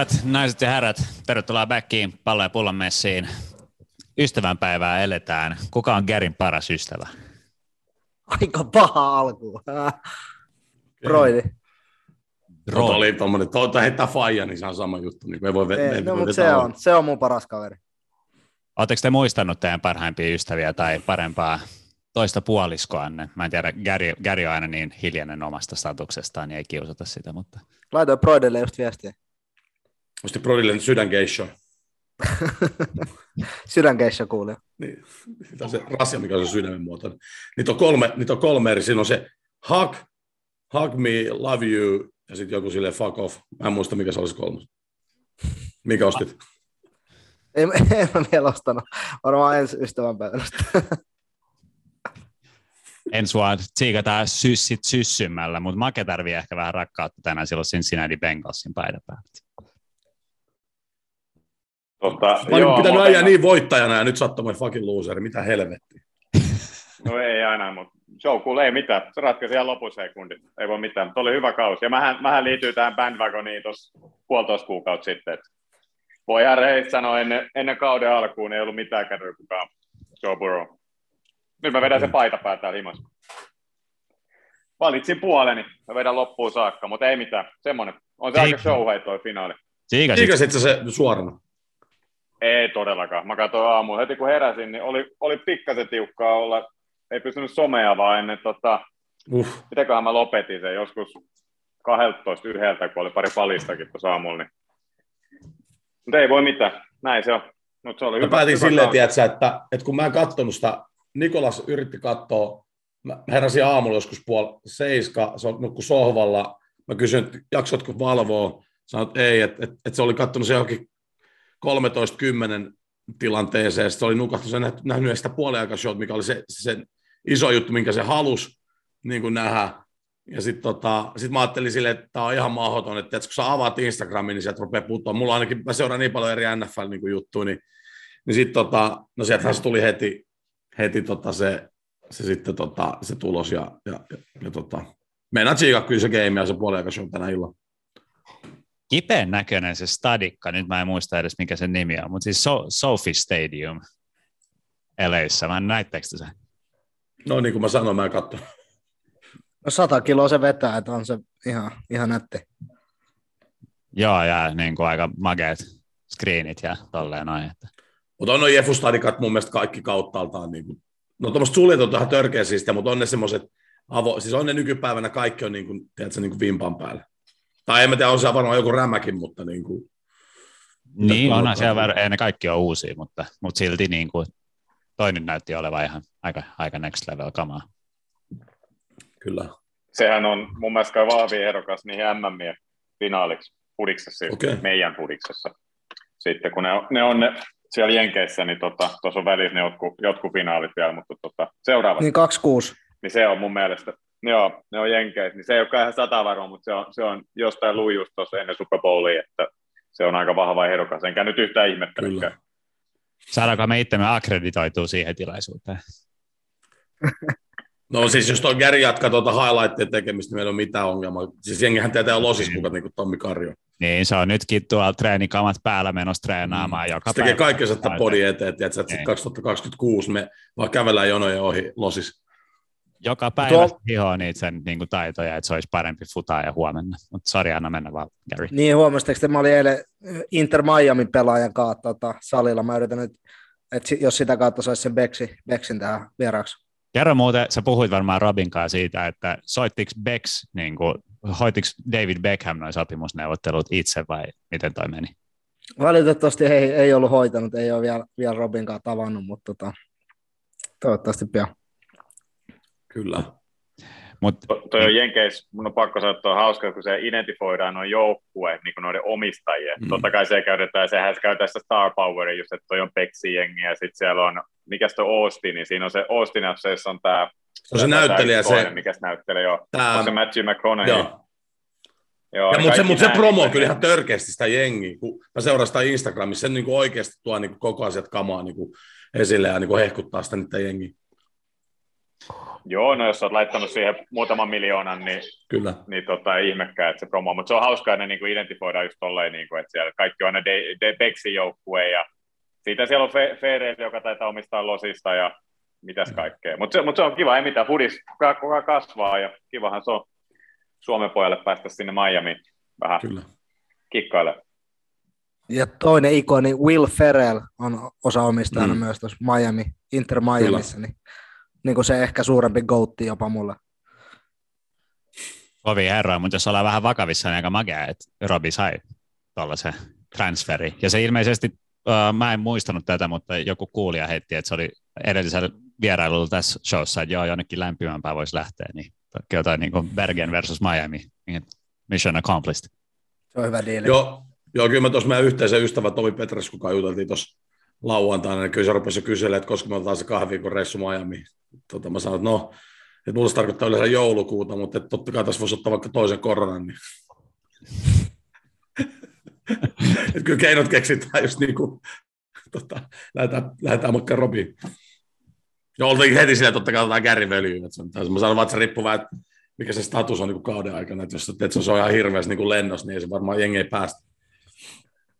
Hyvät naiset ja herrat, tervetuloa backiin pallo- ja pullon messiin. Ystävänpäivää eletään. Kuka on Gerin paras ystävä? Aika paha alku. Broidi. Toi oli tommonen, toi heittää faija, niin se on sama juttu. Niin ei voi Ei, no, mutta se on, se on mun paras kaveri. Oletteko te muistanut teidän parhaimpia ystäviä tai parempaa toista puoliskoanne? Mä en tiedä, Gary, Gary on aina niin hiljainen omasta statuksestaan, niin ei kiusata sitä, mutta... Laitoin Broidelle just viestiä. Musti Brodille sydängeisho. Sydänkeissö kuuli. Niin, tämä on se rasia, mikä on se sydämen muoto. Niitä on kolme, niitä on kolme eri. Siinä on se hug, hug me, love you, ja sitten joku sille fuck off. Mä en muista, mikä se olisi kolmas. Mikä ostit? En, en mä vielä ostanut. Varmaan ensi ystävänpäivästä. Ensi vuonna tsiikataan syssit syssymällä, mutta Make tarvii ehkä vähän rakkautta tänään silloin Cincinnati Bengalsin paidan päällä. Tota, Mä olin pitänyt ajaa niin voittajana ja nyt sattumai fucking loser. Mitä helvettiä? No ei aina, mutta show cool, ei mitään. Se ratkaisi ihan lopusekundi. Ei voi mitään, mutta oli hyvä kausi. Ja mähän, mähän liityin tähän bandwagoniin tuossa puolitoista kuukautta sitten. Että voi ihan rehellisesti sanoa, ennen, ennen kauden alkuun ei ollut mitään käydä kukaan Joe Burrow. Nyt mä vedän se paita päätään himassa. Valitsin puoleni. Mä vedän loppuun saakka, mutta ei mitään. Semmoinen. On se Siik- aika show toi finaali. Siikasit se suorana? Ei todellakaan. Mä katsoin aamulla. Heti kun heräsin, niin oli, oli pikkasen tiukkaa olla. Ei pystynyt somea vaan ennen tota, uh. mitäköhän mä lopetin sen joskus 12 yhdeltä, kun oli pari palistakin tuossa aamulla. Niin. Mutta ei voi mitään. Näin se on. Mut se oli mä hyvä, päätin hyvä silleen, tiedätkö, että, että kun mä en katsonut sitä, Nikolas yritti katsoa, mä heräsin aamulla joskus puoli seiska, se on nukku sohvalla, mä kysyin, että jaksotko valvoa, sanoin, että ei, että, että, että se oli katsonut se johonkin 13-10 tilanteeseen, se oli nukahtunut, se nähnyt sitä puoliaikashot, mikä oli se, se iso juttu, minkä se halusi niin kuin nähdä. Ja sitten tota, sit mä ajattelin silleen, että tämä on ihan mahdoton, että, kun sä avaat Instagramin, niin sieltä rupeaa puuttua. Mulla ainakin, mä seuraan niin paljon eri NFL-juttuja, niin, niin sitten tota, no sieltähän se tuli heti, heti tota se, se, sitten tota, se tulos ja, ja, ja, ja tota, meinaan tsiikaa kyllä se game ja se puoliaikashow tänä illalla kipeän näköinen se stadikka, nyt mä en muista edes mikä sen nimi on, mutta siis so- Sophie Stadium Eleissä, mä näittekö se? No niin kuin mä sanoin, mä en katso. No sata kiloa se vetää, että on se ihan, ihan nätti. Joo, ja niin kuin aika mageet screenit ja tolleen noin. Että. Mutta on noin Jefustadikat mun mielestä kaikki kauttaaltaan. Niin kuin, no tuommoista suljet on törkeä siistiä, mutta on ne semmoiset, avo, siis on ne nykypäivänä kaikki on niin kuin, tiedätkö, niin kuin vimpan päällä. Tai en mä tiedä, on se varmaan joku rämäkin, mutta niin kuin... Niin, onhan siellä, ei ne kaikki on uusia, mutta, mutta silti niin kuin, toinen näytti olevan ihan aika, aika next level kamaa. Kyllä. Sehän on mun mielestä kai vahvi ehdokas niihin MM finaaliksi pudiksessa, okay. meidän pudiksessa. Sitten kun ne on ne, on ne siellä Jenkeissä, niin tuossa tota, on välissä ne jotkut, jotkut finaalit vielä, mutta tota, seuraavat. Niin 2-6. Niin se on mun mielestä Joo, ne on jenkeissä, niin se ei ole ihan sata varma, mutta se on, se on jostain luin just tuossa ennen Super Bowlia, että se on aika vahva ehdokas, enkä nyt yhtään ihmettelykään. Saadaanko me itsemme akkreditoitua siihen tilaisuuteen? No siis jos tuo Gary jatkaa tuota highlightien tekemistä, niin meillä on mitään ongelmaa. Siis jengihän tietää losiskukat, niin kuin Tommi Karjo. Niin, se on nytkin tuolla treenikamat päällä menossa treenaamaan mm. joka se tekee kaikkensa että podi eteen, että, että 2026 me vaan kävellään jonojen ohi losis joka päivä Tuo... hioa niitä sen niin kuin, taitoja, että se olisi parempi futaa ja huomenna. Mutta sori, anna mennä vaan, Gary. Niin, huomasitteko, että mä olin eilen Inter Miami pelaajan kanssa tota, salilla. Mä yritän nyt, että jos sitä kautta saisi sen Bexi, Bexin tähän vieraaksi. Kerro muuten, sä puhuit varmaan Robin kanssa siitä, että soittiko Bex, niin kuin, hoitiko David Beckham noin sopimusneuvottelut itse vai miten toi meni? Valitettavasti ei, ei ollut hoitanut, ei ole vielä, vielä Robin kanssa tavannut, mutta tota, toivottavasti pian. Kyllä. Mut, to, toi on Jenkeis, mun on pakko sanoa, että on hauska, kun se identifoidaan noin joukkueet niin noiden omistajien. Mm. Totta kai se käytetään, sehän käy tässä Star Powerin, just, että toi on Peksi jengi, ja sitten siellä on, mikä se on Austin, niin siinä on se Austin FC, on tämä se on se näyttelijä, se... Mikä se näyttelijä, joo. Tää... On se Matthew McConaughey. Joo. Joo, ja mutta se, mut se promo on kyllä ihan törkeästi sitä jengiä, kun mä seuraan sitä Instagramissa, se niin kuin oikeasti tuo niin kuin koko asiat kamaa niin kuin esille ja niin kuin hehkuttaa sitä niitä jengiä. Joo, no jos olet laittanut siihen muutaman miljoonan, niin, Kyllä. niin tota, ei ihmekään, että se promo. Mutta se on hauskaa, että ne niin identifioidaan just tolleen, niin kuin, että siellä kaikki on ne de, de Bexin joukkue ja siitä siellä on Fe, joka taitaa omistaa Losista ja mitäs kaikkea. Mutta se, mut se, on kiva, ei mitään, Fudis koko ajan kasvaa ja kivahan se on Suomen pojalle päästä sinne Miamiin vähän Kyllä. kikkaille. Ja toinen ikoni, Will Ferrell, on osa omistajana mm. myös tuossa Miami, Inter Miamiissa, niin, niin kuin se ehkä suurempi goutti jopa mulle. Ovi herroja, mutta jos ollaan vähän vakavissa, niin aika makea, että Robi sai tuollaisen transferi. Ja se ilmeisesti, uh, mä en muistanut tätä, mutta joku kuulija heitti, että se oli edellisellä vierailulla tässä showssa, että joo, jonnekin lämpimämpää voisi lähteä, niin jotain niin kuin Bergen versus Miami, niin mission accomplished. Se on hyvä diili. Joo, joo kyllä mä tuossa meidän yhteisen ystävä Tomi Petras, kuka juteltiin tuossa lauantaina, niin kyllä se rupesi kyselemään, että koska me otetaan se kahden viikon reissu Miami. Tota, mä sanoin, että no, että mulla se tarkoittaa yleensä joulukuuta, mutta että totta kai tässä voisi ottaa vaikka toisen koronan. Niin. että kyllä keinot keksitään just niin kuin, tota, lähdetään, lähdetään vaikka Robiin. Ja oltiin heti että totta kai otetaan Völjyyn. Mä sanon vaan, että se riippuu vähän, mikä se status on niin kuin kauden aikana. Että jos se on ihan hirveästi niin lennossa, niin ei se varmaan jengi ei päästä.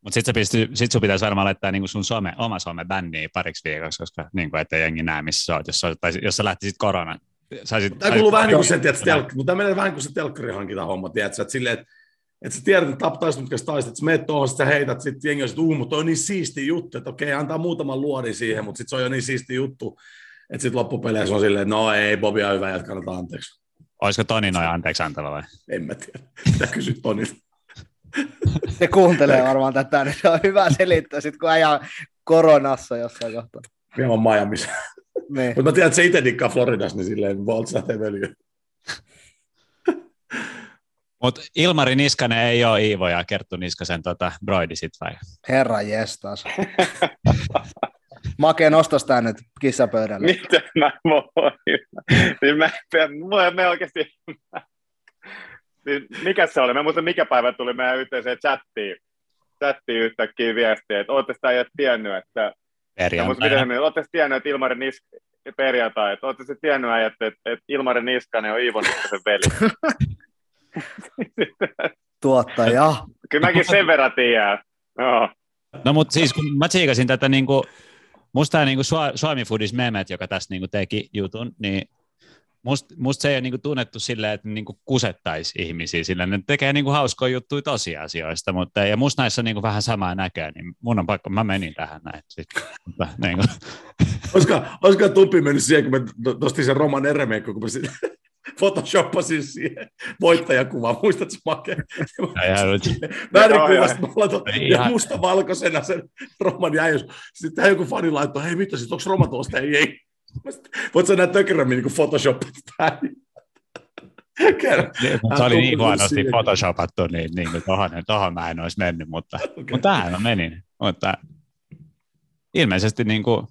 Mutta sitten sit sun pitäisi varmaan laittaa niinku sun some, oma some bänniin pariksi viikoksi, koska niinku, ettei jengi näe, missä sä oot, jos, sä, tai jos sä lähtisit korona. Saisit, Tämä kuuluu vähän niin kuin se, telk- mutta menee vähän niin kuin se telkkarihankinta-homma, tiedätkö, että silleen, että että sä tiedät, että taptaisi mitkä taisit, että sä meet tuohon, sä heität, sitten jengi on, että uu, mutta on niin siisti juttu, että okei, antaa muutaman luodin siihen, mutta sitten se on jo niin siisti juttu, että sitten loppupeleissä on silleen, että no ei, Bobi on hyvä, annetaan anteeksi. Olisiko Toni noin anteeksi antava vai? En mä tiedä. Mitä kysyt Tonilta? Se kuuntelee varmaan tätä, niin se on hyvä selittää, sit kun ajaa koronassa jossain kohtaa. Vielä on Miamiissa. Niin. Mutta mä tiedän, että se itse dikkaa Floridassa, niin silleen Volts lähtee völjyyn. Mutta Ilmari Niskanen ei ole Iivo ja Kerttu Niskasen tota, broidi sit vai? Herra jestas. Make, nostas tää nyt kissapöydälle. Miten mä voin? Niin mä, mä, mä oikeasti... Siis mikä se oli? Mä muistan, mikä päivä tuli meidän yhteiseen chattiin, chattiin yhtäkkiä viestiä, että ootte sitä jo tiennyt, että... Perjantaina. Ootte tiennyt, että Ilmari Nisk... Perjantai, että ootte se tiennyt, että, että, että Ilmari Niskanen on Iivon Niskasen veli. Tuottaja. Kyllä mäkin sen verran tiedän. No. No mutta siis kun mä tsiikasin tätä niinku, musta tämä niinku Suomi Foodis memet, joka tässä niinku teki jutun, niin musta must se ei ole niinku tunnettu silleen, että niinku kusettaisi ihmisiä sillä ne tekee niinku hauskoja juttuja tosiasioista, mutta ja musta näissä on niinku vähän samaa näköä, niin mun on pakko, mä menin tähän näin. Sit, mutta, niinku. Olisiko, olisiko Tupi mennyt siihen, kun me nostin sen Roman Eremekko, kun mä sitten photoshopasin siihen voittajakuvaan, muistatko Make? Värikuvasta mulla ja musta valkoisena sen Roman jäi. Sitten joku fani laittoi, hei mitä, onko Roma tuosta? Ei, ei. Voit sä nähdä tökerämmin niin photoshopat tähän? se oli niin huonosti photoshopattu, niin, niin tohon, tohon mä en olisi mennyt, mutta, okay. mutta tähän mä menin. Mutta ilmeisesti niin kuin,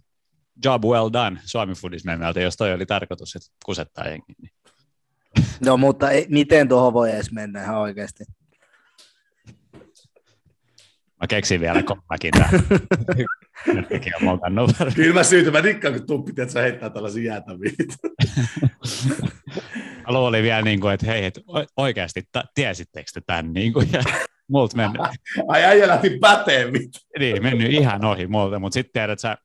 job well done Suomi Foodis jos toi oli tarkoitus, että kusettaa jengi. Niin. No mutta ei, miten tuohon voi edes mennä ihan oikeasti? Mä keksin vielä Kyllä mä syytän, mä rikkaan, kun tuppit, että sä heittää tällaisia jäätäviä. mä luulin vielä, niin kuin, että hei, et oikeasti ta- tiesittekö te tämän? Niin kuin, ja multa mennyt. Ai äijä lähti päteen mitään. Niin, mennyt ihan ohi multa, mutta sitten tiedät sä,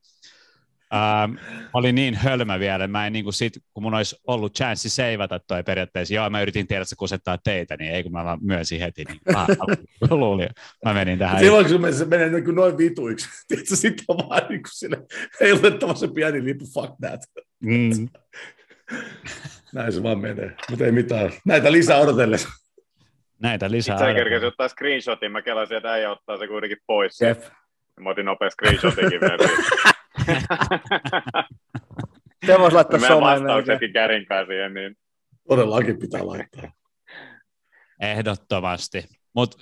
Ähm, oli niin hölmä vielä, mä en niin kuin sit, kun mun olisi ollut chanssi seivata toi periaatteessa, joo mä yritin tiedä, että se kusettaa teitä, niin ei kun mä vaan myönsin heti, niin ah, luulin, mä menin tähän. Silloin kun se menee niin kuin noin vituiksi, tiedätkö, sitten on vaan niin kuin sille heilutettava se pieni lippu, fuck that. Mm. Näin se vaan menee, mutta ei mitään. Näitä lisää odotellessa. Näitä lisää. Itse kerkesin ottaa screenshotin, mä kelasin, että äijä ottaa se kuitenkin pois. Jep. Mä otin nopea screenshotinkin vielä. Se voisi laittaa someen. vastauksetkin kärinkää siihen. Niin... Todellakin pitää laittaa. Ehdottomasti. Mutta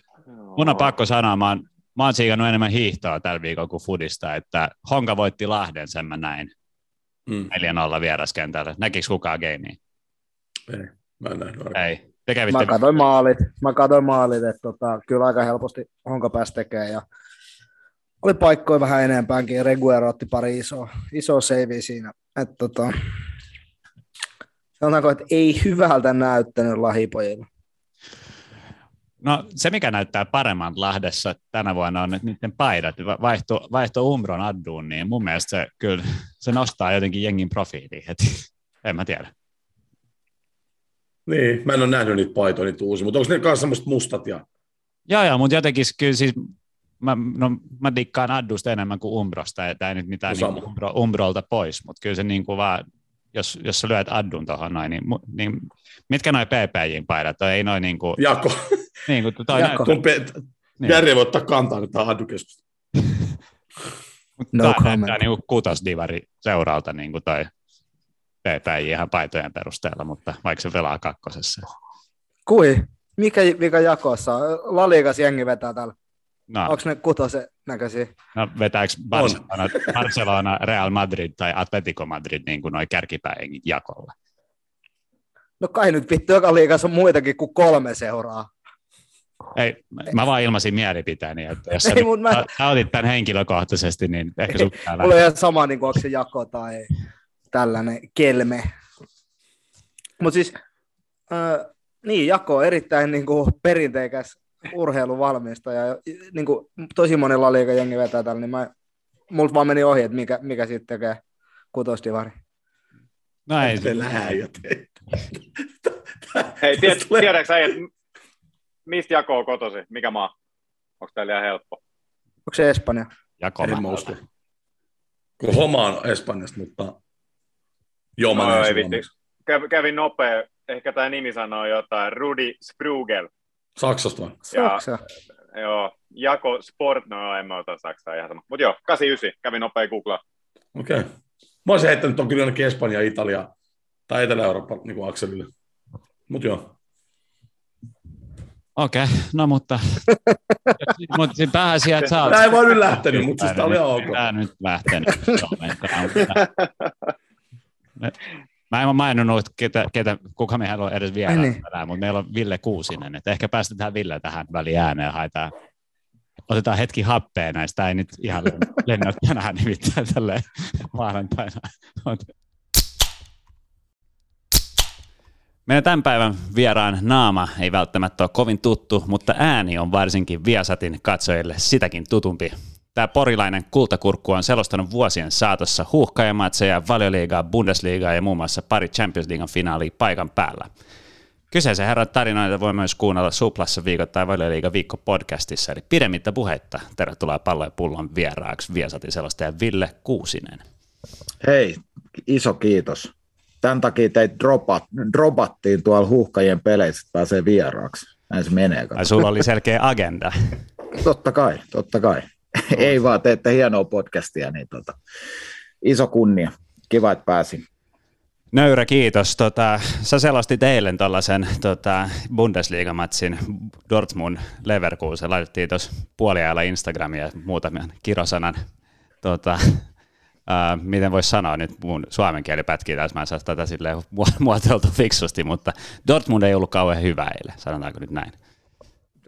mun on pakko sanoa, mä oon, mä oon siikannut enemmän hiihtoa tällä viikolla kuin fudista, että Honka voitti Lahden, sen mä näin. Mm. 4-0 vieraskentällä. Näkikö kukaan gamea? Ei, mä en nähnyt. Ei. Te mä katsoin maalit, mä katsoin maalit, että tota, kyllä aika helposti Honka pääsi tekemään ja oli paikkoja vähän enempäänkin. Reguero otti pari isoa, isoa savea siinä. Et, tota, sanotaanko, että ei hyvältä näyttänyt lahipojilla. No se, mikä näyttää paremman Lahdessa tänä vuonna on, että niiden paidat vaihto, vaihto Umbron adduun, niin mun mielestä se kyllä se nostaa jotenkin jengin profiiliin heti. En mä tiedä. Niin, mä en ole nähnyt niitä paitoja, niitä uusia, mutta onko ne kanssa semmoiset mustat ja... Joo, joo, mutta jotenkin kyllä siis mä, no, mä dikkaan Addusta enemmän kuin Umbrosta, että ei nyt mitään no niin Umbro, Umbrolta pois, mutta kyllä se niin kuin vaan, jos, jos sä lyöt Addun tuohon noin, niin, niin mitkä noin PPJin paidat, toi ei noin niin kuin... Jako. Niin kuin toi Jako. Näyttää, niin. Jari voi ottaa kantaa nyt tähän Addu-keskusteluun. no tämä comment. näyttää niin kuin kutosdivari seuralta niin kuin toi PPJ ihan paitojen perusteella, mutta vaikka se pelaa kakkosessa. Kui? Mikä, mikä jakossa? Laliikas jengi vetää täällä. No. Onko ne kutosen näköisiä? No vetääkö Barcelona, Barcelona, Real Madrid tai Atletico Madrid niin kuin noin kärkipäin jakolla? No kai nyt vittu, joka liikassa on muitakin kuin kolme seuraa. Ei, mä vaan ilmasin mielipiteeni, että jos Ei, sä, mä... otit tämän henkilökohtaisesti, niin ehkä sun pitää Mulla on ihan sama, niin kuin, onko se jako tai tällainen kelme. Mutta siis, äh, niin, jako on erittäin niin kuin, perinteikäs urheiluvalmistaja. Niin kuin, tosi monella jengi vetää tällä, niin mä, multa vaan meni ohi, että mikä, mikä sitten tekee kutosdivari. No ei. Se Hei, tied, tiedätkö sä, että mistä jakoo kotosi? Mikä maa? Onko tämä liian helppo? Onko se Espanja? Jako en usko. Kun homma on Espanjasta, mutta joo, mä no, ei Kävin nopea. Ehkä tämä nimi sanoo jotain. Rudi Sprugel. Saksasta vai? Saksa. joo, Jako Sport, no en mä ota Saksaa ihan sama. Mutta joo, 89, kävin nopea googlaa. Okei. Okay. Mä olisin heittänyt on kyllä jonnekin Espanja, Italia tai Etelä-Eurooppa niin kuin akselille. Mutta joo. Okei, okay, no mutta, mutta siinä pääasia, että sä oot... Tämä ei vaan nyt lähtenyt, mutta siis tämä oli ok. Tämä nyt lähtenyt. Mä en ole maininnut, ketä, ketä, kuka meillä on edes vielä niin. mutta meillä on Ville Kuusinen. Että ehkä päästetään Ville tähän väliin ääneen ja haetaan, otetaan hetki happea näistä. Ei nyt ihan lennä tänään nimittäin tälleen maanantaina. Meidän tämän päivän vieraan naama ei välttämättä ole kovin tuttu, mutta ääni on varsinkin Viasatin katsojille sitäkin tutumpi. Tämä porilainen kultakurkku on selostanut vuosien saatossa huuhkajamatseja, valioliigaa, Bundesliigaa ja muun muassa pari Champions Leaguean finaalia paikan päällä. Kyseisen herran tarinoita voi myös kuunnella Suplassa viikoittain valioliiga viikko podcastissa, eli pidemmittä puhetta. Tervetuloa pallo ja pullon vieraaksi Viasatin selostaja Ville Kuusinen. Hei, iso kiitos. Tämän takia teitä dropat, dropattiin tuolla huuhkajien peleissä, että pääsee vieraaksi. Näin se menee. Ai sulla oli selkeä agenda. totta kai, totta kai. Ei vaan, teette hienoa podcastia, niin tota, iso kunnia. Kiva, että pääsin. Nöyrä kiitos. Tota, sä selostit eilen tuollaisen tota, Bundesliga-matsin Dortmund Leverkusen. Laitettiin tuossa puoliajalla Instagramia muutaman kirosanan. Tota, Uh, miten voisi sanoa nyt mun suomen kieli pätkii tässä, mä en saa tätä silleen fiksusti, mutta Dortmund ei ollut kauhean hyvä eilen, sanotaanko nyt näin.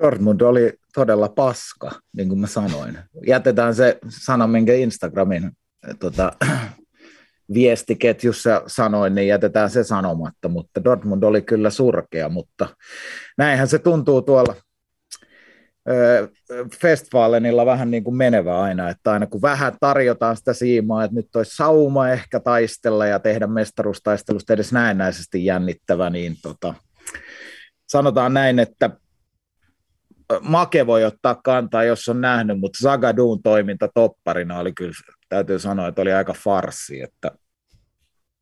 Dortmund oli todella paska, niin kuin mä sanoin. Jätetään se sana, minkä Instagramin tota, viestiketjussa sanoin, niin jätetään se sanomatta, mutta Dortmund oli kyllä surkea, mutta näinhän se tuntuu tuolla Festvalenilla vähän niin kuin menevä aina, että aina kun vähän tarjotaan sitä siimaa, että nyt olisi sauma ehkä taistella ja tehdä mestaruustaistelusta edes näennäisesti jännittävä, niin tota, sanotaan näin, että Make voi ottaa kantaa, jos on nähnyt, mutta Zagadun toiminta topparina oli kyllä, täytyy sanoa, että oli aika farsi, että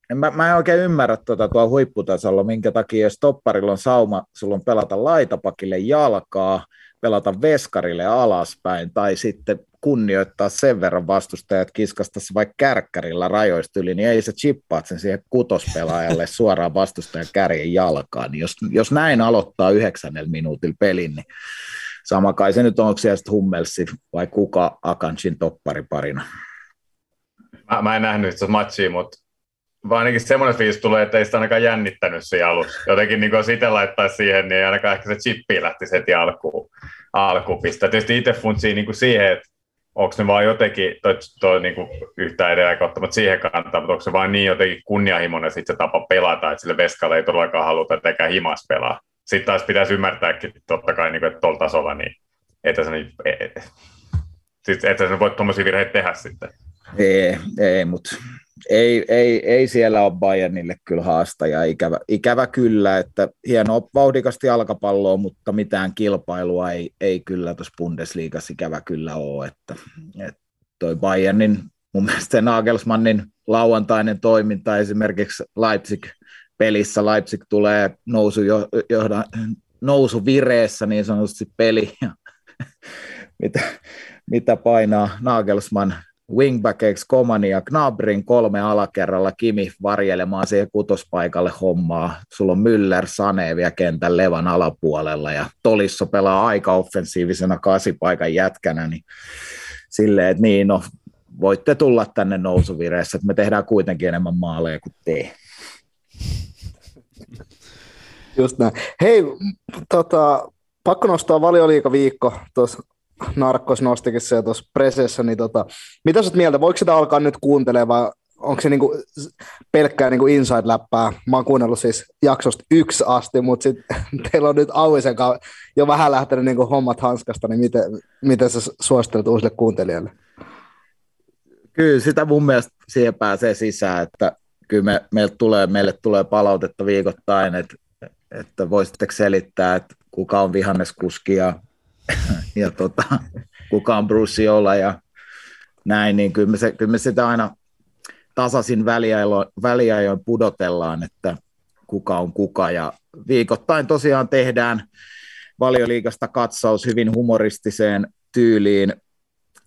en mä, mä en oikein ymmärrä tuota tuolla huipputasolla, minkä takia jos topparilla on sauma, sulla on pelata laitapakille jalkaa, pelata veskarille alaspäin tai sitten kunnioittaa sen verran vastustajat kiskasta se vaikka kärkkärillä rajoista yli, niin ei se chippaat sen siihen kutospelaajalle suoraan vastustajan kärjen jalkaan. Niin jos, jos näin aloittaa yhdeksännellä minuutilla pelin, niin sama kai se nyt onko siellä Hummelsi vai kuka Akanchin toppariparina. Mä, mä en nähnyt sitä matchia, mutta vaan ainakin semmoinen fiilis tulee, että ei sitä ainakaan jännittänyt siinä alussa. Jotenkin niin jos itse laittaa siihen, niin ainakaan ehkä se chippi lähti heti alkuun, pistää. Tietysti itse funtsii niin kuin siihen, että onko ne vaan jotenkin, toi, toi niin kuin yhtä edellä ottamatta siihen kantaa, mutta onko se vaan niin jotenkin kunnianhimoinen sitten se tapa pelata, että sille Veskalle ei todellakaan haluta eikä himas pelaa. Sitten taas pitäisi ymmärtääkin totta kai, niin kuin, että tuolla tasolla, niin että se, niin, että se voi tuommoisia virheitä tehdä sitten. Ei, ei mutta ei, ei, ei siellä ole Bayernille kyllä haastaja, ikävä, ikävä kyllä, että hienoa vauhdikasti jalkapalloa, mutta mitään kilpailua ei, ei kyllä tuossa Bundesliigassa ikävä kyllä ole, että, että toi Bayernin, mun mielestä Nagelsmannin lauantainen toiminta esimerkiksi Leipzig-pelissä, Leipzig tulee nousu, johda, nousu vireessä niin sanotusti peli, ja mitä, mitä painaa Nagelsmann wingbackeiksi Komani ja Knabrin kolme alakerralla Kimi varjelemaan siihen kutospaikalle hommaa. Sulla on Müller, Sane vielä kentän levan alapuolella ja Tolisso pelaa aika offensiivisena kasipaikan jätkänä, niin silleen, että niin no, voitte tulla tänne nousuvireessä, että me tehdään kuitenkin enemmän maaleja kuin te. Just näin. Hei, tota, pakko nostaa valioliikaviikko tuossa Narkkos nostikin se tuossa presessä, niin tota, mitä sä mieltä, voiko sitä alkaa nyt kuuntelemaan vai onko se niinku pelkkää niinku inside-läppää? Mä oon kuunnellut siis jaksosta yksi asti, mutta sitten teillä on nyt Auisen jo vähän lähtenyt niinku hommat hanskasta, niin miten, miten sä suosittelet uusille kuuntelijoille? Kyllä sitä mun mielestä siihen pääsee sisään, että kyllä me, meille, tulee, meille tulee palautetta viikoittain, että, että voisitteko selittää, että kuka on vihanneskuski ja ja tota, kuka on Bruce Jola ja näin, niin kyllä me, se, kyllä me sitä aina tasaisin väliajoin, väliajoin pudotellaan, että kuka on kuka. Ja viikoittain tosiaan tehdään valioliikasta katsaus hyvin humoristiseen tyyliin.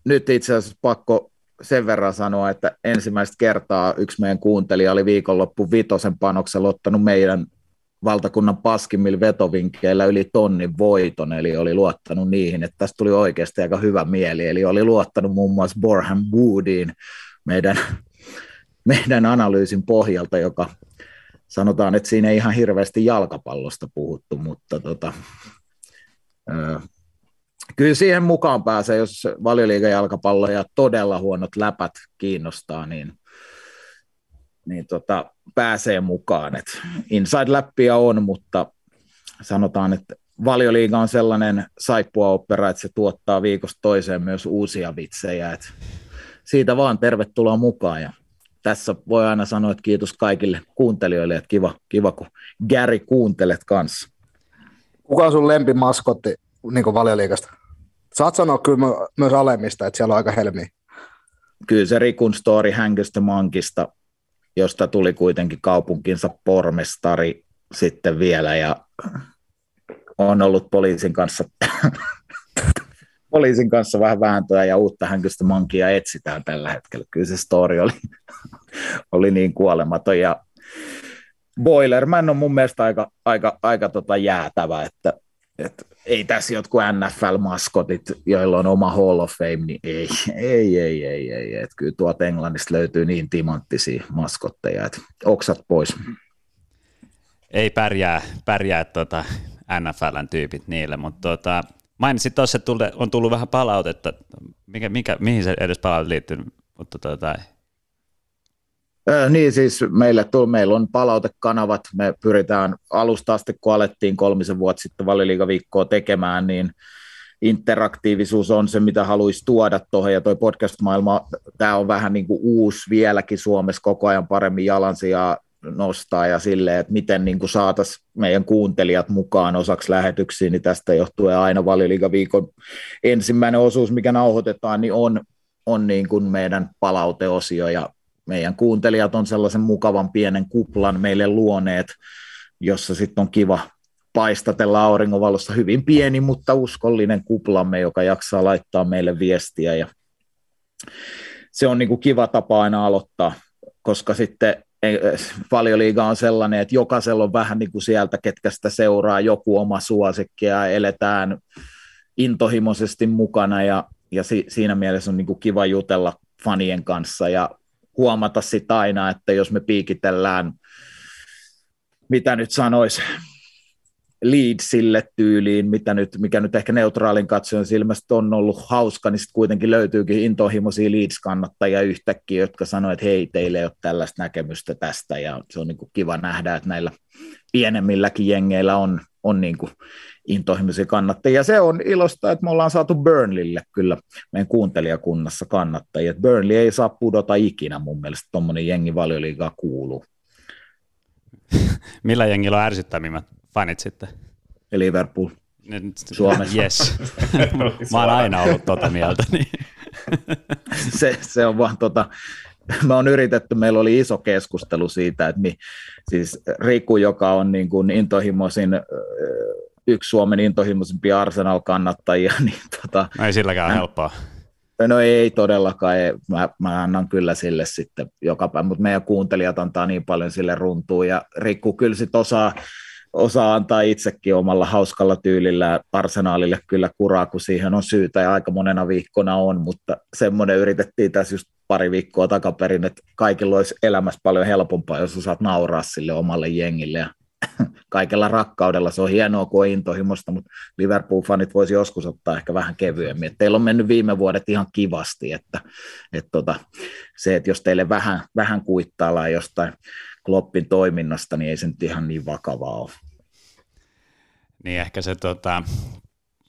Nyt itse asiassa pakko sen verran sanoa, että ensimmäistä kertaa yksi meidän kuuntelija oli viikonloppu vitosen panoksella ottanut meidän valtakunnan paskimmilla vetovinkkeillä yli tonnin voiton, eli oli luottanut niihin, että tästä tuli oikeasti aika hyvä mieli, eli oli luottanut muun muassa Borham Woodiin meidän, meidän analyysin pohjalta, joka sanotaan, että siinä ei ihan hirveästi jalkapallosta puhuttu, mutta tota, ö, kyllä siihen mukaan pääsee, jos valioliigajalkapallo ja todella huonot läpät kiinnostaa, niin niin tota, pääsee mukaan. Et inside-läppiä on, mutta sanotaan, että valioliiga on sellainen saippua-opera, että se tuottaa viikosta toiseen myös uusia vitsejä. Et siitä vaan tervetuloa mukaan. Ja tässä voi aina sanoa, että kiitos kaikille kuuntelijoille, että kiva, kiva kun Gary kuuntelet kanssa. Kuka on sun lempimaskotti niin valioliikasta? Saat sanoa kyllä myös alemmista, että siellä on aika helmiä. Kyllä se Rikun story Hänköstä Mankista josta tuli kuitenkin kaupunkinsa pormestari sitten vielä ja on ollut poliisin kanssa, poliisin kanssa vähän vääntöä ja uutta hänkystä mankia etsitään tällä hetkellä. Kyllä se story oli, oli niin kuolematon ja Boilerman on mun mielestä aika, aika, aika tota jäätävä, että, että ei tässä jotkut NFL-maskotit, joilla on oma Hall of Fame, niin ei, ei, ei, ei, ei. Et kyllä tuolta Englannista löytyy niin timanttisia maskotteja, että oksat pois. Ei pärjää, pärjää tuota NFLn tyypit niille, mutta tuota, mainitsit tuossa, että on tullut vähän palautetta, mikä, mikä, mihin se edes palaute liittyy, mutta tuota, Äh, niin siis meille tuli, meillä on palautekanavat, me pyritään alusta asti, kun alettiin kolmisen vuotta sitten valiliigaviikkoa tekemään, niin interaktiivisuus on se, mitä haluaisi tuoda tuohon, ja toi podcast-maailma, tämä on vähän niin kuin uusi vieläkin Suomessa koko ajan paremmin jalansijaa nostaa ja silleen, että miten niin saataisiin meidän kuuntelijat mukaan osaksi lähetyksiin, niin tästä johtuen aina valiliigaviikon ensimmäinen osuus, mikä nauhoitetaan, niin on, on niin kuin meidän palauteosio. Ja meidän kuuntelijat on sellaisen mukavan pienen kuplan meille luoneet, jossa sitten on kiva paistatella auringonvalossa hyvin pieni, mutta uskollinen kuplamme, joka jaksaa laittaa meille viestiä. Ja se on niin kuin kiva tapa aina aloittaa, koska sitten valioliiga on sellainen, että jokaisella on vähän niin kuin sieltä, ketkä sitä seuraa, joku oma suosikki ja eletään intohimoisesti mukana. Ja, ja si, siinä mielessä on niin kuin kiva jutella fanien kanssa ja huomata sitä aina, että jos me piikitellään, mitä nyt sanois, Leedsille tyyliin, mitä nyt, mikä nyt ehkä neutraalin katsojan silmästä on ollut hauska, niin sitten kuitenkin löytyykin intohimoisia Leeds-kannattajia yhtäkkiä, jotka sanoo, että hei, teille ei ole tällaista näkemystä tästä, ja se on niin kuin kiva nähdä, että näillä pienemmilläkin jengeillä on, on niin kuin intohimoisia kannattajia. Se on ilosta, että me ollaan saatu Burnleylle kyllä meidän kuuntelijakunnassa kannattajia. Burnley ei saa pudota ikinä mun mielestä, tuommoinen jengi valioliigaa kuuluu. Millä jengillä on ärsyttävimmät fanit sitten? Liverpool. Suomessa. Yes. Mä oon aina ollut tota mieltä. Niin. se, se on vaan tota, me on yritetty, meillä oli iso keskustelu siitä, että mi, siis Riku, joka on niin kuin intohimoisin, yksi Suomen intohimoisimpia Arsenal-kannattajia, niin tota, no ei silläkään hän, helppoa. No ei todellakaan, ei. Mä, mä annan kyllä sille sitten joka päivä, mutta meidän kuuntelijat antaa niin paljon sille runtuun, ja Rikku kyllä sitten osaa, osaa antaa itsekin omalla hauskalla tyylillä arsenaalille kyllä kuraa, kun siihen on syytä ja aika monena viikkona on, mutta semmoinen yritettiin tässä just pari viikkoa takaperin, että kaikilla olisi elämässä paljon helpompaa, jos osaat nauraa sille omalle jengille ja kaikella rakkaudella. Se on hienoa, kun on intohimosta, mutta Liverpool-fanit voisi joskus ottaa ehkä vähän kevyemmin. Et teillä on mennyt viime vuodet ihan kivasti, että, että tota, se, että jos teille vähän, vähän kuittaillaan jostain Kloppin toiminnasta, niin ei se nyt ihan niin vakavaa ole. Niin ehkä se tota,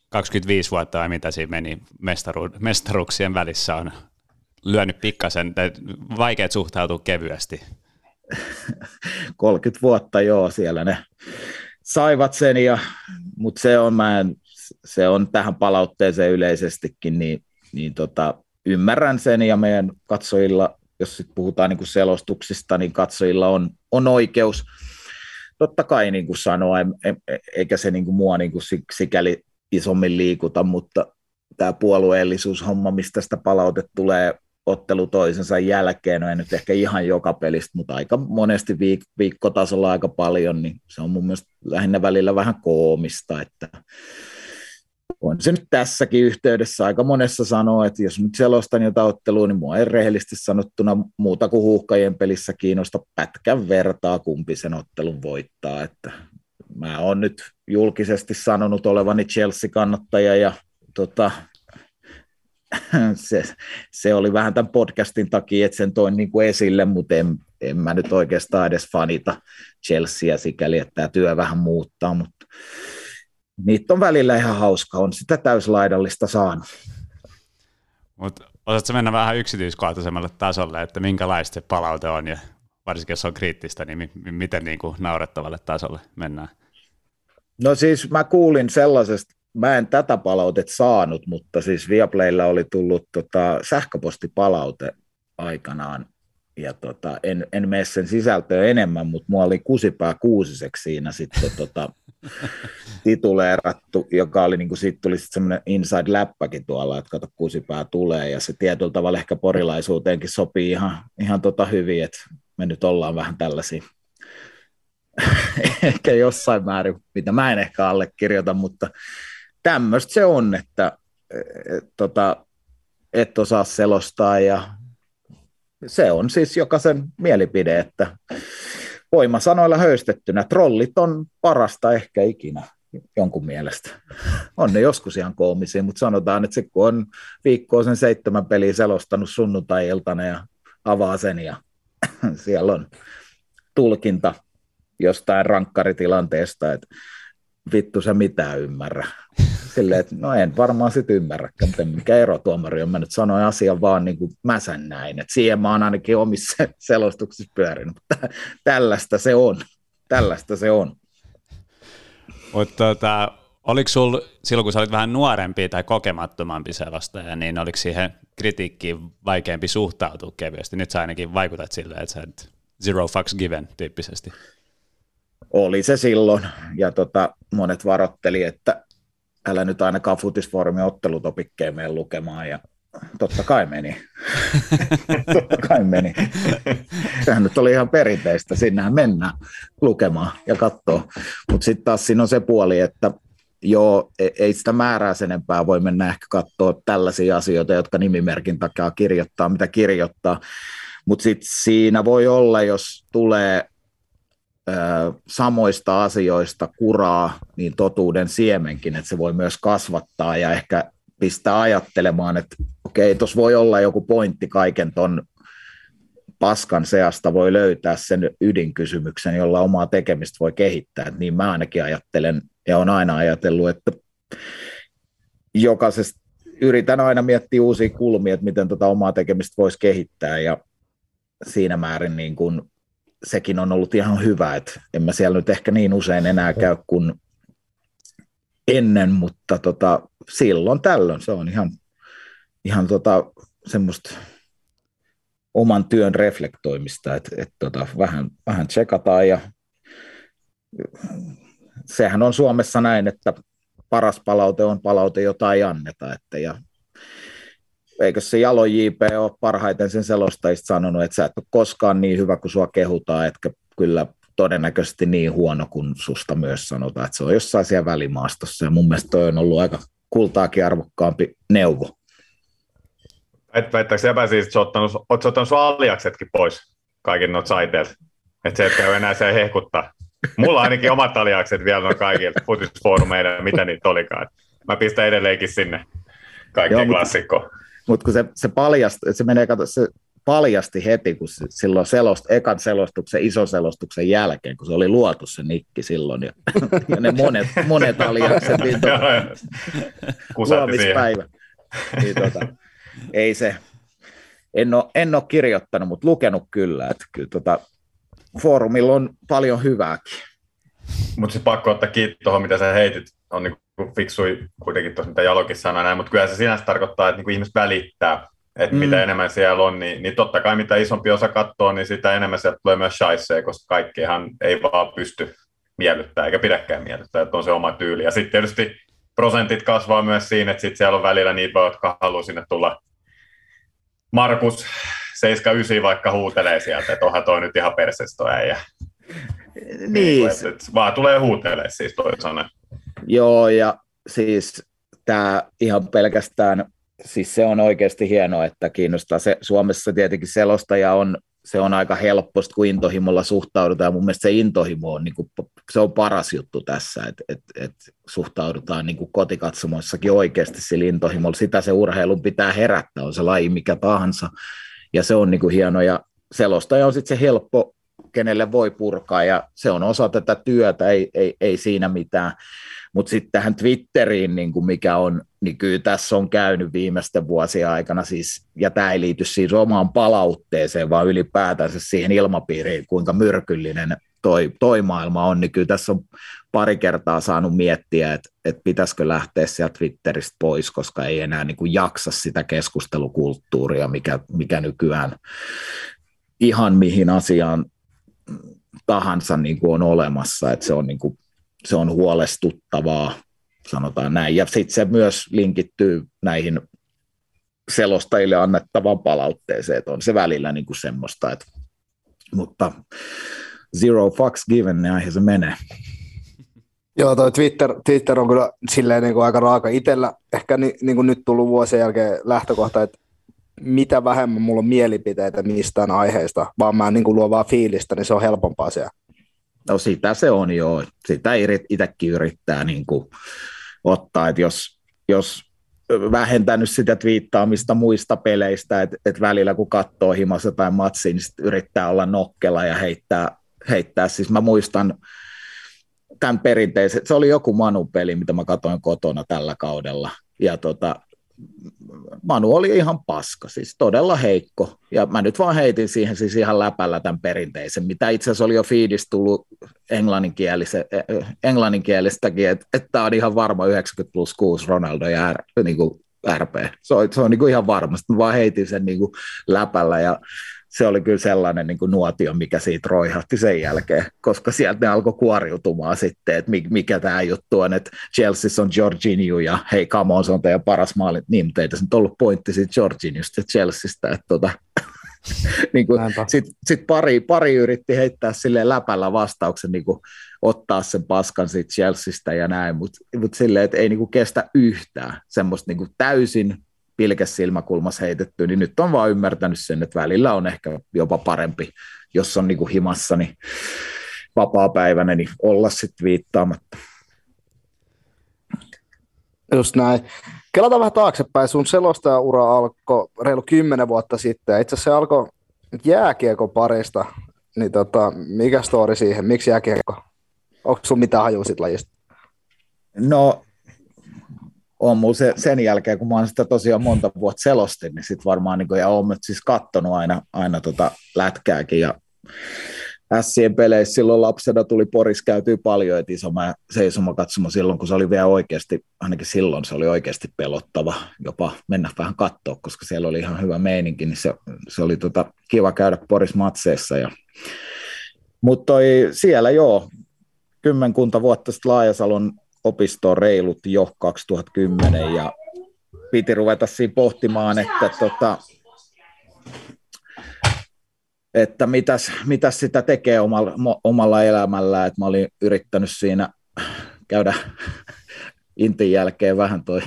25 vuotta vai mitä siinä meni mestaru, mestaruuksien välissä on lyönyt pikkasen, vaikea suhtautua kevyesti 30 vuotta joo, siellä ne saivat sen, ja, mutta se on, mä en, se on tähän palautteeseen yleisestikin, niin, niin tota, ymmärrän sen, ja meidän katsojilla, jos sit puhutaan niin kuin selostuksista, niin katsojilla on, on oikeus totta kai niin kuin sanoa, eikä se niin kuin mua niin kuin sikäli isommin liikuta, mutta tämä puolueellisuushomma, mistä sitä palaute tulee ottelu toisensa jälkeen, no ei nyt ehkä ihan joka pelistä, mutta aika monesti viik- viikkotasolla aika paljon, niin se on mun mielestä lähinnä välillä vähän koomista, että on se nyt tässäkin yhteydessä aika monessa sanoa, että jos nyt selostan jotain ottelua, niin mua ei rehellisesti sanottuna muuta kuin huuhkajien pelissä kiinnosta pätkän vertaa, kumpi sen ottelun voittaa, että mä oon nyt julkisesti sanonut olevani Chelsea-kannattaja ja tota, se, se oli vähän tämän podcastin takia, että sen toin niin kuin esille, mutta en, en mä nyt oikeastaan edes fanita Chelsea sikäli, että tämä työ vähän muuttaa, mutta niitä on välillä ihan hauska, on sitä täyslaidallista saanut. Mutta osaatko mennä vähän yksityiskohtaisemmalle tasolle, että minkälaista se palaute on ja varsinkin jos on kriittistä, niin m- miten niin kuin naurettavalle tasolle mennään? No siis mä kuulin sellaisesta mä en tätä palautet saanut, mutta siis Viaplaylla oli tullut tota, sähköpostipalaute aikanaan, ja tota, en, en mene sen sisältöä enemmän, mutta mua oli kusipää kuusiseksi siinä sitten tota, tituleerattu, joka oli, niin kuin, siitä tuli sitten semmoinen inside-läppäkin tuolla, että kato kusipää tulee, ja se tietyllä tavalla ehkä porilaisuuteenkin sopii ihan, ihan tota hyvin, että me nyt ollaan vähän tällaisia. Ehkä jossain määrin, mitä mä en ehkä allekirjoita, mutta tämmöistä se on, että et, tota, et osaa selostaa ja se on siis jokaisen mielipide, että voimasanoilla höystettynä trollit on parasta ehkä ikinä jonkun mielestä. On ne joskus ihan koomisia, mutta sanotaan, että se kun on viikkoa sen seitsemän peliä selostanut sunnuntai-iltana ja avaa sen ja siellä on tulkinta jostain rankkaritilanteesta, että vittu sä mitään ymmärrä. Silleen, että no en varmaan sit ymmärräkään, mutta mikä ero tuomari on. Mä nyt sanoin asian vaan niin kuin mäsän näin. Että siihen mä oon ainakin omissa selostuksissa pyörinyt. Mutta tällaista se on. Tällaista se on. Mutta tota, oliko sul, silloin kun sä olit vähän nuorempi tai kokemattomampi selostaja, niin oliko siihen kritiikkiin vaikeampi suhtautua kevyesti? Nyt sä ainakin vaikutat silleen, että sä et zero fucks given tyyppisesti. Oli se silloin, ja tota, monet varotteli, että älä nyt ainakaan futisfoorumin ottelutopikkeen mene lukemaan, ja totta kai meni. totta kai meni. Sehän nyt oli ihan perinteistä, sinnehän mennään lukemaan ja katsoa. Mutta sitten taas siinä on se puoli, että joo, e- ei sitä määrää sen enempää voi mennä ehkä katsoa tällaisia asioita, jotka nimimerkin takia kirjoittaa, mitä kirjoittaa. Mutta sitten siinä voi olla, jos tulee samoista asioista kuraa niin totuuden siemenkin, että se voi myös kasvattaa ja ehkä pistää ajattelemaan, että okei, tuossa voi olla joku pointti kaiken ton paskan seasta voi löytää sen ydinkysymyksen, jolla omaa tekemistä voi kehittää. Niin mä ainakin ajattelen ja on aina ajatellut, että jokaisesta yritän aina miettiä uusia kulmia, että miten tuota omaa tekemistä voisi kehittää ja siinä määrin niin kun sekin on ollut ihan hyvä, että en mä siellä nyt ehkä niin usein enää käy kuin ennen, mutta tota, silloin tällöin se on ihan, ihan tota, semmoista oman työn reflektoimista, että et tota, vähän, vähän tsekataan ja sehän on Suomessa näin, että paras palaute on palaute, jota ei anneta. Että ja eikö se Jalo JP ole parhaiten sen selostajista sanonut, että sä et ole koskaan niin hyvä kuin sua kehutaan, etkä kyllä todennäköisesti niin huono kuin susta myös sanotaan, että se on jossain siellä välimaastossa ja mun mielestä toi on ollut aika kultaakin arvokkaampi neuvo. Väittääkö Sepä siis, että ottanut, ootko ottanut sun aliaksetkin pois kaikin noita saiteilta? Että se et käy enää se hehkuttaa. Mulla ainakin omat aliakset vielä on kaikilta futisfoorumeilla, mitä niitä olikaan. Mä pistän edelleenkin sinne kaikkien klassikkoon. Mutta mut kun se, se paljasti, se menee, kato, se paljasti heti, kun se, silloin selost, ekan selostuksen, ison selostuksen jälkeen, kun se oli luotu se nikki silloin, ja, ja ne monet, monet aliakset, niin to, huomispäivä. Niin, tota, ei se, en ole, en ole kirjoittanut, mutta lukenut kyllä, että kyllä tota, foorumilla on paljon hyvääkin. Mutta se pakko ottaa kiinni tuohon, mitä sä heitit, on niin fiksui kuitenkin tuossa, mitä Jalokin sanoi näin, mutta kyllä se sinänsä tarkoittaa, että niin ihmiset välittää, että mm. mitä enemmän siellä on, niin, niin totta kai mitä isompi osa katsoo, niin sitä enemmän sieltä tulee myös shaisee, koska kaikkihan ei vaan pysty miellyttää eikä pidäkään miellyttää, että on se oma tyyli. Ja sitten tietysti prosentit kasvaa myös siinä, että sitten siellä on välillä niitä, jotka haluaa sinne tulla Markus 79 vaikka huutelee sieltä, että onhan toi nyt ihan persesto äijä. Niin. niin et, et, vaan tulee huutelee siis toisaalta. Joo, ja siis tämä ihan pelkästään, siis se on oikeasti hienoa, että kiinnostaa. Se, Suomessa tietenkin selostaja on, se on aika helpposti, kun intohimolla suhtaudutaan. Mun mielestä se intohimo on, niin kuin, se on paras juttu tässä, että et, et suhtaudutaan niin kuin kotikatsomoissakin oikeasti sillä intohimolla. Sitä se urheilun pitää herättää, on se laji mikä tahansa ja se on niin kuin hieno, ja selostaja on sitten se helppo, kenelle voi purkaa, ja se on osa tätä työtä, ei, ei, ei siinä mitään. Mutta sitten tähän Twitteriin, niin kuin mikä on, niin kyllä tässä on käynyt viimeisten vuosien aikana, siis, ja tämä ei liity siis omaan palautteeseen, vaan ylipäätänsä siihen ilmapiiriin, kuinka myrkyllinen toi, toi maailma on, niin kyllä tässä on pari kertaa saanut miettiä, että, että pitäisikö lähteä sieltä Twitteristä pois, koska ei enää niin kuin jaksa sitä keskustelukulttuuria, mikä, mikä nykyään ihan mihin asiaan tahansa niin kuin on olemassa, että se on, niin kuin, se on huolestuttavaa, sanotaan näin. Ja sitten se myös linkittyy näihin selostajille annettavaan palautteeseen, että on se välillä niin kuin semmoista, että, mutta zero fucks given, näinhän se menee. Joo, toi Twitter, Twitter on kyllä silleen niin kuin aika raaka. Itellä ehkä ni, niin kuin nyt tullut vuosien jälkeen lähtökohta, että mitä vähemmän mulla on mielipiteitä mistään aiheesta, vaan mä niin kuin luon vaan fiilistä, niin se on helpompaa siellä. No sitä se on joo. Sitä itsekin yrittää niin kuin ottaa, että jos, jos vähentänyt sitä twiittaamista muista peleistä, että, että välillä kun katsoo himassa tai matsia, niin yrittää olla nokkela ja heittää, heittää. Siis mä muistan, tämän perinteisen, se oli joku Manu-peli, mitä mä katsoin kotona tällä kaudella, ja tota, Manu oli ihan paska, siis todella heikko, ja mä nyt vaan heitin siihen siis ihan läpällä tämän perinteisen, mitä itse asiassa oli jo fiidistä tullut englanninkielistäkin, että et tämä on ihan varma 90 plus 6 Ronaldo ja R, niin kuin RP. Se on, se on niin kuin ihan varmasti, mä vaan heitin sen niin kuin läpällä, ja se oli kyllä sellainen niin kuin nuotio, mikä siitä roihahti sen jälkeen, koska sieltä ne alkoi kuoriutumaan sitten, että mikä tämä juttu on, että Chelsea on Jorginho ja hei, come on, se on teidän paras maali. Niin, mutta ei tässä nyt ollut pointti siitä Jorginhosta ja Chelseastä, että tota, niin Sitten sit pari, pari yritti heittää sille läpällä vastauksen, niin kuin ottaa sen paskan siitä Chelseastä ja näin, mutta mut silleen, että ei niin kuin kestä yhtään semmoista niin kuin täysin pilkes silmäkulmassa heitetty, niin nyt on vaan ymmärtänyt sen, että välillä on ehkä jopa parempi, jos on niin kuin himassa, niin vapaa-päivänä, niin olla sitten viittaamatta. Just näin. Kelataan vähän taaksepäin. Sun selostajaura alkoi reilu kymmenen vuotta sitten. Itse asiassa se alkoi jääkiekon parista. Niin tota, mikä story siihen? Miksi jääkiekko? Onko sun mitään hajua sit lajista? No, on mulla se, sen jälkeen, kun mä oon sitä tosiaan monta vuotta selostin, niin sit varmaan, niin kun, ja oon siis kattonut aina, aina tota lätkääkin, ja Sien peleissä silloin lapsena tuli Poris käytyy paljon, että iso seisoma katsomo silloin, kun se oli vielä oikeasti, ainakin silloin se oli oikeasti pelottava jopa mennä vähän katsoa, koska siellä oli ihan hyvä meininki, niin se, se oli tota, kiva käydä Poris matseissa. Ja, mutta siellä joo, kymmenkunta vuotta sitten Laajasalon opistoon reilut jo 2010 ja piti ruveta siinä pohtimaan, että tota, että mitäs, mitäs sitä tekee omalla, omalla elämällä, että mä olin yrittänyt siinä käydä intin jälkeen vähän toi,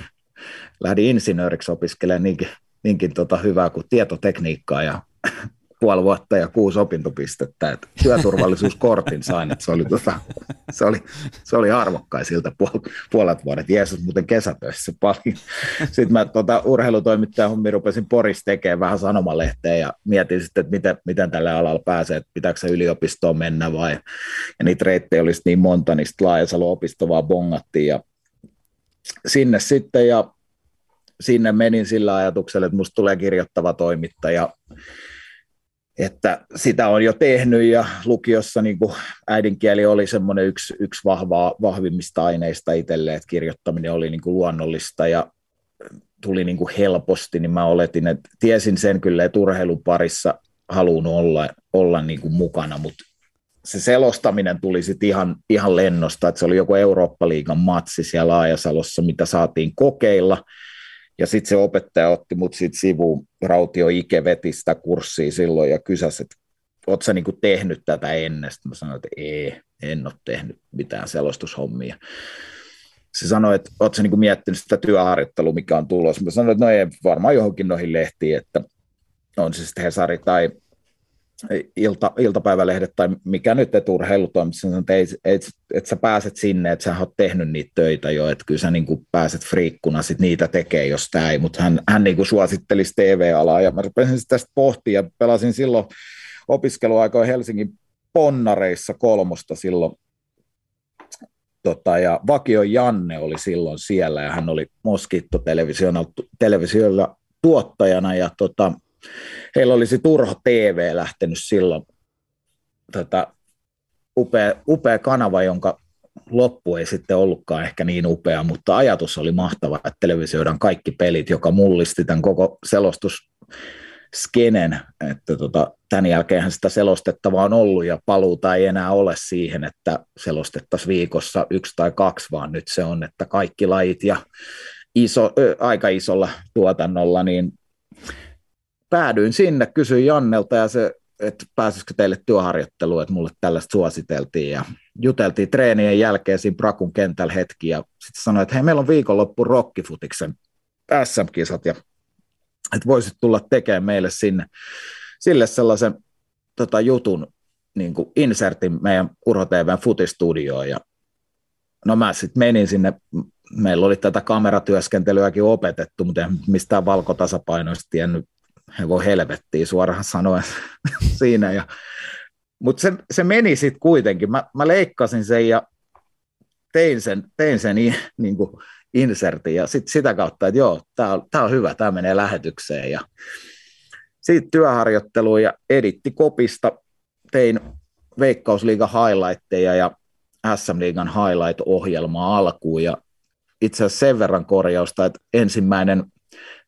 lähdin insinööriksi opiskelemaan niinkin, niinkin tota hyvää kuin tietotekniikkaa ja puoli vuotta ja kuusi opintopistettä, että työturvallisuuskortin sain, että se oli, tota, se oli, se oli arvokkain siltä puol, puolet vuodet. Jeesus muuten kesätöissä paljon. Sitten mä tota, urheilutoimittajan hommi rupesin Porissa tekemään vähän sanomalehteen ja mietin sitten, että miten, miten tälle alalle pääsee, että pitääkö se yliopistoon mennä vai, ja niitä reittejä olisi niin monta, niin sitten Laajasalo-opisto vaan bongattiin ja sinne sitten ja sinne menin sillä ajatuksella, että musta tulee kirjoittava toimittaja että sitä on jo tehnyt ja lukiossa niin kuin äidinkieli oli semmoinen yksi, yksi vahvaa, vahvimmista aineista itselle, että kirjoittaminen oli niin kuin luonnollista ja tuli niin kuin helposti, niin mä oletin, että tiesin sen kyllä, että urheilun parissa haluan olla, olla niin kuin mukana, mutta se selostaminen tuli sitten ihan, ihan lennosta, että se oli joku Eurooppa-liigan matsi siellä Laajasalossa, mitä saatiin kokeilla – ja sitten se opettaja otti mut siitä sivuun, Rautio Ike veti sitä kurssia silloin ja kysäsi, että ootko sä niinku tehnyt tätä ennen? Sitten mä sanoin, että ei, en ole tehnyt mitään selostushommia. Se sanoi, että ootko sä niinku miettinyt sitä työharjoittelua, mikä on tulossa? Mä sanoin, että no ei, varmaan johonkin noihin lehtiin, että on se sitten Hesari tai ilta, iltapäivälehdet tai mikä nyt, että urheilutoimissa, että et, et, et sä pääset sinne, että sä oot tehnyt niitä töitä jo, että kyllä sä niin kuin pääset friikkuna sit niitä tekee, jos tämä ei, mutta hän, hän niin kuin suosittelisi TV-alaa ja mä rupesin tästä pohtia ja pelasin silloin opiskeluaikoin Helsingin ponnareissa kolmosta silloin. Tota, ja Vakio Janne oli silloin siellä ja hän oli Moskitto-televisiolla tuottajana ja tota, heillä olisi Turho TV lähtenyt silloin tota, upea, upea kanava, jonka loppu ei sitten ollutkaan ehkä niin upea, mutta ajatus oli mahtava, että televisioidaan kaikki pelit, joka mullisti tämän koko selostus skenen, että tota, tämän jälkeen sitä selostettavaa on ollut ja paluuta ei enää ole siihen, että selostettaisiin viikossa yksi tai kaksi, vaan nyt se on, että kaikki lajit ja iso, ö, aika isolla tuotannolla, niin päädyin sinne, kysyin Jannelta ja se, että pääsisikö teille työharjoitteluun, että mulle tällaista suositeltiin. Ja juteltiin treenien jälkeen siinä Brakun kentällä hetki ja sitten sanoin, että hei meillä on viikonloppu Rockifutiksen SM-kisat ja että voisit tulla tekemään meille sinne sille sellaisen tota, jutun, niin kuin insertin meidän Urho TVn futistudioon. Ja no mä sitten menin sinne, meillä oli tätä kameratyöskentelyäkin opetettu, mutta en mistään valkotasapainoista tiennyt he voi helvettiin suoraan sanoen siinä. Ja, mutta se, se meni sitten kuitenkin. Mä, mä leikkasin sen ja tein sen, tein sen niin kuin insertin ja sit sitä kautta, että joo, tämä on, tää on hyvä, tämä menee lähetykseen. Ja siitä työharjoitteluun ja editti kopista tein Veikkausliigan highlightteja ja SM-liigan highlight-ohjelmaa alkuun ja itse asiassa sen verran korjausta, että ensimmäinen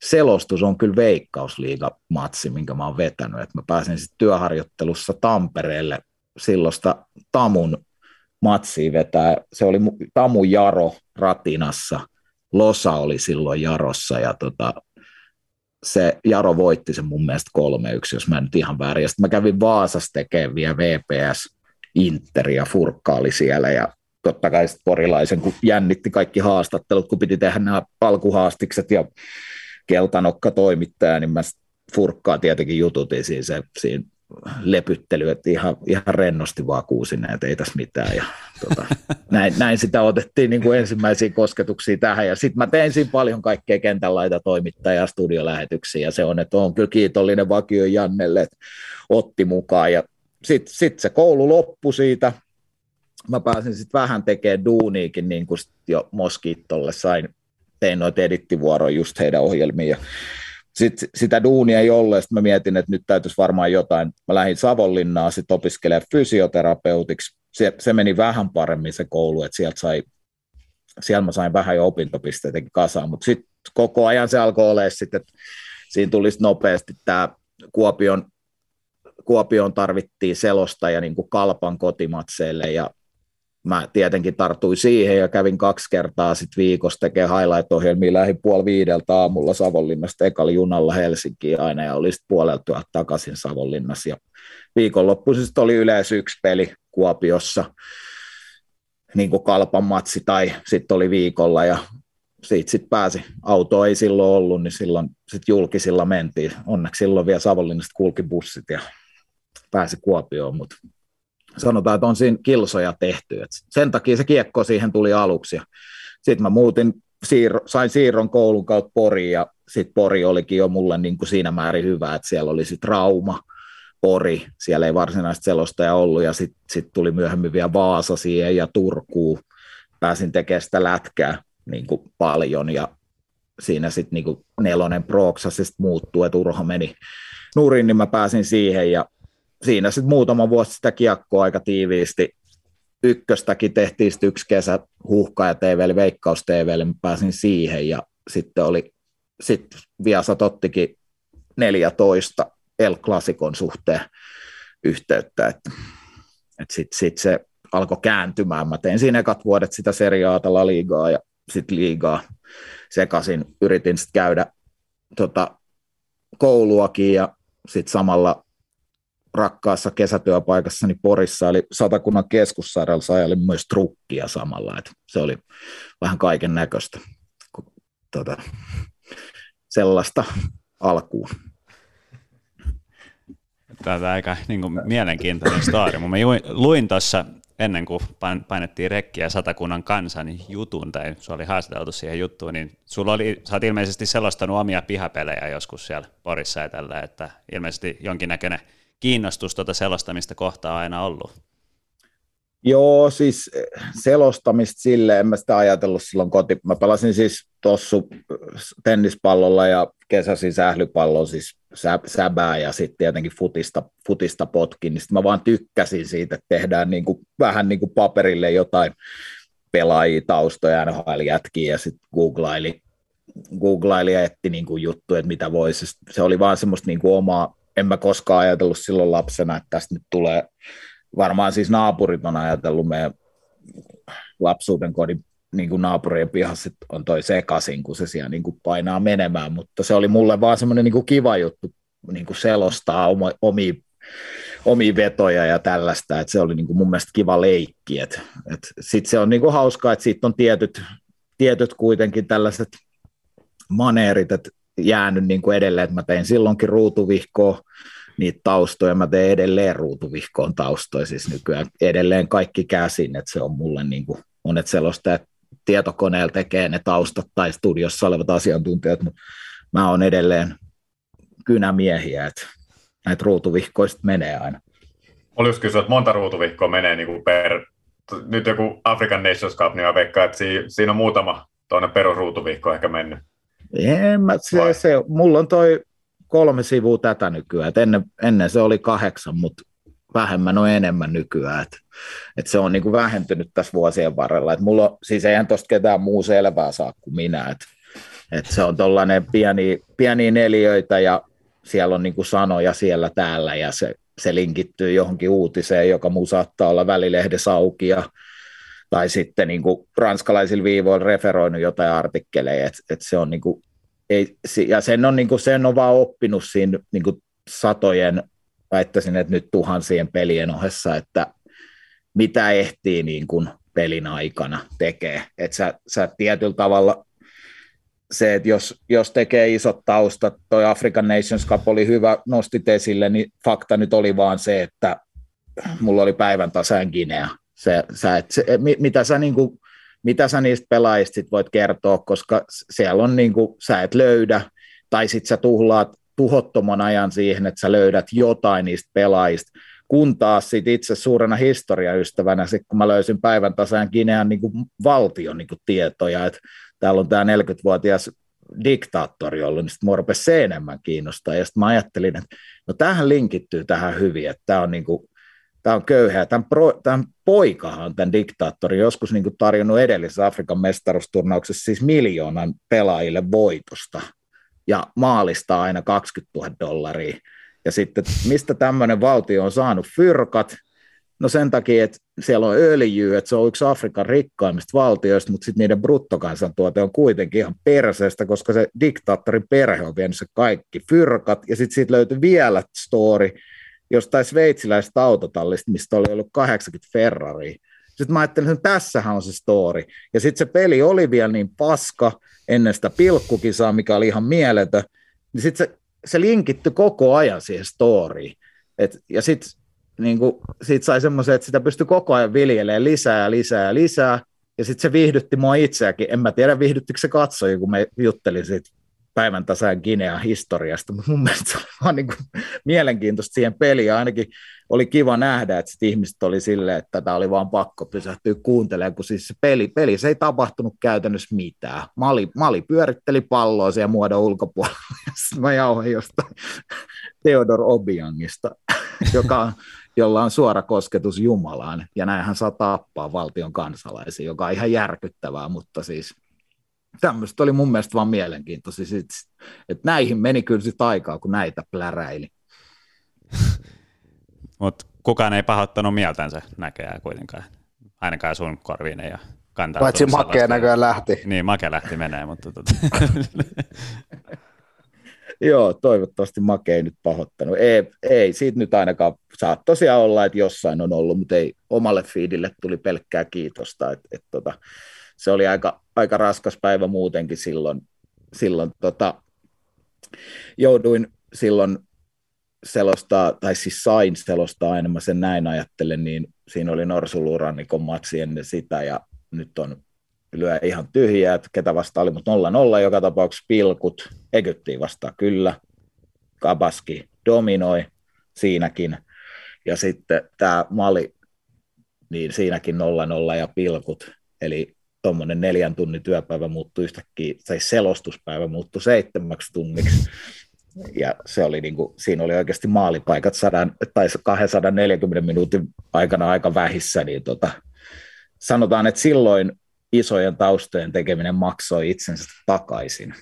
selostus on kyllä veikkausliiga-matsi, minkä mä oon vetänyt. että mä pääsin sitten työharjoittelussa Tampereelle silloista Tamun matsia vetää. Se oli Tamu Jaro Ratinassa. Losa oli silloin Jarossa ja tota, se Jaro voitti sen mun mielestä 3-1, jos mä en nyt ihan väärin. Sitten mä kävin Vaasassa tekemään vielä VPS Inter ja Furkka oli siellä ja totta kai porilaisen, kun jännitti kaikki haastattelut, kun piti tehdä nämä alkuhaastikset ja keltanokka toimittaja, niin mä furkkaa tietenkin jututin siinä, se, siinä lepyttely, että ihan, ihan rennosti vaan kuusin, että ei tässä mitään. Ja, tota, näin, näin, sitä otettiin niin kuin ensimmäisiä kosketuksia tähän. Ja sitten mä tein siinä paljon kaikkea kentän laita toimittajaa, studiolähetyksiä. Ja se on, että on kyllä kiitollinen vakio Jannelle, että otti mukaan. Ja sitten sit se koulu loppui siitä. Mä pääsin sitten vähän tekemään duuniikin, niin kuin jo Moskittolle sain, tein noita edittivuoroja just heidän ohjelmiin. Ja sitten sitä duunia ei ollut, ja mä mietin, että nyt täytyisi varmaan jotain. Mä lähdin Savonlinnaan sitten opiskelemaan fysioterapeutiksi. Se, se meni vähän paremmin se koulu, että sieltä sai, siellä mä sain vähän jo opintopisteitäkin kasaan, mutta sitten koko ajan se alkoi olla sitten, että siinä tulisi nopeasti tämä Kuopion, Kuopion tarvittiin selosta ja niin kuin kalpan kotimatseille ja mä tietenkin tartuin siihen ja kävin kaksi kertaa sit viikossa tekemään highlight-ohjelmia, lähin puoli viideltä aamulla Savonlinnasta ekalla junalla Helsinkiin aina ja oli sitten puolelta takaisin Savonlinnassa ja viikonloppuisesti oli yleensä yksi peli Kuopiossa, niin kuin kalpan matsi tai sitten oli viikolla ja siitä sitten pääsi. Auto ei silloin ollut, niin silloin sitten julkisilla mentiin. Onneksi silloin vielä Savonlinnasta kulki bussit ja pääsi Kuopioon, mutta sanotaan, että on siinä kilsoja tehty. Et sen takia se kiekko siihen tuli aluksi. Sitten mä muutin, siirro, sain siirron koulun kautta Poriin ja sitten Pori olikin jo mulle niin kuin siinä määrin hyvä, että siellä oli sitten Rauma, Pori, siellä ei varsinaista selostaja ollut ja sitten sit tuli myöhemmin vielä Vaasa siihen ja Turkuun. Pääsin tekemään sitä lätkää niin kuin paljon ja siinä sitten niin nelonen prooksasista muuttui, että Urho meni nurin, niin mä pääsin siihen ja siinä sitten muutama vuosi sitä kiekkoa aika tiiviisti. Ykköstäkin tehtiin sitten yksi kesä huhka ja TV, eli Veikkaus TV, mä pääsin siihen ja sitten oli, sitten Viasat ottikin 14 El Classicon suhteen yhteyttä, että, että sitten sit se alkoi kääntymään. Mä tein siinä ekat vuodet sitä seriaata La Ligaa ja sitten liigaa sekaisin. Yritin sitten käydä tota, kouluakin ja sitten samalla rakkaassa kesätyöpaikassani Porissa, eli Satakunnan keskussairaalassa ajalin myös trukkia samalla, että se oli vähän kaiken näköistä tota, sellaista alkuun. Tämä on aika niin kuin, mielenkiintoinen story. Mä luin tuossa ennen kuin painettiin rekkiä Satakunnan kansan niin jutun, tai sulla oli haastateltu siihen juttuun, niin sulla oli, sä oot ilmeisesti selostanut omia pihapelejä joskus siellä Porissa ja tällä, että ilmeisesti jonkinnäköinen kiinnostus tuota selostamista kohtaa aina ollut? Joo, siis selostamista sille en mä sitä ajatellut silloin koti. Mä pelasin siis tossu tennispallolla ja kesäsin sählypallolla, siis sä, säbää ja sitten tietenkin futista, futista potkin, niin sitten mä vaan tykkäsin siitä, että tehdään niin kuin, vähän niin kuin paperille jotain pelaajia, taustoja, NHL-jätkiä ja sitten googlaili, googlaili ja etti niin kuin että mitä voisi. Se oli vaan semmoista niin kuin omaa, en mä koskaan ajatellut silloin lapsena, että tästä nyt tulee, varmaan siis naapurit on ajatellut meidän lapsuuden kodin niin kuin naapurien pihassa on toi sekasin, kun se siellä niin kuin painaa menemään, mutta se oli mulle vaan semmoinen niin kiva juttu niin kuin selostaa oma, omia vetoja ja tällaista, että se oli niin kuin mun mielestä kiva leikki, sitten se on niin kuin hauskaa, että siitä on tietyt, tietyt kuitenkin tällaiset maneerit, että jäänyt niin kuin edelleen, että mä tein silloinkin ruutuvihkoa, niitä taustoja, mä teen edelleen ruutuvihkoon taustoja, siis nykyään edelleen kaikki käsin, että se on mulle niin kuin monet selostajat tietokoneella tekee ne taustat tai studiossa olevat asiantuntijat, mutta mä oon edelleen kynämiehiä, että näitä ruutuvihkoista menee aina. Oli just kysyä, että monta ruutuvihkoa menee niin kuin per, nyt joku African Nations Cup, niin mä veikkaan, että siinä on muutama toinen perusruutuvihko ehkä mennyt. En mä, se, se, mulla on toi kolme sivua tätä nykyään. Et ennen, ennen se oli kahdeksan, mutta vähemmän on enemmän nykyään. Et, et se on niinku vähentynyt tässä vuosien varrella. Et mulla on, siis eihän tuosta ketään muu selvää saa kuin minä. Et, et se on tuollainen pieni, pieni neliöitä ja siellä on niinku sanoja siellä täällä ja se, se linkittyy johonkin uutiseen, joka muu saattaa olla välilehdessä auki ja tai sitten niin kuin ranskalaisilla viivoilla referoinut jotain artikkeleja, että et se on niin kuin, ei, ja sen on, niin kuin, sen on vaan oppinut siinä niin kuin satojen, väittäisin, että nyt tuhansien pelien ohessa, että mitä ehtii niin kuin pelin aikana tekee, että sä, sä tietyllä tavalla se, että jos, jos tekee isot taustat, toi African Nations Cup oli hyvä, nostit esille, niin fakta nyt oli vaan se, että mulla oli päivän tasaan Guinea. Se, sä et, se, mitä, sä, niin kuin, mitä sä niistä pelaajista sit voit kertoa, koska siellä on niin kuin, sä et löydä, tai sitten sä tuhlaat tuhottoman ajan siihen, että sä löydät jotain niistä pelaajista, kun taas sit itse suurena historiaystävänä, sit kun mä löysin päivän tasaan Ginean niin kuin valtion niin kuin tietoja, että täällä on tämä 40-vuotias diktaattori ollut, niin sitten mua se enemmän kiinnostaa. Ja sitten mä ajattelin, että no tähän linkittyy tähän hyvin, että tämä on, niin kuin, tämä on köyhä. Tämän, pro, tämän poikahan tämän diktaattori joskus niin kuin tarjonnut edellisessä Afrikan mestaruusturnauksessa siis miljoonan pelaajille voitosta ja maalista aina 20 000 dollaria. Ja sitten mistä tämmöinen valtio on saanut fyrkat, No sen takia, että siellä on öljyä, että se on yksi Afrikan rikkaimmista valtioista, mutta sitten niiden bruttokansantuote on kuitenkin ihan perseestä, koska se diktaattorin perhe on vienyt se kaikki fyrkat, ja sitten siitä löytyi vielä story jostain sveitsiläisestä autotallista, mistä oli ollut 80 Ferrari. Sitten mä ajattelin, että tässähän on se story. Ja sitten se peli oli vielä niin paska ennen sitä pilkkukisaa, mikä oli ihan mieletön, niin sitten se, se linkittyi koko ajan siihen storyin. Et, ja sitten niin kuin, sai semmoisen, että sitä pystyi koko ajan viljelemään lisää ja lisää ja lisää, ja sitten se viihdytti mua itseäkin. En mä tiedä, viihdyttikö se katsoja, kun me juttelin siitä päivän tasaan Ginean historiasta, mutta mun mielestä se oli vaan niin kuin mielenkiintoista siihen peliin, ainakin oli kiva nähdä, että sit ihmiset oli silleen, että tätä oli vaan pakko pysähtyä kuuntelemaan, kun siis se peli, peli se ei tapahtunut käytännössä mitään. Mali, Mali pyöritteli palloa siellä muodon ulkopuolella, ja mä jauhin jostain Theodor Obiangista, joka jolla on suora kosketus Jumalaan, ja näinhän saa tappaa valtion kansalaisia, joka on ihan järkyttävää, mutta siis tämmöistä oli mun mielestä vaan mielenkiintoisia, että näihin meni kyllä sitten aikaa, kun näitä pläräili. Mutta kukaan ei pahoittanut mieltänsä näköjään kuitenkaan, ainakaan sun korviin ja kantaa. Paitsi Make näköjään lähti. Niin, Make lähti menee, mutta... Tota... Joo, toivottavasti Make ei nyt pahoittanut. Ei, ei siitä nyt ainakaan saa tosiaan olla, että jossain on ollut, mutta ei omalle fiidille tuli pelkkää kiitosta. Et, et, tota, se oli aika, aika raskas päivä muutenkin silloin. silloin tota, jouduin silloin selostaa, tai siis sain selostaa aina, mä sen näin ajattelen, niin siinä oli Norsulurannikon matsi ennen sitä, ja nyt on lyö ihan tyhjää, että ketä vasta oli, mutta 0-0 joka tapauksessa pilkut, Egyptiin vastaan kyllä, Kabaski dominoi siinäkin, ja sitten tämä Mali, niin siinäkin 0-0 ja pilkut, eli tuommoinen neljän tunnin työpäivä muuttui yhtäkkiä, tai selostuspäivä muuttui seitsemäksi tunniksi, ja se oli niin kuin, siinä oli oikeasti maalipaikat 100, tai 240 minuutin aikana aika vähissä, niin tota, sanotaan, että silloin isojen taustojen tekeminen maksoi itsensä takaisin.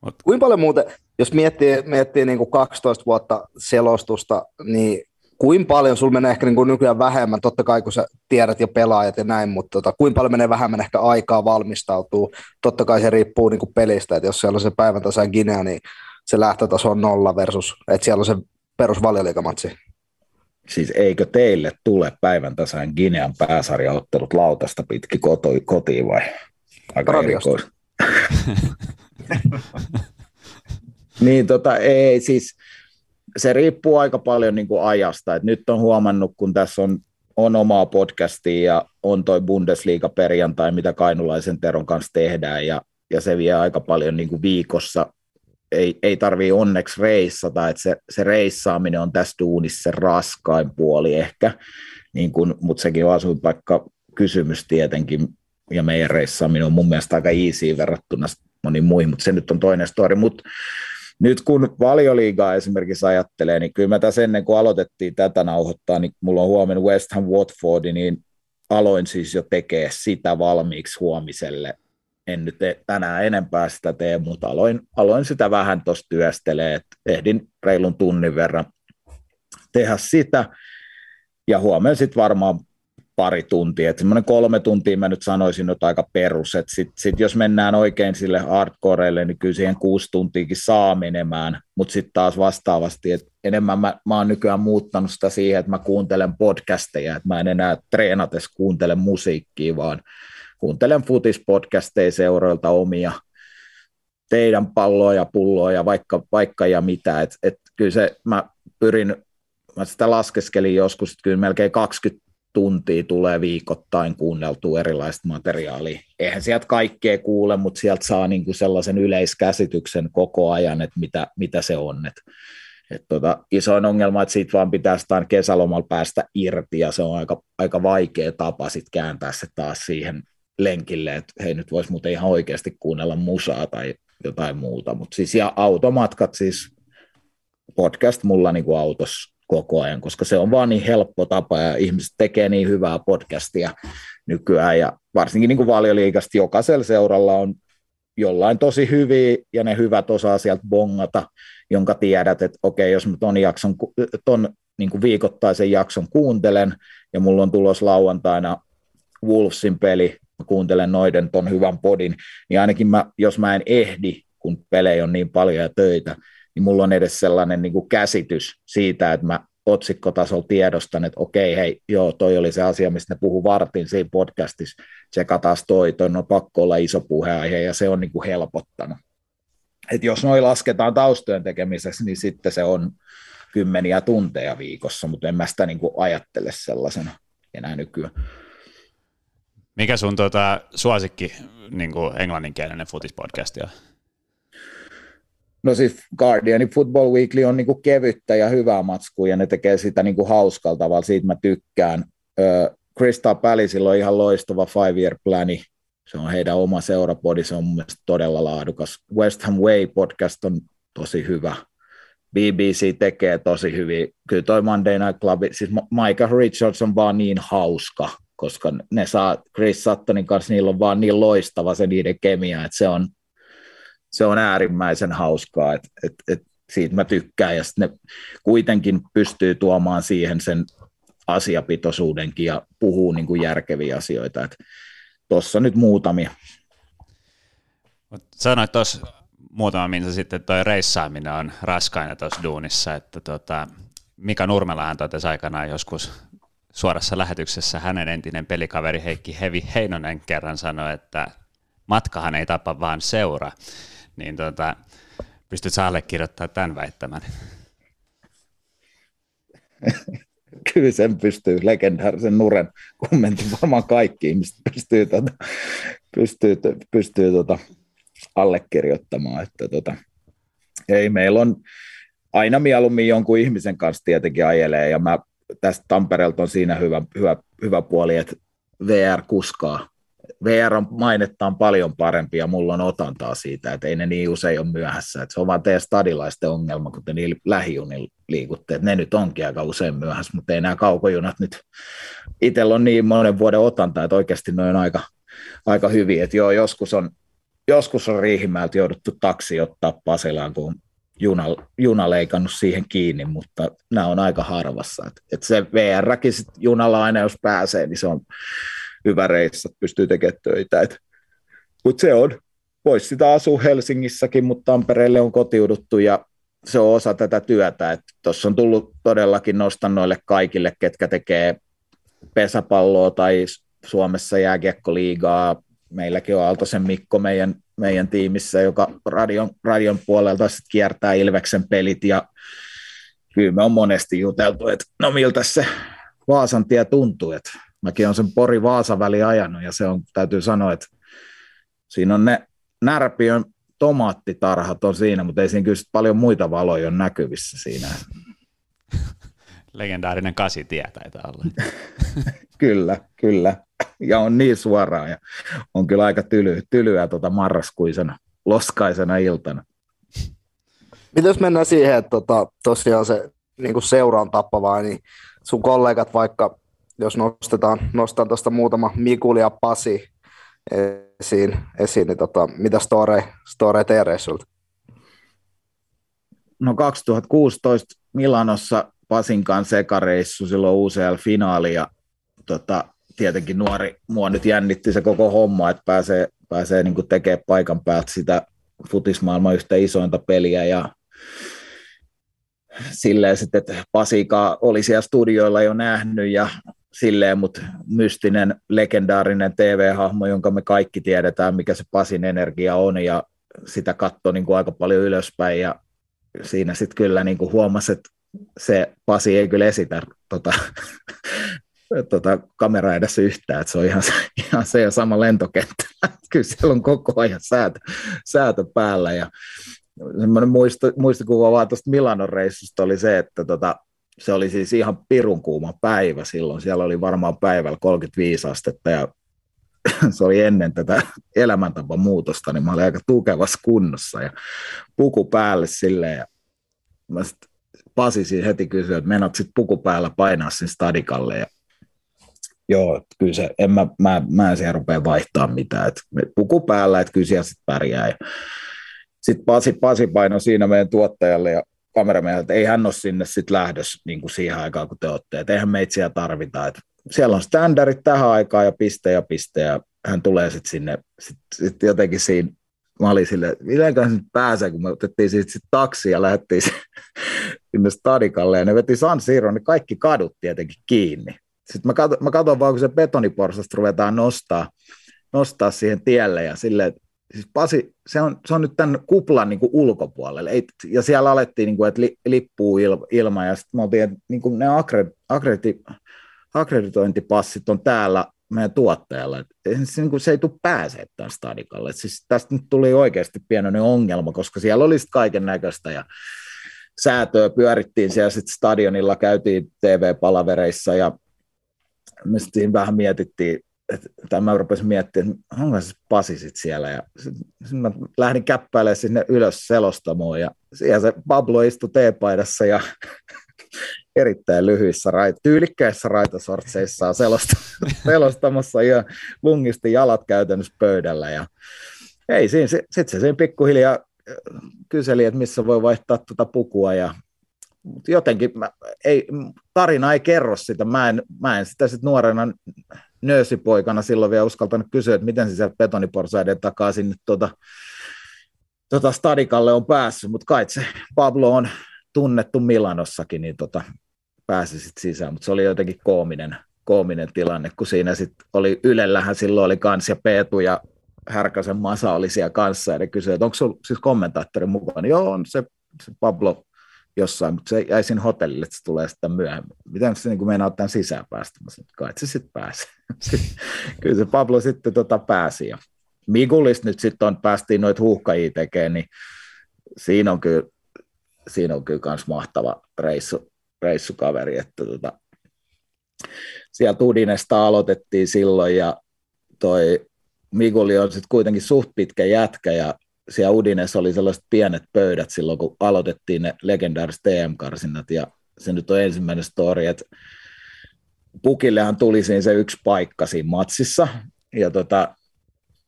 Mut. Kuinka paljon muuten, jos miettii, miettii niin kuin 12 vuotta selostusta, niin kuinka paljon sulla menee ehkä niin kuin nykyään vähemmän, totta kai kun sä tiedät jo pelaajat ja näin, mutta tota, kuinka paljon menee vähemmän ehkä aikaa valmistautuu, totta kai se riippuu niin kuin pelistä, että jos siellä on se päivän tasan Guinea, niin se lähtötaso on nolla versus, että siellä on se perusvalioliikamatsi siis eikö teille tule päivän tasan Ginean pääsarjaottelut lautasta pitki koto, kotiin vai? Aika niin tota, ei siis, se riippuu aika paljon niin kuin ajasta. Et nyt on huomannut, kun tässä on, on omaa podcastia ja on toi Bundesliga perjantai, mitä Kainulaisen Teron kanssa tehdään ja, ja se vie aika paljon niin kuin viikossa. Ei, ei tarvii onneksi reissata, että se, se reissaaminen on tässä duunissa se raskain puoli ehkä, niin kun, mutta sekin on asuinpaikka kysymys tietenkin, ja meidän reissaaminen on mun mielestä aika easy verrattuna moniin muihin, mutta se nyt on toinen story, mutta nyt kun valioliigaa esimerkiksi ajattelee, niin kyllä mä tässä ennen kuin aloitettiin tätä nauhoittaa, niin mulla on huomenna West Ham Watfordi, niin aloin siis jo tekee sitä valmiiksi huomiselle. En nyt tänään enempää sitä tee, mutta aloin, aloin sitä vähän tuossa työstelee, että ehdin reilun tunnin verran tehdä sitä, ja huomenna sitten varmaan pari tuntia, että semmoinen kolme tuntia mä nyt sanoisin että aika perus, että sitten sit jos mennään oikein sille hardcorelle, niin kyllä siihen kuusi tuntiakin saa menemään, mutta sitten taas vastaavasti, että enemmän mä, mä oon nykyään muuttanut sitä siihen, että mä kuuntelen podcasteja, että mä en enää treenates kuuntele musiikkia, vaan kuuntelen futispodcasteja seuroilta omia, teidän palloa ja pulloa ja vaikka, vaikka ja mitä. Et, et kyllä se, mä pyrin, mä sitä laskeskelin joskus, että kyllä melkein 20 tuntia tulee viikoittain kuunneltua erilaista materiaalia. Eihän sieltä kaikkea kuule, mutta sieltä saa niinku sellaisen yleiskäsityksen koko ajan, että mitä, mitä se on. Et, et tota, isoin ongelma, että siitä vaan pitää sitä kesälomalla päästä irti, ja se on aika, aika vaikea tapa sit kääntää se taas siihen lenkille, että hei nyt voisi muuten ihan oikeasti kuunnella musaa tai jotain muuta. Mutta siis ja automatkat siis podcast mulla niin kuin autossa koko ajan, koska se on vaan niin helppo tapa ja ihmiset tekee niin hyvää podcastia nykyään ja varsinkin niin kuin valioliikasta jokaisella seuralla on jollain tosi hyviä ja ne hyvät osaa sieltä bongata, jonka tiedät, että okei, jos mä ton, jakson, ton niin kuin viikoittaisen jakson kuuntelen ja mulla on tulos lauantaina Wolvesin peli, mä kuuntelen noiden ton hyvän podin, niin ainakin mä, jos mä en ehdi, kun pelejä on niin paljon ja töitä, niin mulla on edes sellainen niin kuin käsitys siitä, että mä otsikkotasolla tiedostan, että okei, hei, joo, toi oli se asia, mistä ne puhu vartin siinä podcastissa, taas toi, toi on pakko olla iso puheenaihe, ja se on niin kuin helpottanut. Et jos noi lasketaan taustojen tekemisessä, niin sitten se on kymmeniä tunteja viikossa, mutta en mä sitä niin kuin ajattele sellaisena enää nykyään. Mikä sun tuota, suosikki niin englanninkielinen futispodcast on? No siis Guardianin Football Weekly on niinku kevyttä ja hyvää matskua ja ne tekee sitä niinku hauskalla tavalla, siitä mä tykkään. Krista Pälisillä on ihan loistava five year plani, se on heidän oma seurapodi, se on mun mielestä todella laadukas. West Ham Way podcast on tosi hyvä. BBC tekee tosi hyvin. Kyllä toi Monday Night Club, siis Michael Richards on vaan niin hauska, koska ne saa Chris Suttonin kanssa, niillä on vaan niin loistava se niiden kemia, että se on, se on äärimmäisen hauskaa, että et, et siitä mä tykkään, ja ne kuitenkin pystyy tuomaan siihen sen asiapitoisuudenkin ja puhuu niin kuin järkeviä asioita, tuossa nyt muutamia. Sanoit tuossa muutama minuutti sitten, että toi reissaaminen on raskaina tuossa duunissa, että tota, Mika Nurmelahan totesi aikanaan joskus suorassa lähetyksessä hänen entinen pelikaveri Heikki Hevi Heinonen kerran sanoi, että matkahan ei tapa vaan seura niin tota, pystyt sä allekirjoittamaan tämän väittämän? Kyllä sen pystyy, legendaarisen nuren kommentin varmaan kaikki ihmiset pystyy, tota, pystyy, pystyy tota, allekirjoittamaan. Että, tota, ei, meillä on aina mieluummin jonkun ihmisen kanssa tietenkin ajelee, ja mä tästä Tampereelta on siinä hyvä, hyvä, hyvä puoli, että VR kuskaa VR on mainettaan paljon parempi ja mulla on otantaa siitä, että ei ne niin usein ole myöhässä. Että se on vaan teidän stadilaisten ongelma, kun te niillä lähijunilla liikutte. Että ne nyt onkin aika usein myöhässä, mutta ei nämä kaukojunat nyt. Itsellä on niin monen vuoden otanta, että oikeasti ne on aika, aika hyviä. Että joo, joskus on, joskus on Riihimäeltä jouduttu taksi ottaa Pasilaan, kun juna, juna leikannut siihen kiinni, mutta nämä on aika harvassa. Että et se VRkin junalla aina, jos pääsee, niin se on hyvä reissa, pystyy tekemään töitä. Mutta se on, voisi sitä asua Helsingissäkin, mutta Tampereelle on kotiuduttu ja se on osa tätä työtä. Tuossa on tullut todellakin nostan noille kaikille, ketkä tekee pesäpalloa tai Suomessa jääkiekkoliigaa. Meilläkin on Aaltosen Mikko meidän, meidän tiimissä, joka radion, radion puolelta kiertää Ilveksen pelit ja kyllä me on monesti juteltu, että no miltä se Vaasan tie tuntuu, että Mäkin olen sen Pori-Vaasa-väli ajanut ja se on, täytyy sanoa, että siinä on ne närpiön tomaattitarhat on siinä, mutta ei siinä kyllä paljon muita valoja ole näkyvissä siinä. Legendaarinen kasitie taitaa olla. kyllä, kyllä. Ja on niin suoraan ja on kyllä aika tyly, tylyä tuota marraskuisena, loskaisena iltana. Mitä jos mennään siihen, että tota, tosiaan se niin seuraan tappavaa, niin sun kollegat vaikka jos nostetaan, nostan tuosta muutama Mikuli ja Pasi esiin, esiin niin tota, mitä store, store reissulta? No 2016 Milanossa Pasin kanssa ekareissu silloin UCL-finaali ja tota, tietenkin nuori, mua nyt jännitti se koko homma, että pääsee, pääsee niin tekemään paikan päältä sitä futismaailman yhtä isointa peliä ja silleen sitten, että Pasika oli siellä studioilla jo nähnyt ja silleen, mutta mystinen, legendaarinen TV-hahmo, jonka me kaikki tiedetään, mikä se Pasin energia on, ja sitä katsoi niin aika paljon ylöspäin, ja siinä sitten kyllä niin kuin huomasi, että se Pasi ei kyllä esitä tota, tota, kamera edessä yhtään, että se on ihan ihan se ja sama lentokenttä. kyllä siellä on koko ajan säätö, säätö päällä, ja semmoinen muisto, muistikuva vaan tuosta Milanon reissusta oli se, että tota, se oli siis ihan pirun kuuma päivä silloin. Siellä oli varmaan päivällä 35 astetta ja se oli ennen tätä elämäntavan muutosta, niin mä olin aika tukevassa kunnossa ja puku päälle silleen. Ja mä sit Pasi heti kysyi, että menot sitten puku päällä painaa sen stadikalle ja joo, kyllä se, en mä, mä, mä en siellä rupea vaihtaa mitään, että puku päällä, että kyllä siellä sitten pärjää. Sitten Pasi, Pasi painoi siinä meidän tuottajalle ja kameramiehelle, että ei hän ole sinne sitten lähdössä niin kuin siihen aikaan, kun te olette, että eihän meitä siellä tarvita, että siellä on standardit tähän aikaan ja piste ja piste ja hän tulee sitten sinne, sitten sit jotenkin siinä, mä olin silleen, miten hän pääsee, kun me otettiin sitten sit taksi ja lähdettiin sinne stadikalle ja ne veti San Siro, niin kaikki kadut tietenkin kiinni. Sitten mä katson, mä katson vaan, kun se betoniporsasta ruvetaan nostaa, nostaa siihen tielle ja silleen, siis Pasi, se on, se on nyt tämän kuplan niin kuin ulkopuolelle, Ei, ja siellä alettiin, niin kuin, että li, lippuu il, ilma, ja sitten me oltiin, että niin kuin ne akrediti, akkreditointipassit on täällä meidän tuottajalla, että se, niin kuin, se ei tule pääsee tämän stadikalle. Siis tästä nyt tuli oikeasti pienoinen ongelma, koska siellä oli kaiken näköistä, ja säätöä pyörittiin siellä sitten stadionilla, käytiin TV-palavereissa, ja me sitten vähän mietittiin, että mä rupesin miettimään, että onko se Pasi sit siellä. Ja sitten mä lähdin käppäilemään sinne ylös selostamoon ja siellä se Pablo istui teepaidassa ja erittäin lyhyissä, rait, tyylikkäissä raitasortseissa selostamassa ja lungisti jalat käytännössä pöydällä. Ja ei siinä, sitten se siinä pikkuhiljaa äh, kyseli, että missä voi vaihtaa tuota pukua ja jotenkin mä, ei, tarina ei kerro sitä. Mä en, mä en sitä sit nuorena nöösipoikana silloin vielä uskaltanut kysyä, että miten se sieltä betoniporsaiden takaa sinne tuota, tuota stadikalle on päässyt, mutta kai se Pablo on tunnettu Milanossakin, niin tota, pääsi sitten sisään, mutta se oli jotenkin koominen, koominen tilanne, kun siinä sitten oli Ylellähän silloin oli kans ja Peetu ja Härkäsen Masa oli siellä kanssa, ja ne kysyi, että onko sinulla siis kommentaattori mukana? Joo, on se, se Pablo jossain, mutta se jäi sinne hotellille, että se tulee sitten myöhemmin. Miten se niin meinaa tämän sisään päästä? Mä sanoin, kai se sitten pääsee. Kyllä se Pablo sitten tota pääsi. Ja Migulis nyt sitten on, päästiin noita huuhkajia tekemään, niin siinä on kyllä, siinä on kyllä kans mahtava reissu, reissukaveri, että tota, siellä Tudinesta aloitettiin silloin ja toi Miguli on sitten kuitenkin suht pitkä jätkä ja siellä Udines oli sellaiset pienet pöydät silloin, kun aloitettiin ne legendaariset TM-karsinnat, ja se nyt on ensimmäinen story, että Pukillehan tuli siinä se yksi paikka siinä matsissa, ja tota,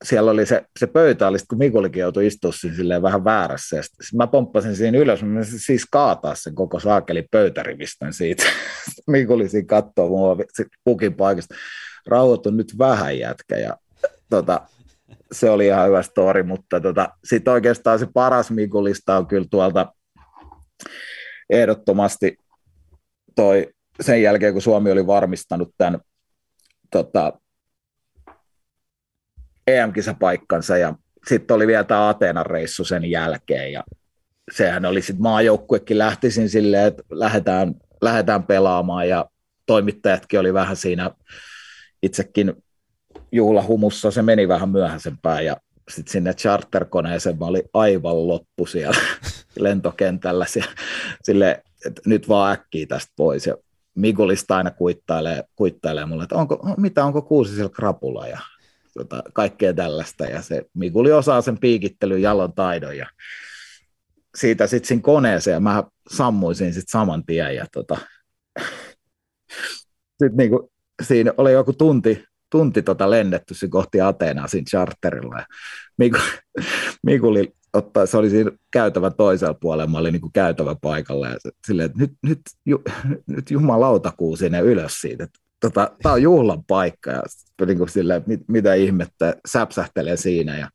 siellä oli se, se pöytä, oli, kun Mikulikin joutui istua siinä vähän väärässä, ja mä pomppasin siinä ylös, mä siis kaataa sen koko saakeli pöytärivistön siitä. Mikuli siinä katsoo mua pukin paikasta, rauhoitu nyt vähän jätkä, ja tota, se oli ihan hyvä story, mutta tota, sitten oikeastaan se paras Mikulista on kyllä tuolta ehdottomasti toi sen jälkeen, kun Suomi oli varmistanut tämän tota, EM-kisapaikkansa ja sitten oli vielä tämä Ateenan reissu sen jälkeen ja sehän oli sitten maajoukkuekin lähtisin silleen, että lähdetään, lähdetään pelaamaan ja toimittajatkin oli vähän siinä itsekin juhlahumussa. Se meni vähän myöhäisempään ja sitten sinne charterkoneeseen mä olin aivan loppu siellä lentokentällä. Sille, että nyt vaan äkkiä tästä pois. Ja Migulista aina kuittailee, kuittailee mulle, että onko, mitä, onko kuusi siellä krapula ja tota, kaikkea tällaista. Ja se Miguli osaa sen piikittelyn jalon taidon ja siitä sitten siinä koneeseen ja mä sammuisin sitten saman tien ja tota, sitten niinku, siinä oli joku tunti, tunti tota lennetty se kohti Ateenaa siinä charterilla. Ja Miku, Mikuli ottaa, se oli siinä käytävä toisella puolella, mä olin niin käytävä paikalla ja silleen, että nyt, nyt, ju, nyt jumalauta kuu sinne ylös siitä, että tota, tämä on juhlan paikka ja niin kuin silleen, mit, mitä ihmettä säpsähtelee siinä ja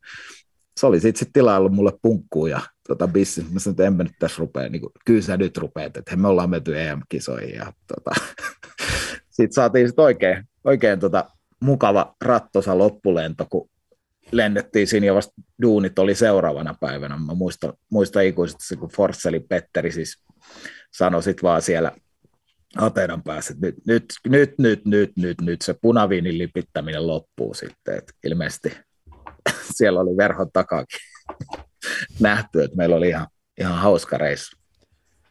se oli sitten sit tilaillut mulle punkkuun ja tota, bisnes. Mä sanoin, että en mä nyt tässä rupea, niin kuin, kyllä sä nyt rupeat, että me ollaan menty EM-kisoihin ja tota, sitten saatiin sit oikein, oikein tota mukava rattosa loppulento, kun lennettiin siinä ja vasta duunit oli seuraavana päivänä. Mä muistan, muistan ikuisesti, kun Forsseli Petteri siis sanoi sit vaan siellä Atenan päässä, että nyt, nyt, nyt, nyt, nyt, nyt se punaviinin lipittäminen loppuu sitten. Et ilmeisesti siellä oli verhon takakin nähty, että meillä oli ihan, ihan hauska reissu.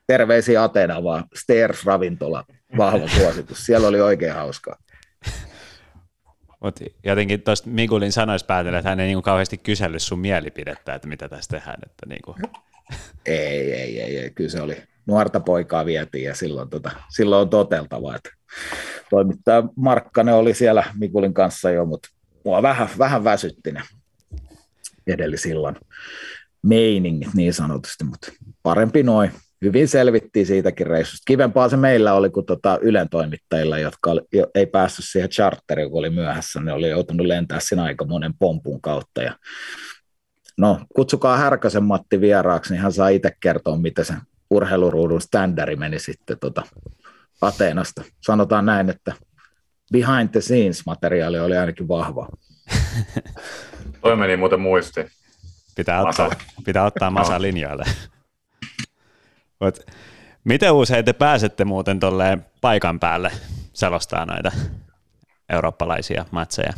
Terveisiä Atena vaan, Stairs ravintola, vahva suositus. Siellä oli oikein hauskaa. Mutta jotenkin tuosta Migulin sanoisi päätellä, että hän ei niinku kauheasti kysellyt sun mielipidettä, että mitä tässä tehdään. Että niinku. ei, ei, ei, ei, kyllä se oli. Nuorta poikaa vietiin ja silloin, tota, silloin on toteltava. Että toimittaja Markkanen oli siellä Mikulin kanssa jo, mutta mua vähän, vähän väsytti ne edeli silloin meiningit niin sanotusti, mutta parempi noin hyvin selvittiin siitäkin reissusta. Kivempaa se meillä oli kuin tota Ylen toimittajilla, jotka oli, jo, ei päässyt siihen charteriin, kun oli myöhässä. Ne oli joutunut lentää siinä aika monen pompun kautta. Ja no, kutsukaa Härkösen Matti vieraaksi, niin hän saa itse kertoa, mitä se urheiluruudun standardi meni sitten tota Ateenasta. Sanotaan näin, että behind the scenes materiaali oli ainakin vahva. Toi meni muuten muisti. Pitää ottaa, pitää ottaa masa linjoille. Mut, miten usein te pääsette muuten tolleen paikan päälle selostaa noita eurooppalaisia matseja?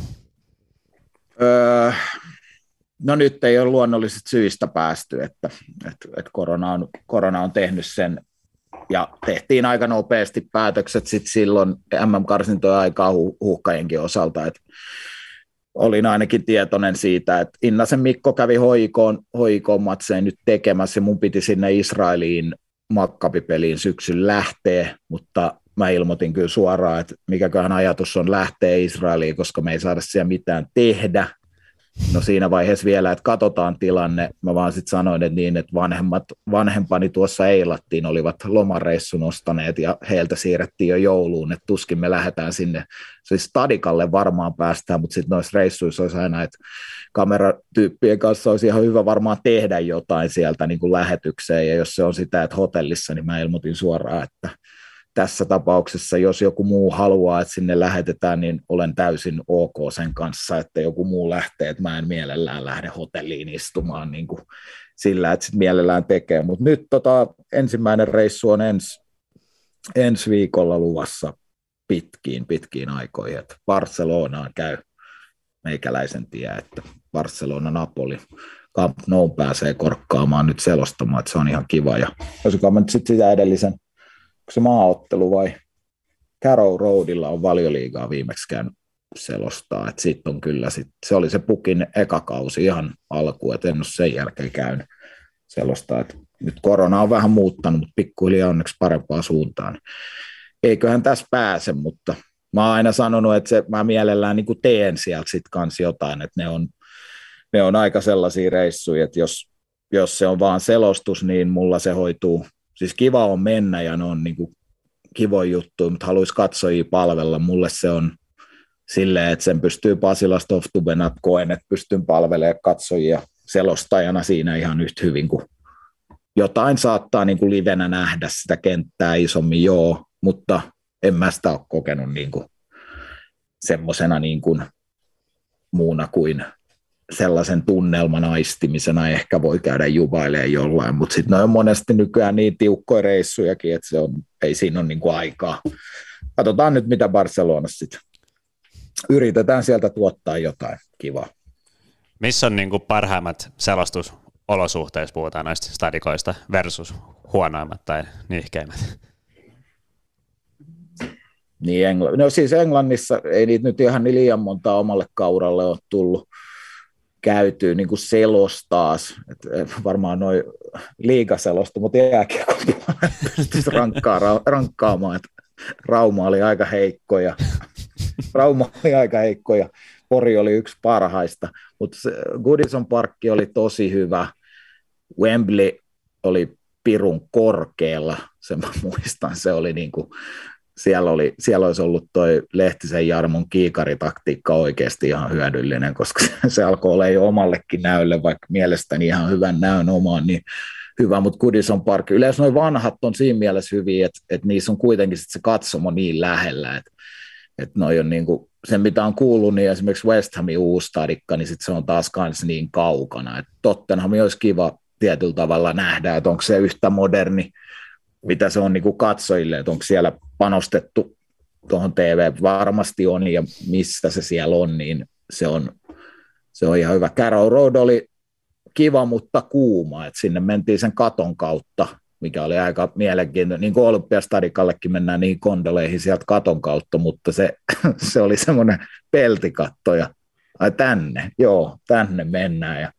Öö, no nyt ei ole luonnollisista syistä päästy, että, että, että korona, on, korona on tehnyt sen ja tehtiin aika nopeasti päätökset sit silloin MM-karsintojen aikaa hu- huhkajienkin osalta, että olin ainakin tietoinen siitä, että Innasen Mikko kävi hoikoon, hoikoon matseen nyt tekemässä mun piti sinne Israeliin makkapipeliin syksyn lähtee, mutta mä ilmoitin kyllä suoraan, että mikäköhän ajatus on lähteä Israeliin, koska me ei saada siellä mitään tehdä. No siinä vaiheessa vielä, että katsotaan tilanne. Mä vaan sitten sanoin, että niin, että vanhemmat, vanhempani tuossa eilattiin, olivat lomareissun ostaneet ja heiltä siirrettiin jo jouluun, että tuskin me lähdetään sinne. Siis stadikalle varmaan päästään, mutta sitten noissa reissuissa olisi aina, että kameratyyppien kanssa olisi ihan hyvä varmaan tehdä jotain sieltä niin kuin lähetykseen, ja jos se on sitä, että hotellissa, niin mä ilmoitin suoraan, että tässä tapauksessa, jos joku muu haluaa, että sinne lähetetään, niin olen täysin ok sen kanssa, että joku muu lähtee, että mä en mielellään lähde hotelliin istumaan niin kuin sillä, että sit mielellään tekee. Mutta nyt tota, ensimmäinen reissu on ens, ensi viikolla luvassa pitkiin, pitkiin aikoihin, että Barcelonaan käy meikäläisen tie, että Barcelona-Napoli Camp Nou pääsee korkkaamaan nyt selostamaan, että se on ihan kiva. Ja olisiko mä nyt sitten sitä edellisen, se maaottelu vai Carrow Roadilla on valioliigaa viimeksi käynyt selostaa, että sit on kyllä, sit, se oli se pukin eka kausi ihan alku, että en ole sen jälkeen käynyt selostaa, että nyt korona on vähän muuttanut, mutta pikkuhiljaa onneksi parempaa suuntaan. Eiköhän tässä pääse, mutta mä oon aina sanonut, että se, mä mielellään niin teen sieltä sit kanssa jotain, että ne on, ne on aika sellaisia reissuja, että jos, jos se on vaan selostus, niin mulla se hoituu, siis kiva on mennä ja ne on niin kuin kivoja juttuja, mutta haluaisi katsojia palvella, mulle se on silleen, että sen pystyy Pasilasta oftubena, koen, että pystyn palvelemaan katsojia selostajana siinä ihan yhtä hyvin kuin jotain saattaa niin kuin livenä nähdä sitä kenttää isommin, joo, mutta en mä sitä ole kokenut niin kuin semmoisena niin kuin muuna kuin sellaisen tunnelman aistimisena ehkä voi käydä juvailemaan jollain, mutta sitten on monesti nykyään niin tiukkoja reissujakin, että se on, ei siinä ole niin kuin aikaa. Katsotaan nyt, mitä Barcelonassa sitten. Yritetään sieltä tuottaa jotain kivaa. Missä on niin kuin parhaimmat selostusolosuhteet, puhutaan näistä stadikoista, versus huonoimmat tai nihkeimmät? Niin Engl- no siis Englannissa ei niitä nyt ihan niin liian monta omalle kauralle ole tullut käytyy niin kuin selostaas, että varmaan noin liikaselostu, mutta jääkiekko pystyisi rankkaa, rankkaamaan, että Rauma oli aika heikko ja Rauma oli aika heikko ja Pori oli yksi parhaista, mutta Goodison Parkki oli tosi hyvä, Wembley oli pirun korkealla, se mä muistan, se oli niin kuin siellä, oli, siellä olisi ollut toi Lehtisen Jarmon kiikaritaktiikka oikeasti ihan hyödyllinen, koska se alkoi olla jo omallekin näölle, vaikka mielestäni ihan hyvän näön omaan, niin hyvä, mutta Goodison Park, yleensä noin vanhat on siinä mielessä hyviä, että, että niissä on kuitenkin sit se katsomo niin lähellä, että että noi on niin kuin, sen mitä on kuullut, niin esimerkiksi West Hamin uusi niin sit se on taas kans niin kaukana, että Tottenham olisi kiva tietyllä tavalla nähdä, että onko se yhtä moderni, mitä se on niin kuin katsojille, että onko siellä panostettu tuohon TV, varmasti on, ja missä se siellä on, niin se on, se on ihan hyvä. Carrow Road oli kiva, mutta kuuma, että sinne mentiin sen katon kautta, mikä oli aika mielenkiintoinen. Niin kuin Olympiastadikallekin mennään niin kondoleihin sieltä katon kautta, mutta se, se oli semmoinen peltikatto ja ai tänne, joo, tänne mennään. Ja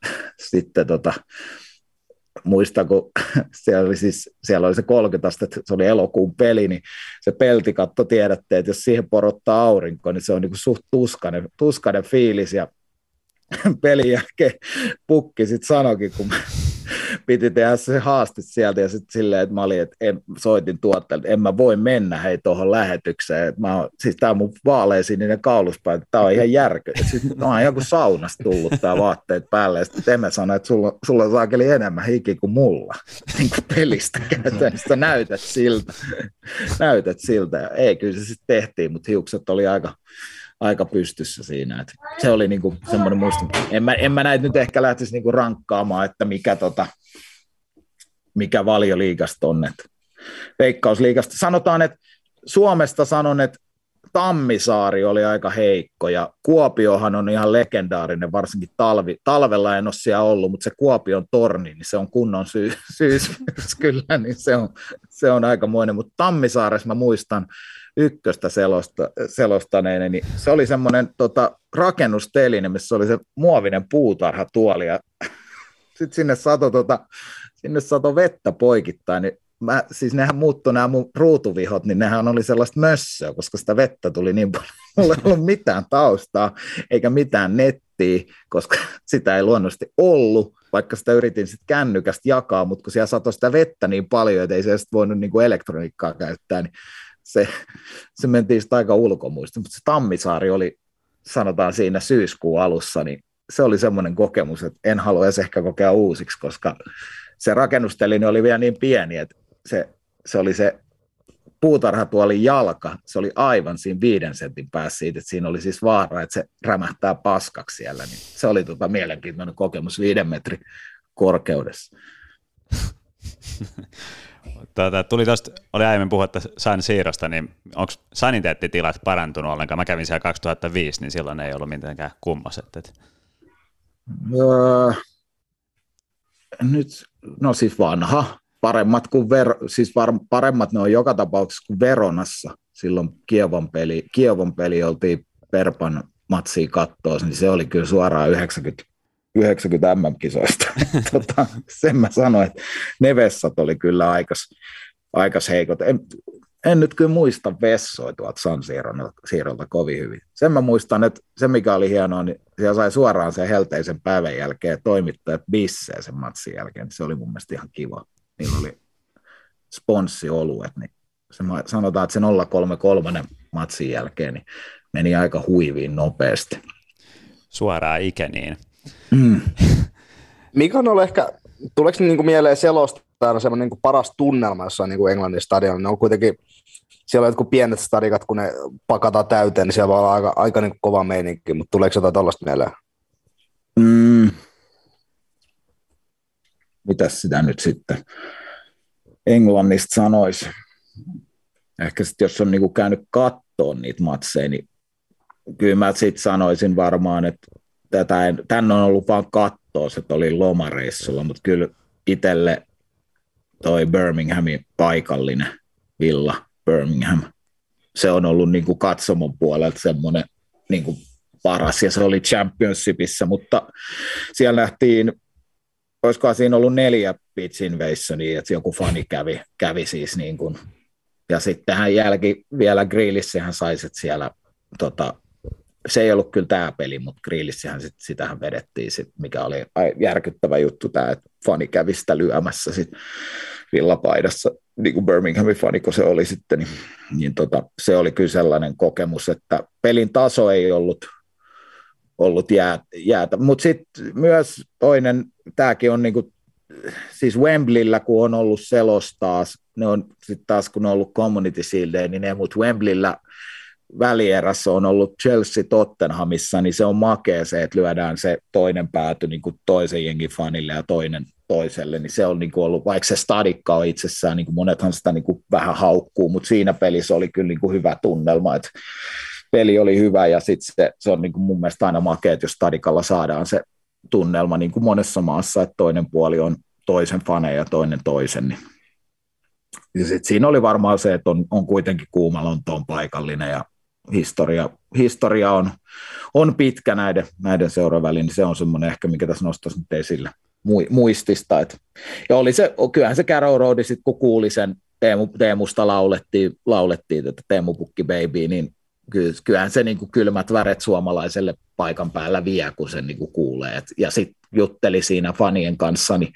sitten tota, muista, kun siellä oli, siis, siellä oli se 30 astetta, se oli elokuun peli, niin se peltikatto tiedätte, että jos siihen porottaa aurinko, niin se on niin suht tuskainen, tuskainen fiilis ja pelin jälkeen pukki. Sitten sanokin, kun piti tehdä se haaste sieltä ja sitten silleen, että mä olin, että en, soitin tuottajalle, että en mä voi mennä hei tuohon lähetykseen. Että mä, siis tää on mun vaaleasininen kauluspäin, tää on ihan järkö. Siis mä oon kuin saunasta tullut tää vaatteet päälle. Ja sitten Emme sanoi, että sulla, sulla on saakeli enemmän hiki kuin mulla. Niin kuin pelistä käytännössä näytät siltä. näytät siltä. Ei, kyllä se sitten tehtiin, mutta hiukset oli aika, aika pystyssä siinä. Et se oli niinku semmoinen muisto. En mä, en mä näitä nyt ehkä lähtisi niinku rankkaamaan, että mikä, tota, mikä valioliigasta on. Et veikkausliigasta. Sanotaan, että Suomesta sanon, että Tammisaari oli aika heikko ja Kuopiohan on ihan legendaarinen, varsinkin talvi, talvella en ole siellä ollut, mutta se Kuopion torni, niin se on kunnon syy, syys kyllä, niin se on, se on aikamoinen, mutta Tammisaaressa mä muistan, ykköstä selosta, selostaneeni, niin se oli semmoinen tota, rakennusteline, missä oli se muovinen puutarhatuoli ja sitten sinne sato, tota, sinne sato vettä poikittain, niin mä, siis nehän muuttui nämä mun ruutuvihot, niin nehän oli sellaista mössöä, koska sitä vettä tuli niin paljon. Mulla ei ollut mitään taustaa, eikä mitään nettiä, koska sitä ei luonnollisesti ollut, vaikka sitä yritin sitten kännykästä jakaa, mutta kun siellä satoi sitä vettä niin paljon, että ei se voinut niin kuin elektroniikkaa käyttää, niin se, se mentiin sitten aika ulkomuista, mutta se Tammisaari oli, sanotaan siinä syyskuun alussa, niin se oli semmoinen kokemus, että en halua edes ehkä kokea uusiksi, koska se rakennusteline oli vielä niin pieni, että se, se oli se puutarhatuolin jalka, se oli aivan siinä viiden sentin päässä siitä, että siinä oli siis vaara, että se rämähtää paskaksi siellä, niin se oli tota mielenkiintoinen kokemus viiden metrin korkeudessa. Tuota, tuli tosta, oli aiemmin puhetta San Siirosta, niin onko saniteettitilat parantunut ollenkaan? Mä kävin siellä 2005, niin silloin ei ollut mitenkään kummoset. Et. Öö, nyt, no siis vanha, paremmat kuin Ver, siis var, paremmat ne on joka tapauksessa kuin Veronassa. Silloin Kievon peli, Kievon peli oltiin Perpan matsiin kattoa, niin se oli kyllä suoraan 90 90 MM-kisoista. tota, sen mä sanoin, että ne vessat oli kyllä aikas, aikas heikot. En, en nyt kyllä muista vessoja tuolta San Siirolta kovin hyvin. Sen mä muistan, että se mikä oli hienoa, niin siellä sai suoraan sen helteisen päivän jälkeen toimittajat bisseen sen matsin jälkeen. Se oli mun mielestä ihan kiva. Niillä oli sponssioluet, niin se, sanotaan, että se 033 matsin jälkeen niin meni aika huiviin nopeasti. Suoraan ikeniin. Mm. Mikä on ollut ehkä, tuleeko niin kuin mieleen selostaa semmoinen niin paras tunnelma jossain niin kuin Englannin stadionilla? Ne on kuitenkin, siellä on jotkut pienet stadikat, kun ne pakataan täyteen, niin siellä voi olla aika, aika niin kuin kova meininki, mutta tuleeko jotain tällaista mieleen? Mm. Mitäs sitä nyt sitten Englannista sanoisi? Ehkä sitten jos on niinku käynyt kattoon niitä matseja, niin kyllä mä sitten sanoisin varmaan, että tätä en, on ollut vaan kattoa, että oli lomareissulla, mutta kyllä itselle toi Birminghamin paikallinen villa Birmingham, se on ollut niin kuin katsomon puolelta semmoinen niin kuin paras, ja se oli Championshipissa, mutta siellä nähtiin, olisikohan siinä ollut neljä pitch invasionia, että joku fani kävi, kävi siis niin kuin, ja sitten hän jälki vielä grillissä hän sai siellä tota, se ei ollut kyllä tämä peli, mutta grillissähän sit, sitähän vedettiin, sit, mikä oli järkyttävä juttu tämä, että fani kävi sitä lyömässä sit villapaidassa, niin kuin Birminghamin fani, kun se oli sitten, niin, niin tota, se oli kyllä sellainen kokemus, että pelin taso ei ollut, ollut jää, jäätä, mutta sitten myös toinen, tämäkin on niin kuin, siis Wembleyllä, kun on ollut selos taas, ne on sitten taas kun on ollut Community Shield niin ne, mutta Wembleyllä välierässä on ollut Chelsea Tottenhamissa, niin se on makea se, että lyödään se toinen pääty niin kuin toisen jengin fanille ja toinen toiselle, niin se on niin kuin ollut, vaikka se stadikka on itsessään, niin kuin monethan sitä niin kuin vähän haukkuu, mutta siinä pelissä oli kyllä niin kuin hyvä tunnelma, että peli oli hyvä ja sitten se, se on niin kuin mun mielestä aina makea, että jos stadikalla saadaan se tunnelma niin kuin monessa maassa, että toinen puoli on toisen faneja ja toinen toisen, niin ja sit siinä oli varmaan se, että on, on kuitenkin kuuma Lontoon paikallinen ja historia, historia on, on pitkä näiden, näiden seuraväliin, niin se on semmoinen ehkä, mikä tässä nostaisi nyt esille muistista. Et, ja oli se, kyllähän se Carrow Road, sit kun kuuli sen Teemu, Teemusta laulettiin, laulettiin tätä Teemu Pukki Baby, niin kyllähän se niin kuin kylmät väret suomalaiselle paikan päällä vie, kun sen niin kuin kuulee. Et, ja sitten jutteli siinä fanien kanssa, niin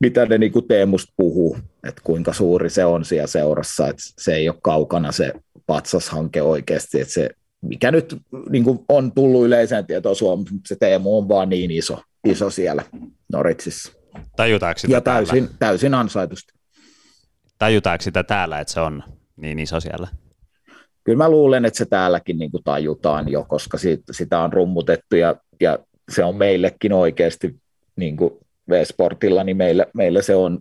mitä ne niin kuin Teemusta puhuu, että kuinka suuri se on siellä seurassa, että se ei ole kaukana se patsashanke oikeasti, että se mikä nyt niin kuin on tullut yleiseen tietoon Suomessa, se Teemu on vaan niin iso, iso siellä Noritsissa. Tajutaanko sitä ja täysin, täällä? täysin ansaitusti. Tajutaanko sitä täällä, että se on niin iso siellä? Kyllä mä luulen, että se täälläkin niin kuin tajutaan jo, koska siitä, sitä on rummutettu ja, ja se on meillekin oikeasti niin kuin V-Sportilla, niin meillä, meillä se on,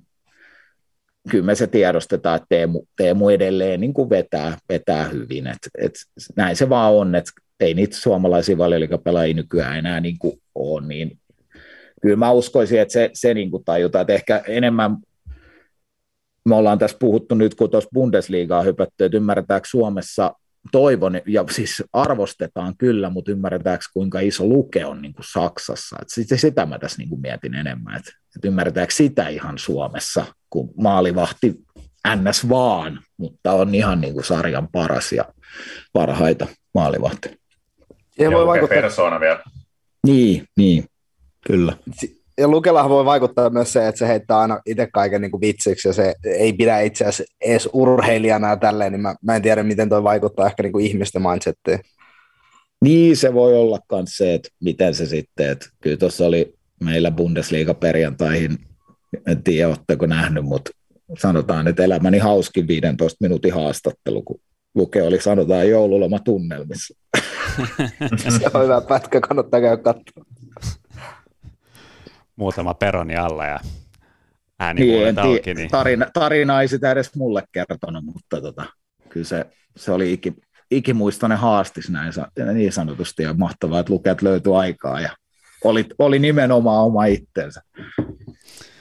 kyllä me se tiedostetaan, että Teemu, Teemu edelleen niin kuin vetää, vetää hyvin. Et, et näin se vaan on, että ei niitä suomalaisia valioliikapelaajia nykyään enää niin kuin ole, niin kyllä mä uskoisin, että se, se niin kuin tajutaan, että ehkä enemmän me ollaan tässä puhuttu nyt, kun tuossa Bundesliigaa hypätty, että ymmärretäänkö Suomessa toivon, ja siis arvostetaan kyllä, mutta ymmärretäänkö kuinka iso luke on niin kuin Saksassa. Et sitä, sitä mä tässä niin kuin mietin enemmän, että, että ymmärretäänkö sitä ihan Suomessa, kun maalivahti ns. vaan, mutta on ihan niin kuin sarjan paras ja parhaita maalivahti. Ja voi vaikuttaa... persona vielä. Niin, niin, kyllä ja Lukellahan voi vaikuttaa myös se, että se heittää aina itse kaiken niin kuin vitsiksi ja se ei pidä itse asiassa edes urheilijana ja tälleen, niin mä, mä en tiedä, miten toi vaikuttaa ehkä niin kuin ihmisten mindsettiin. Niin, se voi olla myös se, että miten se sitten, että kyllä tuossa oli meillä Bundesliga perjantaihin, en tiedä, oletteko nähnyt, mutta sanotaan, että elämäni hauskin 15 minuutin haastattelu, kun Luke oli sanotaan joululoma tunnelmissa. se on hyvä pätkä, kannattaa käydä katsoa muutama peroni alla ja ääni niin, auki. Niin... Tarina, tarina ei sitä edes mulle kertonut, mutta tota, kyllä se, se oli iki, ikimuistoinen haastis näin niin sanotusti ja mahtavaa, että lukeet löytyi aikaa ja oli, oli nimenomaan oma itsensä.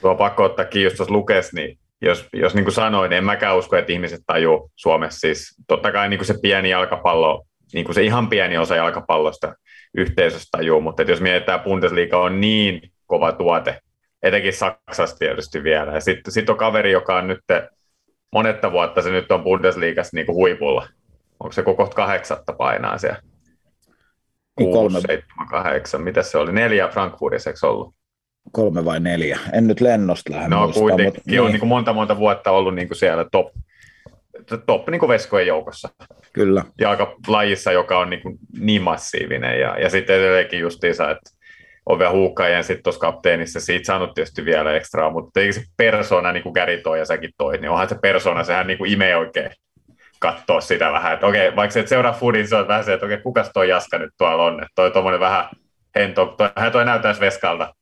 Tuo pakko ottaa kiinni, jos tuossa lukes, niin jos, jos niin kuin sanoin, niin en mäkään usko, että ihmiset tajuu Suomessa. Siis totta kai niin kuin se pieni jalkapallo, niin kuin se ihan pieni osa jalkapallosta yhteisöstä tajuu, mutta jos mietitään Bundesliga on niin kova tuote, etenkin Saksassa tietysti vielä. Ja sitten sit on kaveri, joka on nyt monetta vuotta, se nyt on Bundesliigassa niin kuin huipulla. Onko se koko kahdeksatta painaa siellä? Niin kolme. seitsemän, kahdeksan. Mitä se oli? Neljä Frankfurtissa, eikö ollut? Kolme vai neljä? En nyt lennosta lähde No muistaa, kuitenkin mutta, niin. on niin kuin monta monta vuotta ollut niin kuin siellä top, top niin kuin veskojen joukossa. Kyllä. Ja aika lajissa, joka on niin, kuin niin massiivinen. Ja, ja sitten edelleenkin justiinsa, että on vielä huukkaajan sitten tuossa kapteenissa, siitä saanut tietysti vielä ekstraa, mutta eikö se persona, niin kuin Gary toi ja säkin toi, niin onhan se persona, sehän niin kuin imee oikein katsoa sitä vähän, että okei, vaikka se et seuraa foodin, se on vähän se, että okei, kukas toi Jaska nyt tuolla on, että toi tuommoinen vähän hento, toi, hän toi näyttäisi veskalta.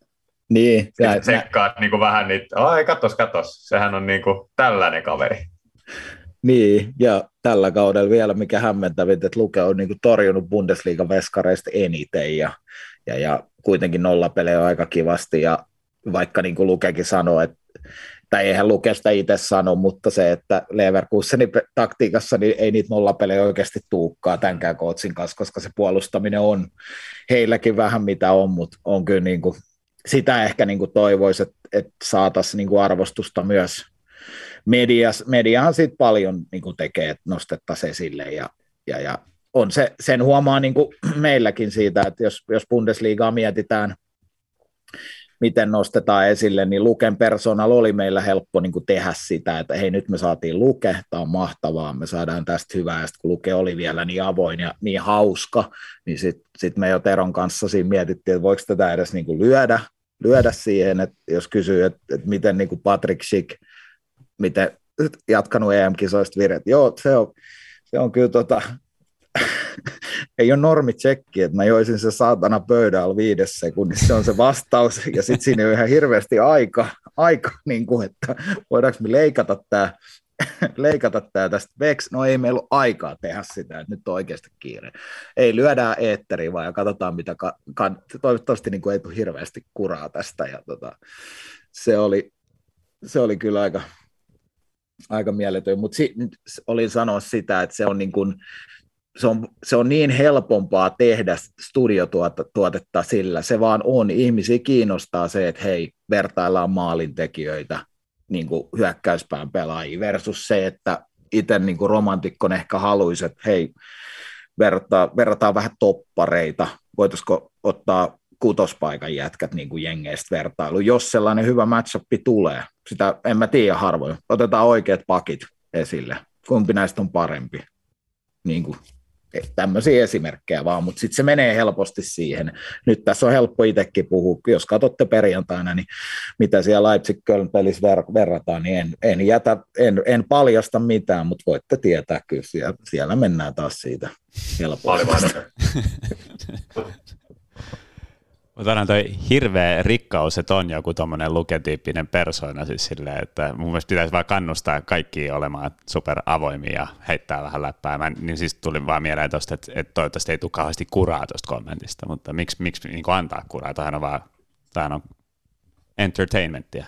Niin. Ja tsekkaat niin kuin vähän niitä, ai katos, katos, sehän on niin kuin tällainen kaveri. Niin, ja tällä kaudella vielä mikä hämmentävintä, että Luke on niin kuin torjunut Bundesliga veskareista eniten, ja ja, ja kuitenkin nollapelejä aika kivasti, ja vaikka niin kuin Lukekin sanoi, että tai eihän Luke sitä itse sano, mutta se, että Leverkusenin taktiikassa niin ei niitä nollapelejä oikeasti tuukkaa tämänkään kootsin kanssa, koska se puolustaminen on heilläkin vähän mitä on, mutta on kyllä niin kuin, sitä ehkä niin kuin toivoisi, että, että saataisiin niin kuin arvostusta myös medias, mediahan siitä paljon niin kuin tekee, että nostettaisiin esille ja, ja, ja on se, sen huomaa niin kuin meilläkin siitä, että jos, jos Bundesliigaa mietitään, miten nostetaan esille, niin Luken personal oli meillä helppo niin kuin tehdä sitä, että hei nyt me saatiin Luke, tämä on mahtavaa, me saadaan tästä hyvää, ja sitten kun Luke oli vielä niin avoin ja niin hauska, niin sitten sit me jo Teron kanssa siinä mietittiin, että voiko tätä edes niin kuin lyödä, lyödä siihen, että jos kysyy, että, että miten niin kuin Patrick Schick, miten jatkanut EM-kisoista viret, joo, se on, se on kyllä tota, ei ole normitsekki, että mä joisin se saatana pöydällä viides sekunnissa, se on se vastaus, ja sitten siinä on ihan hirveästi aika, aika niin kuin, että voidaanko me leikata tämä leikata tämä tästä veksi. No ei meillä ole aikaa tehdä sitä, että nyt on oikeasti kiire. Ei, lyödään eetteriin vaan ja katsotaan, mitä ka- ka- toivottavasti niin kuin ei tule hirveästi kuraa tästä. Ja tota, se, oli, se oli kyllä aika, aika mieletön, mutta si- olin sanoa sitä, että se on niin kuin, se on, se on niin helpompaa tehdä studiotuotetta sillä, se vaan on. Ihmisiä kiinnostaa se, että hei, vertaillaan maalintekijöitä niin kuin hyökkäyspään pelaajia versus se, että itse niin kuin romantikkon ehkä haluaisi, että hei, verrataan, verrataan vähän toppareita, voitaisiko ottaa kutospaikan jätkät niin kuin jengeistä vertailu, jos sellainen hyvä matchup tulee. Sitä en mä tiedä harvoin. Otetaan oikeat pakit esille. Kumpi näistä on parempi? Niin kuin tämmöisiä esimerkkejä vaan, mutta sitten se menee helposti siihen. Nyt tässä on helppo itsekin puhua, jos katsotte perjantaina, niin mitä siellä leipzig köln pelissä ver- verrataan, niin en, en, jätä, en, en paljasta mitään, mutta voitte tietää kyllä, siellä, siellä mennään taas siitä helposti. Mutta onhan toi hirveä rikkaus, että on joku tuommoinen luketyyppinen persoona siis silleen, että mun mielestä pitäisi vaan kannustaa kaikki olemaan super avoimia ja heittää vähän läppää. Mä, niin siis tuli vaan mieleen tuosta, että, että toivottavasti ei tule kauheasti kuraa tuosta kommentista, mutta miksi, miksi niin antaa kuraa? Tämähän on vaan tämähän on entertainmenttia.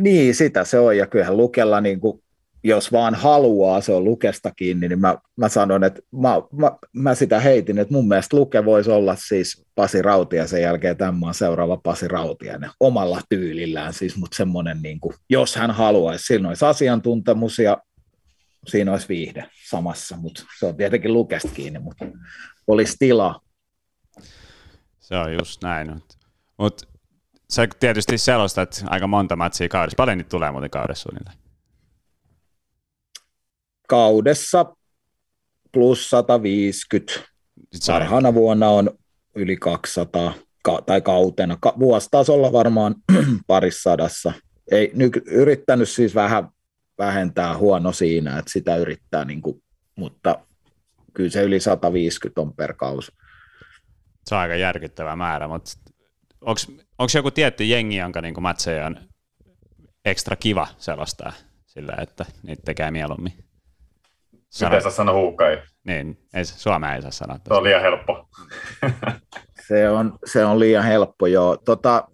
Niin, sitä se on, ja kyllähän Lukella niin kuin jos vaan haluaa, se on Lukesta kiinni, niin mä, mä sanon, että mä, mä, mä, sitä heitin, että mun mielestä Luke voisi olla siis Pasi Rautia sen jälkeen tämän seuraava Pasi Rautiainen omalla tyylillään, siis, mutta semmoinen, niin kuin, jos hän haluaisi, siinä olisi asiantuntemus ja siinä olisi viihde samassa, mutta se on tietenkin Lukesta kiinni, mutta olisi tila. Se on just näin, mutta sä tietysti selostat aika monta matsia kaudessa. Paljon niitä tulee muuten kaudessa suunnilleen? Kaudessa plus 150. Parhaana vuonna on yli 200 tai kautena. Vuositasolla varmaan parissadassa. Ei nyt yrittänyt siis vähän vähentää huono siinä, että sitä yrittää, niin kuin, mutta kyllä se yli 150 on per kausi. Se on aika järkyttävä määrä, mutta onko joku tietty jengi, jonka niin matseja on ekstra kiva selostaa sillä, että niitä tekee mieluummin? Sano. Miten sä sano huukai? Niin, ei, Suomea ei saa sanoa. Se on liian helppo. se, on, se on liian helppo, joo. Tota,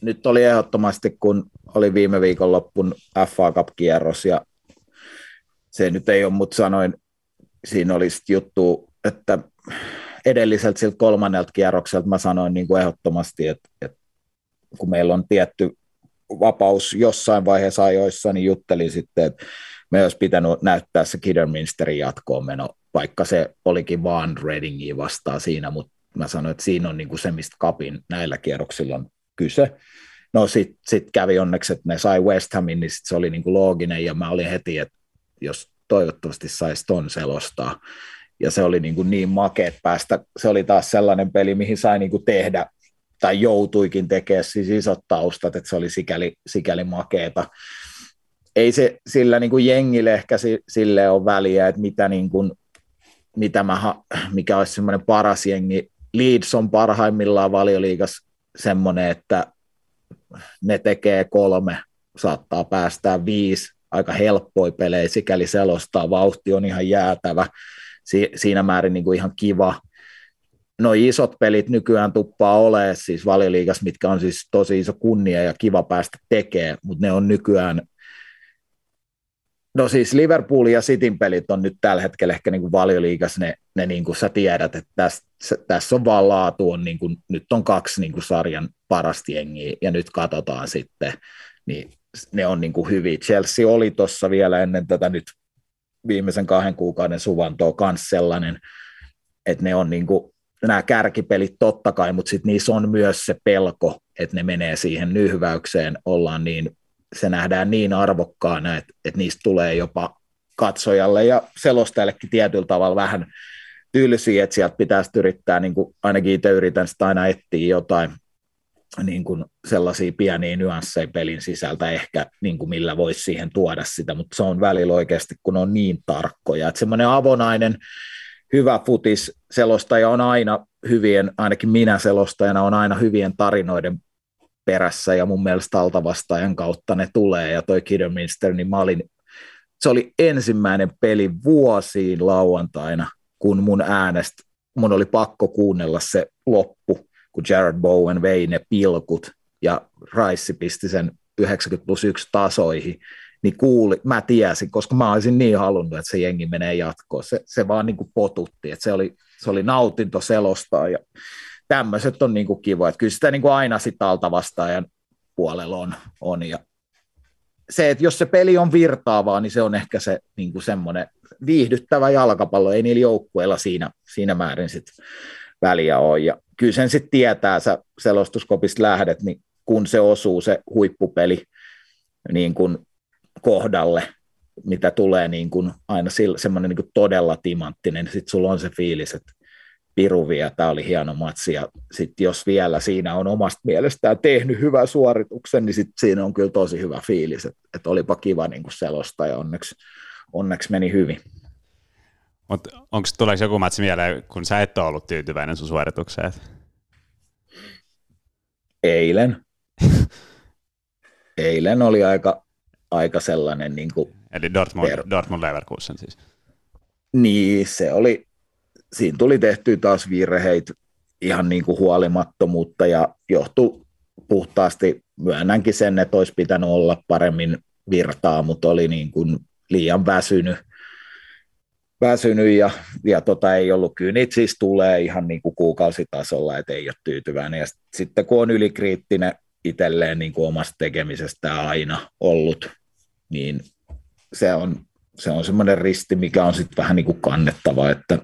nyt oli ehdottomasti, kun oli viime viikon loppun FA Cup-kierros, ja se nyt ei ole, mutta sanoin, siinä oli juttu, että edelliseltä siltä kolmannelta kierrokselta mä sanoin niin kuin ehdottomasti, että, että kun meillä on tietty vapaus jossain vaiheessa ajoissa, niin juttelin sitten, että me olisi pitänyt näyttää se Kidderminsterin jatkoon meno, vaikka se olikin vaan Readingia vastaan siinä, mutta mä sanoin, että siinä on niinku se, mistä kapin näillä kierroksilla on kyse. No sitten sit kävi onneksi, että ne sai West Hamin, niin sit se oli niinku looginen, ja mä olin heti, että jos toivottavasti saisi ton selostaa. Ja se oli niin, kuin niin makeet päästä, se oli taas sellainen peli, mihin sai niin kuin tehdä, tai joutuikin tekemään siis isot taustat, että se oli sikäli, sikäli makeeta ei se sillä niin kuin jengille ehkä sille ole väliä, että mitä niin kuin, mitä mä, mikä olisi semmoinen paras jengi. Leeds on parhaimmillaan valioliigas semmoinen, että ne tekee kolme, saattaa päästää viisi, aika helppoi pelejä, sikäli selostaa, vauhti on ihan jäätävä, si- siinä määrin niin kuin ihan kiva. No isot pelit nykyään tuppaa olemaan siis valioliigas, mitkä on siis tosi iso kunnia ja kiva päästä tekemään, mutta ne on nykyään No siis Liverpool ja Cityn pelit on nyt tällä hetkellä ehkä niin kuin valioliigas, ne, ne niin kuin sä tiedät, että tässä, tässä on vaan laatu, on niin kuin, nyt on kaksi niin kuin sarjan parasta jengiä ja nyt katsotaan sitten, niin ne on niin kuin hyviä. Chelsea oli tuossa vielä ennen tätä nyt viimeisen kahden kuukauden suvantoa kanssa sellainen, että ne on niin kuin, nämä kärkipelit totta kai, mutta sitten niissä on myös se pelko, että ne menee siihen nyhväykseen, ollaan niin se nähdään niin arvokkaana, että, että niistä tulee jopa katsojalle ja selostajallekin tietyllä tavalla vähän tylsiä, että sieltä pitäisi yrittää, niin kuin ainakin itse yritän sitä aina etsiä jotain niin kuin sellaisia pieniä nyansseja pelin sisältä ehkä, niin kuin millä voisi siihen tuoda sitä, mutta se on välillä oikeasti, kun on niin tarkkoja, että semmoinen avonainen, hyvä futis selostaja on aina hyvien, ainakin minä selostajana on aina hyvien tarinoiden perässä ja mun mielestä altavastaajan kautta ne tulee ja toi Kidderminster, niin mä olin, se oli ensimmäinen peli vuosiin lauantaina, kun mun äänestä, mun oli pakko kuunnella se loppu, kun Jared Bowen vei ne pilkut ja Rice pisti sen 90 plus 1 tasoihin, niin kuuli, mä tiesin, koska mä olisin niin halunnut, että se jengi menee jatkoon. Se, se vaan niin kuin potutti, että se oli, se oli nautinto selostaa ja tämmöiset on niin kuin kiva, että kyllä sitä niin kuin aina sitä alta vastaajan puolella on, on. Ja se, että jos se peli on virtaavaa, niin se on ehkä se niin kuin semmoinen viihdyttävä jalkapallo, ei niillä joukkueilla siinä, siinä määrin sit väliä ole. Ja kyllä sen sitten tietää, sä selostuskopista lähdet, niin kun se osuu se huippupeli niin kuin kohdalle, mitä tulee niin kuin aina semmoinen niin kuin todella timanttinen, sitten sulla on se fiilis, että piruvia, tämä oli hieno matsi, ja sitten jos vielä siinä on omasta mielestään tehnyt hyvän suorituksen, niin sitten siinä on kyllä tosi hyvä fiilis, että, että olipa kiva niin kuin selosta, ja onneksi, onneksi meni hyvin. Mutta onko tuleeko joku matsi mieleen, kun sä et ole ollut tyytyväinen sun suoritukseen? Eilen. Eilen oli aika, aika sellainen... Niin kuin Eli Dortmund, per... Dortmund Leverkusen siis. Niin, se oli, siinä tuli tehty taas virheitä, ihan niin kuin huolimattomuutta ja johtui puhtaasti, myönnänkin sen, että olisi pitänyt olla paremmin virtaa, mutta oli niin kuin liian väsynyt, väsynyt ja, ja tota, ei ollut, kyllä niitä siis tulee ihan niin kuin kuukausitasolla, että ei ole tyytyväinen. Ja sitten kun on ylikriittinen itselleen niin kuin omasta tekemisestä aina ollut, niin se on, se on semmoinen risti, mikä on sitten vähän niin kuin kannettava, että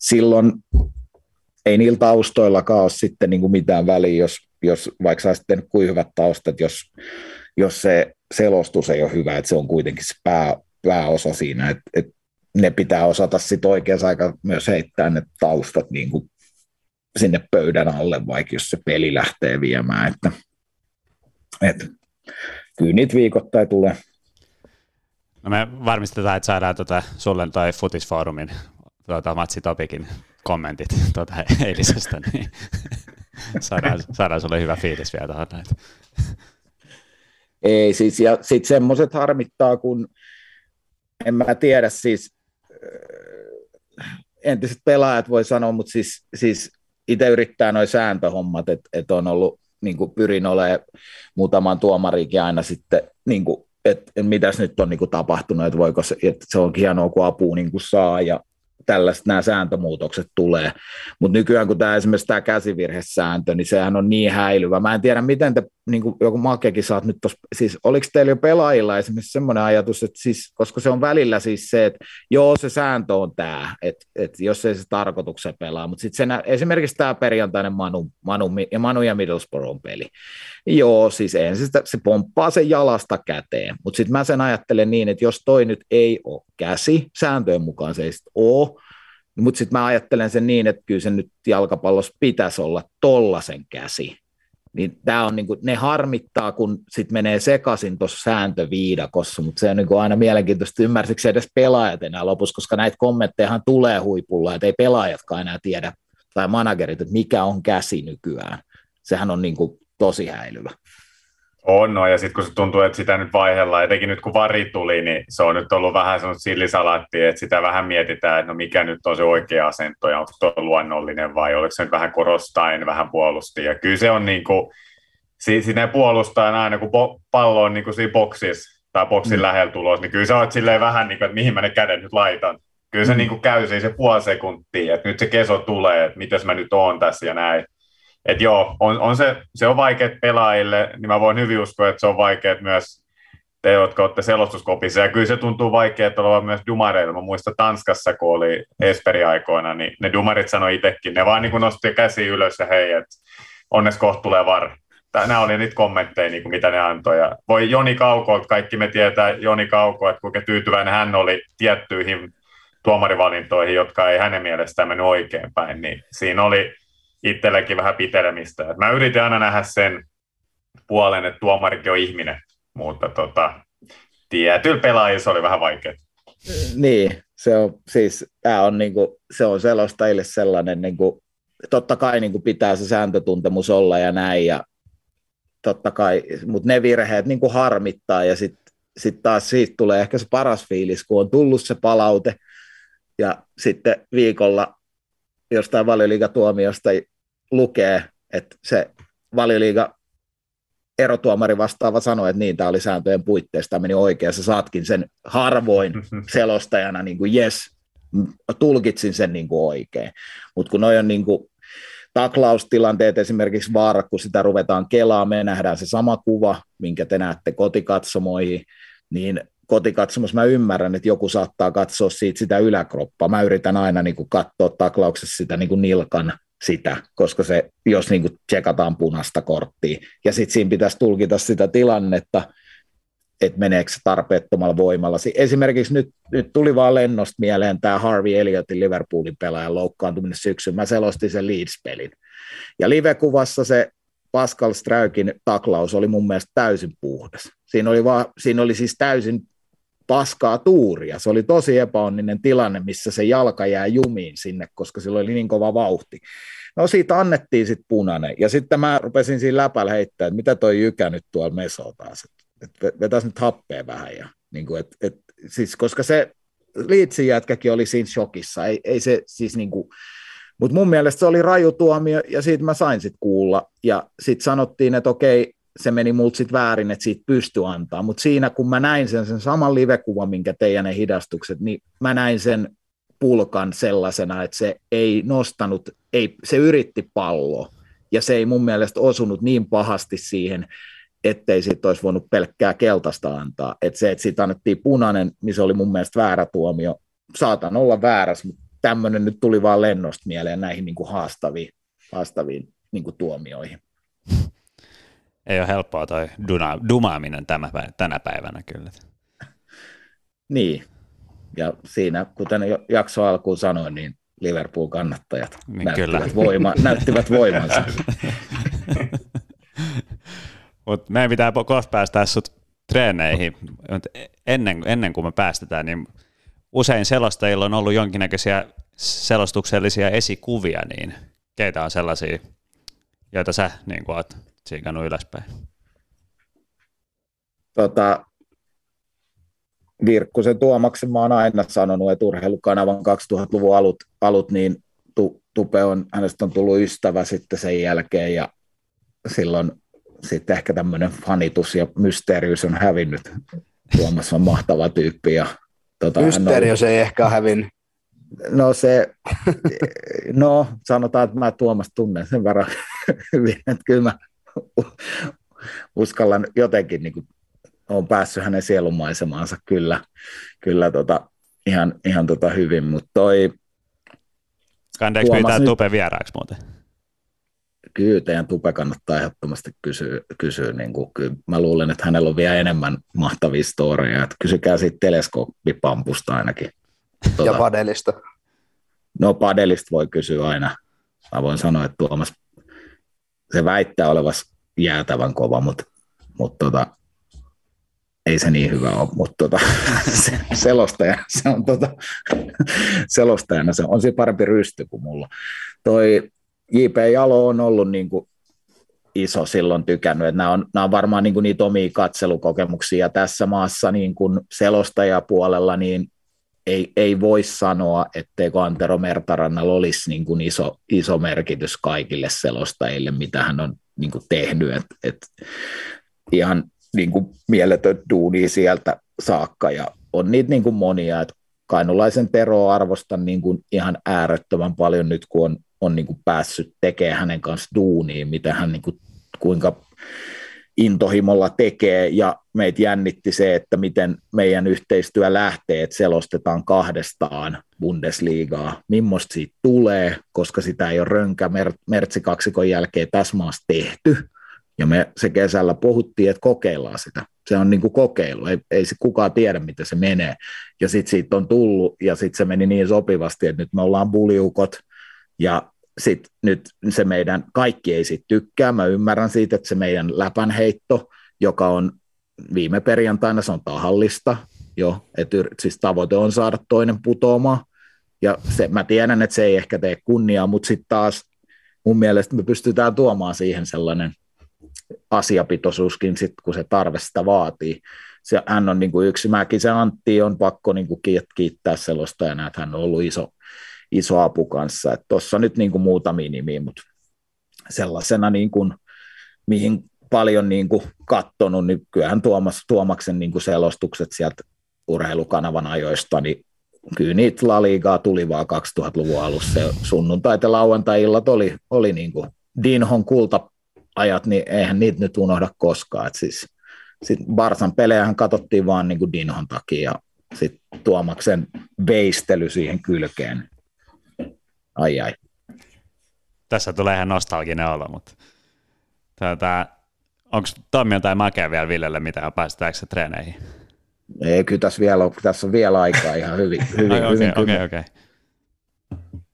silloin ei niillä taustoillakaan ole sitten niin kuin mitään väliä, jos, jos vaikka sä sitten kuin hyvät taustat, jos, jos se selostus ei ole hyvä, että se on kuitenkin se pää, pääosa siinä, että, että ne pitää osata sitten oikeassa aika myös heittää ne taustat niin kuin sinne pöydän alle, vaikka jos se peli lähtee viemään, että, että kyllä niitä viikoittain tulee. No me varmistetaan, että saadaan tuota sulle tai Futisfoorumin tuota, Matsi Topikin kommentit tuota, eilisestä, niin saadaan, saadaan sulle hyvä fiilis vielä tuohon näitä. Ei siis, ja sitten semmoiset harmittaa, kun en mä tiedä siis, äh, entiset pelaajat voi sanoa, mutta siis, siis itse yrittää noin sääntöhommat, että et on ollut, niin kuin pyrin olemaan muutaman tuomarikin aina sitten, niin kuin, että mitäs nyt on niin kuin tapahtunut, että voiko se, että se on hienoa, kun apua niin kuin saa, ja tällaiset nämä sääntömuutokset tulee. Mutta nykyään kun tämä esimerkiksi tämä käsivirhesääntö, niin sehän on niin häilyvä. Mä en tiedä, miten te, niin kuin joku Makekin saat nyt tos, siis oliko teillä jo pelaajilla esimerkiksi semmoinen ajatus, että siis, koska se on välillä siis se, että joo, se sääntö on tämä, että, että jos ei se tarkoituksen pelaa, mutta sitten esimerkiksi tämä perjantainen Manu, Manu, ja Manu ja Middlesbrough peli, Joo, siis ensin sitä, se pomppaa sen jalasta käteen, mutta sitten mä sen ajattelen niin, että jos toi nyt ei ole käsi, sääntöjen mukaan se ei sitten ole, mutta sitten mä ajattelen sen niin, että kyllä se nyt jalkapallossa pitäisi olla tollasen käsi. Niin tämä on niinku, ne harmittaa, kun sit menee sekaisin tuossa sääntöviidakossa, mutta se on niinku aina mielenkiintoista, ymmärsikö edes pelaajat enää lopussa, koska näitä kommenttejahan tulee huipulla, että ei pelaajatkaan enää tiedä, tai managerit, että mikä on käsi nykyään. Sehän on niinku tosi häilyvä. On, no, ja sitten kun se tuntuu, että sitä nyt vaihellaan, etenkin nyt kun vari tuli, niin se on nyt ollut vähän sellainen sillisalaatti, että sitä vähän mietitään, että no mikä nyt on se oikea asento, ja onko tuo luonnollinen vai oliko se nyt vähän korostain, vähän puolusti, ja kyllä se on niin kuin, siinä puolustaa aina, kun pallo on niin kuin siinä boksissa, tai boksin mm. lähellä tulos, niin kyllä sä oot silleen vähän niin kuin, että mihin mä ne kädet nyt laitan. Kyllä se mm. niin kuin käy siinä se puoli sekuntia, että nyt se keso tulee, että mitäs mä nyt oon tässä ja näin et joo, on, on se, se on vaikeat pelaajille, niin mä voin hyvin uskoa, että se on vaikeat myös te, jotka olette selostuskopissa. Ja kyllä se tuntuu vaikeaa olevan myös dumareilla. Mä muistan Tanskassa, kun oli Esperi-aikoina, niin ne dumarit sanoi itsekin. Ne vaan niin nosti käsi ylös ja hei, että onnes kohta tulee var. Nämä oli niitä kommentteja, niin kuin mitä ne antoi. Ja voi Joni Kauko, kaikki me tietää Joni Kauko, että kuinka tyytyväinen hän oli tiettyihin tuomarivalintoihin, jotka ei hänen mielestään mennyt oikein päin. Niin siinä oli itsellekin vähän pitelemistä. Et mä yritin aina nähdä sen puolen, että tuomarikin on ihminen, mutta tota, tietyllä pelaajissa oli vähän vaikea. Niin, se on, siis, tämä on, niin kuin, se on selostajille sellainen, niin kuin, totta kai niin kuin pitää se sääntötuntemus olla ja näin, ja totta kai, mutta ne virheet niin kuin harmittaa, ja sitten sit taas siitä tulee ehkä se paras fiilis, kun on tullut se palaute, ja sitten viikolla jostain valioliigatuomiosta lukee, että se valioliiga erotuomari vastaava sanoi, että niin, tämä oli sääntöjen puitteista, meni oikein, sä saatkin sen harvoin selostajana, niin kuin yes, tulkitsin sen niin kuin oikein. Mutta kun noi on niin kuin taklaustilanteet, esimerkiksi vaara, kun sitä ruvetaan kelaamaan, me nähdään se sama kuva, minkä te näette kotikatsomoihin, niin kotikatsomus mä ymmärrän, että joku saattaa katsoa siitä sitä yläkroppaa. Mä yritän aina niin kuin katsoa taklauksessa sitä niin kuin nilkan sitä, koska se, jos niin kuin tsekataan punaista korttia, ja sitten siinä pitäisi tulkita sitä tilannetta, että meneekö se tarpeettomalla voimalla. Esimerkiksi nyt, nyt tuli vaan lennosta mieleen tämä Harvey Elliotin Liverpoolin pelaajan loukkaantuminen syksyn. Mä selostin sen Leeds-pelin. Ja live-kuvassa se Pascal Sträykin taklaus oli mun mielestä täysin puhdas. Siinä oli, vaan, siinä oli siis täysin paskaa tuuria. Se oli tosi epäonninen tilanne, missä se jalka jää jumiin sinne, koska sillä oli niin kova vauhti. No siitä annettiin sitten punainen. Ja sitten mä rupesin siinä läpällä heittää, että mitä toi Jykä nyt tuolla mesoo taas. Että nyt happea vähän. Ja, niin kuin, et, et, siis, koska se Liitsin jätkäkin oli siinä shokissa. Ei, ei se siis niin kuin, mutta mun mielestä se oli raju tuomio ja siitä mä sain sitten kuulla. Ja sitten sanottiin, että okei, se meni multa sitten väärin, että siitä pystyi antaa. Mutta siinä, kun mä näin sen, sen saman livekuvan, minkä teidän ne hidastukset, niin mä näin sen pulkan sellaisena, että se ei nostanut, ei, se yritti palloa, ja se ei mun mielestä osunut niin pahasti siihen, ettei siitä olisi voinut pelkkää keltaista antaa. Että se, että siitä annettiin punainen, niin se oli mun mielestä väärä tuomio. Saatan olla väärässä, mutta tämmöinen nyt tuli vaan lennosta mieleen näihin niin kuin haastaviin, haastaviin niin kuin tuomioihin ei ole helppoa toi duna, dumaaminen tämä, tänä päivänä kyllä. Niin, ja siinä, kuten jakso alkuun sanoin, niin Liverpool-kannattajat niin näyttivät, kyllä. Voima, näyttivät voimansa. Mut meidän pitää kohta päästä sut treeneihin. Ennen, ennen kuin me päästetään, niin usein selostajilla on ollut jonkinnäköisiä selostuksellisia esikuvia, niin keitä on sellaisia, joita sä niin oot tsiikannut ylöspäin? Tota, Virkkusen Tuomaksen mä oon aina sanonut, että urheilukanavan 2000-luvun alut, alut niin tu, Tupe on, hänestä on tullut ystävä sitten sen jälkeen ja silloin sitten ehkä tämmöinen fanitus ja mysteeriys on hävinnyt. Tuomas on mahtava tyyppi. Ja, tota, Mysterius on, ei ehkä hävinnyt. No se, no sanotaan, että mä Tuomas tunnen sen verran hyvin, että kyllä mä uskallan jotenkin, niin kuin, olen päässyt hänen sielumaisemaansa kyllä, kyllä tota, ihan, ihan tota hyvin, mutta toi... Kandeeksi pyytää nyt, Tupe vieraaksi muuten? Kyllä teidän Tupe kannattaa ehdottomasti kysyä. kysyä niin kuin, kyllä mä luulen, että hänellä on vielä enemmän mahtavia storeja. Että kysykää siitä teleskooppipampusta ainakin. Tuota, ja padelista. No padelista voi kysyä aina. Mä voin sanoa, että Tuomas se väittää olevas jäätävän kova, mutta, mutta tota, ei se niin hyvä ole, mutta tota, se, selostaja, se on tota, selostajana se on se parempi rysty kuin mulla. Toi J.P. Jalo on ollut niin kuin iso silloin tykännyt, että nämä on, nämä on varmaan niin kuin niitä omia katselukokemuksia tässä maassa niin kuin selostajapuolella, niin ei, ei voi sanoa, etteikö Antero Mertarannalla olisi niin kuin iso, iso merkitys kaikille selostajille, mitä hän on niin kuin tehnyt. Et, et ihan niin kuin mieletön duuni sieltä saakka ja on niitä niin kuin monia, että Kainulaisen Tero arvostan niin kuin ihan äärettömän paljon nyt, kun on, on niin kuin päässyt tekemään hänen kanssa duuniin, mitä hän niin kuin, kuinka intohimolla tekee ja meitä jännitti se, että miten meidän yhteistyö lähtee, että selostetaan kahdestaan Bundesliigaa, millaista siitä tulee, koska sitä ei ole rönkä mer- mertsikaksikon jälkeen tässä maassa tehty, ja me se kesällä puhuttiin, että kokeillaan sitä. Se on niin kuin kokeilu, ei, ei se kukaan tiedä, miten se menee. Ja sitten siitä on tullut, ja sitten se meni niin sopivasti, että nyt me ollaan buliukot, ja sit nyt se meidän, kaikki ei siitä tykkää, mä ymmärrän siitä, että se meidän läpänheitto, joka on viime perjantaina, se on tahallista, jo, että siis tavoite on saada toinen putoamaan, ja se, mä tiedän, että se ei ehkä tee kunniaa, mutta sitten taas mun mielestä me pystytään tuomaan siihen sellainen asiapitoisuuskin, sit, kun se tarve sitä vaatii. Se, hän on niin kuin yksi, mäkin se Antti on pakko niin kuin kiittää selostajana, että hän on ollut iso, iso apu kanssa. Tuossa nyt niin kuin muutamia nimiä, mutta sellaisena, niin kuin, mihin paljon niin kuin kattonut, niin kyllähän Tuomas, Tuomaksen niin kuin selostukset sieltä urheilukanavan ajoista, niin kyllä niitä La Ligaa tuli vaan 2000-luvun alussa. Sunnuntai- ja lauantai-illat oli, oli niin kuin Dinhon kulta-ajat, niin eihän niitä nyt unohda koskaan. Siis, sit Barsan pelejähän katsottiin vaan niin kuin Dinhon takia ja sitten Tuomaksen veistely siihen kylkeen. Ai ai. Tässä tulee ihan nostalginen olo, mutta tätä, onko Tommi jotain makea vielä Villelle, mitä päästäänkö se treeneihin? Ei, kyllä tässä, vielä on, tässä on vielä aikaa ihan hyvin. hyvin, Ai, hyvin okay, okay, okay.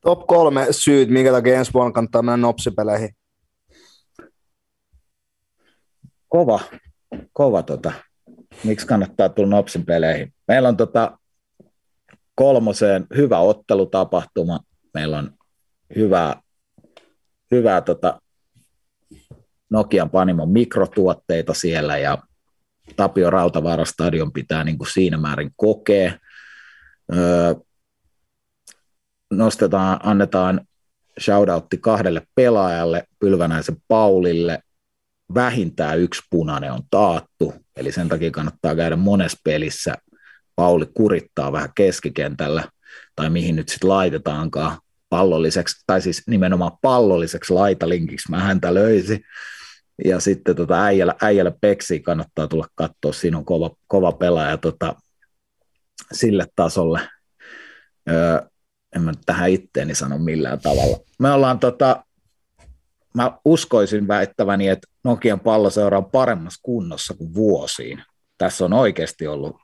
Top kolme syyt, minkä takia ensi vuonna kannattaa mennä nopsipeleihin. Kova, kova tota. Miksi kannattaa tulla nopsin peleihin? Meillä on tota kolmoseen hyvä ottelutapahtuma. Meillä on hyvää, hyvää tota Nokian Panimon mikrotuotteita siellä ja Tapio Rautavaara stadion pitää niin kuin siinä määrin kokea. Öö, nostetaan, annetaan shoutoutti kahdelle pelaajalle, Pylvänäisen Paulille, vähintään yksi punainen on taattu, eli sen takia kannattaa käydä monessa pelissä. Pauli kurittaa vähän keskikentällä, tai mihin nyt sitten laitetaankaan pallolliseksi, tai siis nimenomaan pallolliseksi laitalinkiksi mä häntä löysin. Ja sitten tota äijällä, äijällä Peksi kannattaa tulla katsoa, siinä on kova, kova pelaaja tota, sille tasolle. Öö, en mä tähän itteeni sano millään tavalla. Me ollaan tota, mä uskoisin väittäväni, että Nokian palloseura on paremmassa kunnossa kuin vuosiin. Tässä on oikeasti ollut,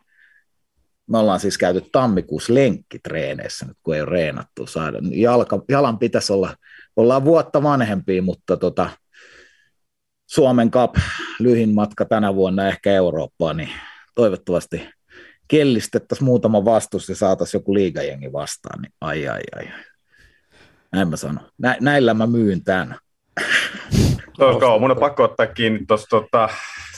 me ollaan siis käyty tammikuussa lenkkitreeneissä nyt, kun ei ole reenattu saada. Jalka, jalan pitäisi olla, ollaan vuotta vanhempia, mutta tota, Suomen Cup, lyhin matka tänä vuonna ehkä Eurooppaan, niin toivottavasti kellistettäisiin muutama vastus ja saataisiin joku liigajengi vastaan, niin ai ai ai. Näin mä sanon. Nä, näillä mä myyn tämän. Mun on pakko ottaa kiinni tuossa, tota,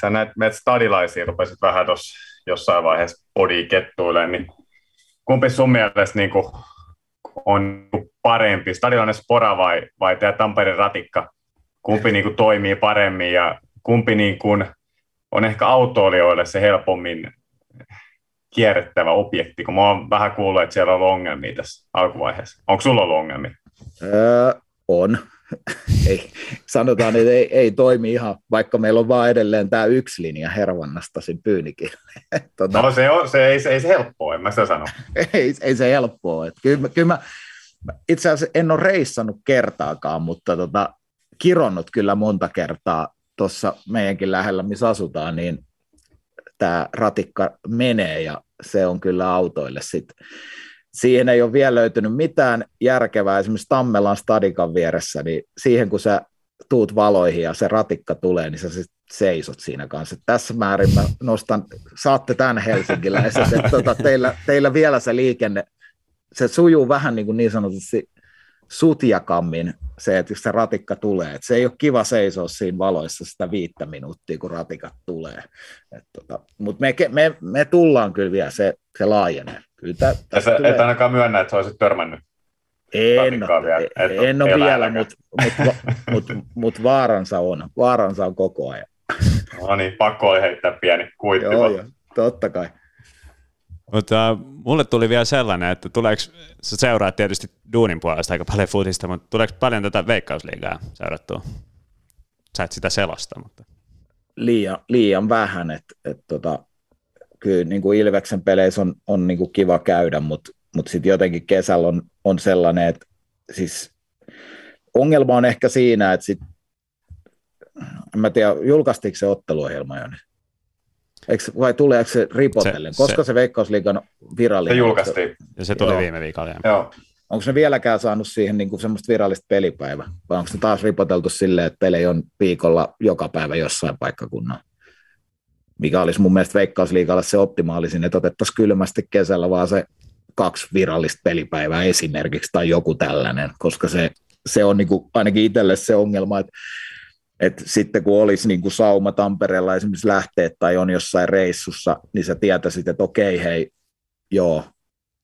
sä näet meitä stadilaisia, rupesit vähän tuossa jossain vaiheessa podi kettuille, niin kumpi sun mielestä niin kuin, on parempi, stadilainen spora vai, vai tämä Tampereen ratikka? kumpi niin kuin toimii paremmin ja kumpi niin kuin on ehkä autoilijoille se helpommin kierrettävä objekti, kun mä oon vähän kuullut, että siellä on ollut ongelmia tässä alkuvaiheessa. Onko sulla ollut ongelmia? Öö, on. Ei, sanotaan, että ei, ei toimi ihan, vaikka meillä on vaan edelleen tämä yksi linja Hervannasta siinä Pyynikille. tota, no se, on, se ei, se, ei se helppoa, en mä sitä sano. ei, ei se helppoa. Kyllä, kyllä mä, itse asiassa en ole reissannut kertaakaan, mutta tota, kironnut kyllä monta kertaa tuossa meidänkin lähellä, missä asutaan, niin tämä ratikka menee ja se on kyllä autoille sitten. Siihen ei ole vielä löytynyt mitään järkevää, esimerkiksi Tammelan stadikan vieressä, niin siihen kun sä tuut valoihin ja se ratikka tulee, niin sä sit seisot siinä kanssa. Tässä määrin mä nostan, saatte tämän helsinkiläiset, että tota, teillä, teillä vielä se liikenne, se sujuu vähän niin, kuin niin sanotusti sutjakammin se, että se ratikka tulee. Että se ei ole kiva seisoa siinä valoissa sitä viittä minuuttia, kun ratikat tulee. tota, Mutta me, me, me, tullaan kyllä vielä, se, se laajenee. Kyllä tä, ja sä tulee... et ainakaan myönnä, että sä olisit törmännyt en, vielä. Et en ole vielä, mutta mut, mut, mut, mut vaaransa on. Vaaransa on koko ajan. No niin, pakko oli heittää pieni kuitti. Joo, joo, totta kai. Mutta uh, mulle tuli vielä sellainen, että tuleeko, sä seuraat tietysti duunin puolesta aika paljon futista, mutta tuleeko paljon tätä veikkausliigaa seurattua? Sä et sitä selosta, mutta... Liian, liian vähän, että et tota, kyllä niin kuin Ilveksen peleissä on, on niin kuin kiva käydä, mutta mutta sitten jotenkin kesällä on, on sellainen, että siis ongelma on ehkä siinä, että sit, en mä tiedä, julkaistiinko se otteluohjelma jo? Eikö, vai tuleeko se ripotellen? Se, Koska se, se Veikkausliigan virallinen? Se julkaistiin. Ja se tuli Joo. viime viikolla. Joo. Onko ne vieläkään saanut siihen niin kuin semmoista virallista pelipäivää? Vai onko se taas ripoteltu silleen, että pelejä on viikolla joka päivä jossain paikkakunnalla? Mikä olisi mun mielestä Veikkausliigalle se optimaalisin, että otettaisiin kylmästi kesällä vaan se kaksi virallista pelipäivää esimerkiksi tai joku tällainen, koska se, se on niin kuin ainakin itselle se ongelma, että että sitten kun olisi niin kuin sauma Tampereella esimerkiksi lähteet tai on jossain reissussa, niin sä tietäisit, että okei, hei, joo.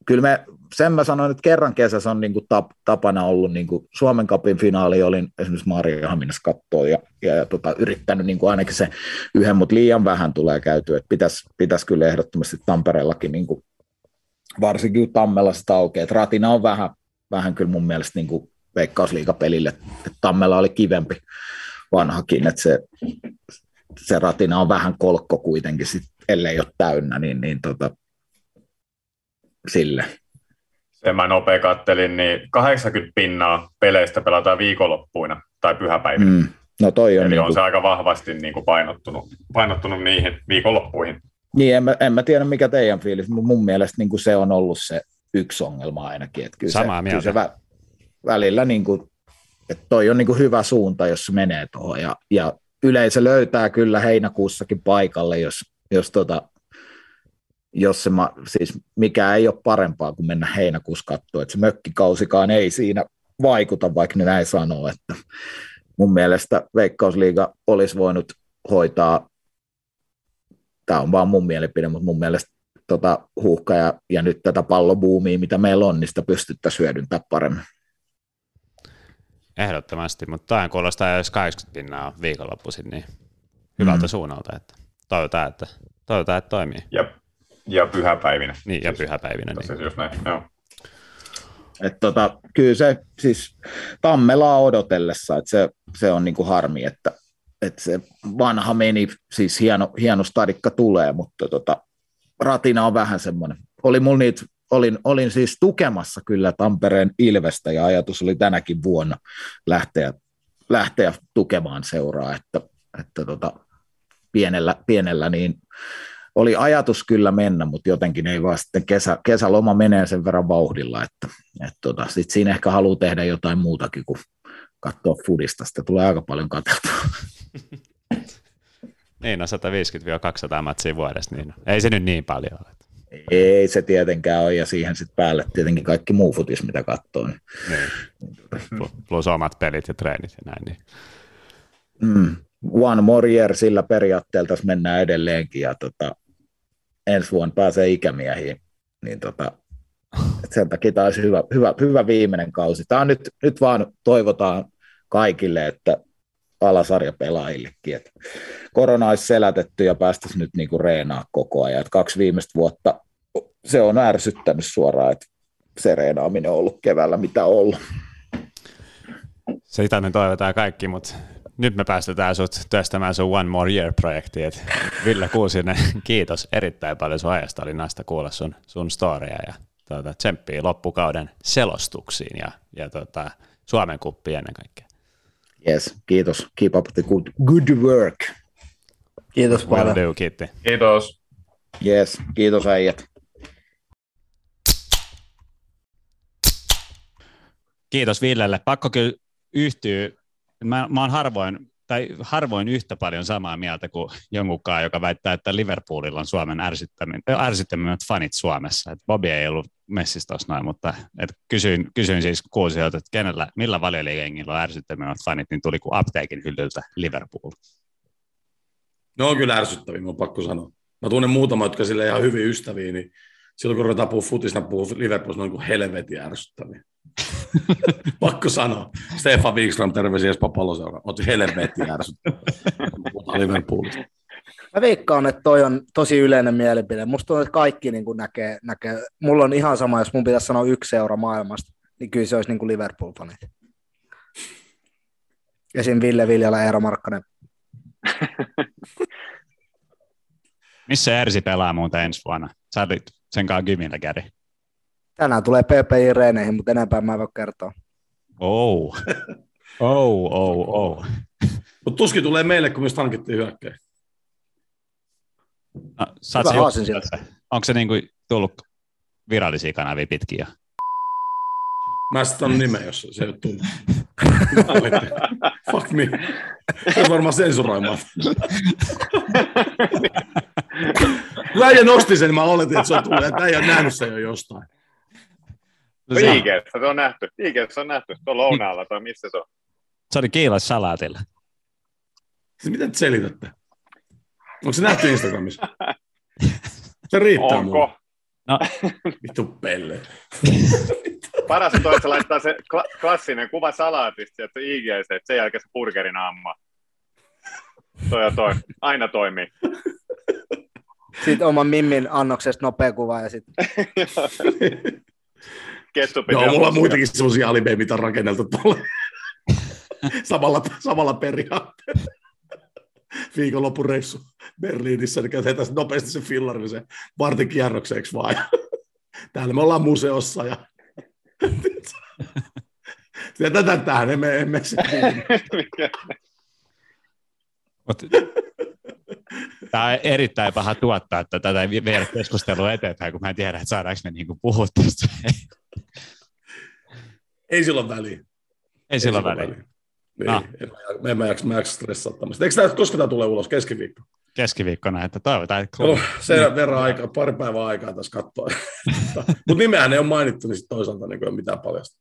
Kyllä me, sen mä sanoin, että kerran kesässä on niin kuin tap, tapana ollut, niin kuin Suomen kapin finaali. Olin esimerkiksi Maariahaminassa katsoa ja, ja, ja tota, yrittänyt niin kuin ainakin se yhden, mutta liian vähän tulee käytyä, että pitäisi, pitäisi kyllä ehdottomasti Tampereellakin niin kuin, varsinkin Tammella sitä aukeaa, että ratina on vähän, vähän kyllä mun mielestä niin kuin veikkausliikapelille, että Tammella oli kivempi vanhakin, että se, se ratina on vähän kolkko kuitenkin, sit, ellei ole täynnä, niin, niin tota, sille. Sen mä nopea kattelin, niin 80 pinnaa peleistä pelataan viikonloppuina tai pyhäpäivinä. Mm. No toi on, Eli niin on kuin... se aika vahvasti niin kuin painottunut, painottunut niihin viikonloppuihin. Niin, en mä, en mä tiedä mikä teidän fiilis, mutta mun mielestä niin kuin se on ollut se yksi ongelma ainakin. Että kyllä Samaa se, mieltä. Kyllä se vä, välillä, niin kuin, että toi on niin kuin hyvä suunta, jos se menee tuohon. Ja, ja yleisö löytää kyllä heinäkuussakin paikalle, jos, jos, tota, jos se, ma, siis mikä ei ole parempaa kuin mennä heinäkuussa katsoa, että se mökkikausikaan ei siinä vaikuta, vaikka ne näin sanoo, että mun mielestä Veikkausliiga olisi voinut hoitaa, tämä on vaan mun mielipide, mutta mun mielestä tota huuhka ja, ja nyt tätä pallobuumia, mitä meillä on, niin sitä pystyttäisiin hyödyntämään paremmin. Ehdottomasti, mutta tämä kuulostaa, jos 80 pinnaa viikonloppuisin, niin hyvältä mm. suunnalta. Että toivotaan, että, toivotaan, että toimii. Ja, ja pyhäpäivinä. Niin, ja pyhäpäivinä. Niin. Niin. Just näin, joo. Et tota, kyllä se siis Tammelaa odotellessa, että se, se on niinku harmi, että, että se vanha meni, siis hieno, hieno stadikka tulee, mutta tota, ratina on vähän semmoinen. Oli mulla niitä, olin, olin siis tukemassa kyllä Tampereen Ilvestä ja ajatus oli tänäkin vuonna lähteä, lähteä tukemaan seuraa, että, että tota, pienellä, pienellä niin oli ajatus kyllä mennä, mutta jotenkin ei vaan sitten kesä, kesäloma menee sen verran vauhdilla, että, että tota, sit siinä ehkä haluaa tehdä jotain muutakin kuin katsoa fudista, sitten tulee aika paljon katseltua. Niin, no 150-200 matsia vuodessa, niin ei se nyt niin paljon ole. Ei se tietenkään ole, ja siihen sitten päälle tietenkin kaikki muu futis, mitä katsoo. Niin. Niin. Plus omat pelit ja treenit ja näin. Niin. Mm. One more year sillä periaatteella tässä mennään edelleenkin, ja tota, ensi vuonna pääsee ikämiehiin, niin tota, et sen takia tämä olisi hyvä, hyvä, hyvä viimeinen kausi. Tämä on nyt, nyt vaan toivotaan kaikille, että alasarjapelaajillekin, että korona olisi selätetty ja päästäisiin nyt niinku reenaa koko ajan. Että kaksi viimeistä vuotta se on ärsyttänyt suoraan, että se reenaaminen on ollut keväällä mitä ollut. Sitä me toivotaan kaikki, mutta nyt me päästetään sut työstämään sun One More Year-projekti. Et Ville Kuusinen, kiitos erittäin paljon sun ajasta. Oli naista kuulla sun, sun storia ja tuota, tsemppii loppukauden selostuksiin ja, ja tuota, Suomen kuppiin ennen kaikkea. Yes, kiitos. Keep up the good, good work. Kiitos Well paljon. do, kiitti. Kiitos. Yes, kiitos äijät. Kiitos Villelle. Pakko kyllä yhtyä. Mä, mä oon harvoin, tai harvoin yhtä paljon samaa mieltä kuin jonkunkaan, joka väittää, että Liverpoolilla on Suomen ärsyttämimmät fanit Suomessa. Et Bobby ei ollut messissä noin, mutta et kysyin, kysyin siis kuusijoilta, että kenellä, millä valioliikengillä on ärsyttämimmät fanit, niin tuli kuin apteekin hyllyltä Liverpool. Ne on kyllä ärsyttäviä, mun on pakko sanoa. Mä tunnen muutama, jotka sille ihan hyvin ystäviä, niin silloin kun ruvetaan puhua futista, puhuu Liverpoolista, noin kuin helvetin ärsyttäviä. pakko sanoa. Stefan Wikström, terveisiä Espa Paloseura. Oot helvetin ärsyttäviä. Puhutaan Liverpoolista. Mä veikkaan, että toi on tosi yleinen mielipide. Musta tuntuu, että kaikki niin kuin näkee, näkee. Mulla on ihan sama, jos mun pitäisi sanoa yksi euro maailmasta, niin kyllä se olisi niin kuin Liverpool-fanit. Esim. Ville Viljala ja Eero Markkanen. Missä Ersi pelaa muuten ensi vuonna? Sä olit sen kanssa Gymillä kädi. Tänään tulee PPI reeneihin, mutta enempää mä en voi kertoa. Oh. Oh, oh, oh. Mutta tuskin tulee meille, kun myös tankittiin hyökkäin. No, saat Hyvä haasin tässä. Onko se niinku tullut virallisia kanavia pitkin jo? Mä sitten on nimen, jos se ei ole tullut. Fuck me. Se on varmaan sensuroimaan. Kun äijä nosti sen, mä oletin, että se on tullut, että äijä on nähnyt sen jo jostain. IGssä se on nähty. IGssä on nähty. Se on lounaalla tai missä se on. Se oli kiilas salaatilla. Siis mitä te selitätte? Onko se nähty Instagramissa? Se riittää mulle. Onko? No, Vittu pelle. Paras on toi, että se laittaa se kla- klassinen kuva salaatista sieltä IGC, että sen jälkeen se burgerin amma. Toi ja toi. Aina toimii. Sitten oman Mimmin annoksesta nopea kuva ja sitten Joo, mulla on muitakin semmoisia alibeja, mitä on rakenneltu tuolla samalla, samalla periaatteella. Viikonlopun reissu Berliinissä, niin käytetään nopeasti se fillari, se vartin kierrokseksi vaan. Ja täällä me ollaan museossa ja tätä tähän, emme, emme se Mut, Tämä on erittäin paha tuottaa, että tätä ei viedä keskustelua eteenpäin, kun mä en tiedä, että saadaanko me niinku puhua tästä. Ei sillä ole väliä. ei sillä ole väliä. Niin, No. en mä, en mä jaksa, mä jaksa stressaa tämmöistä. Eikö tämä, koska tämä tulee ulos? Keskiviikko. Keskiviikkona, että toivotaan, että No, sen verran aikaa, pari päivää aikaa tässä katsoa. Mutta nimeään ei ole mainittu, niin toisaalta niin ei ole mitään paljasta.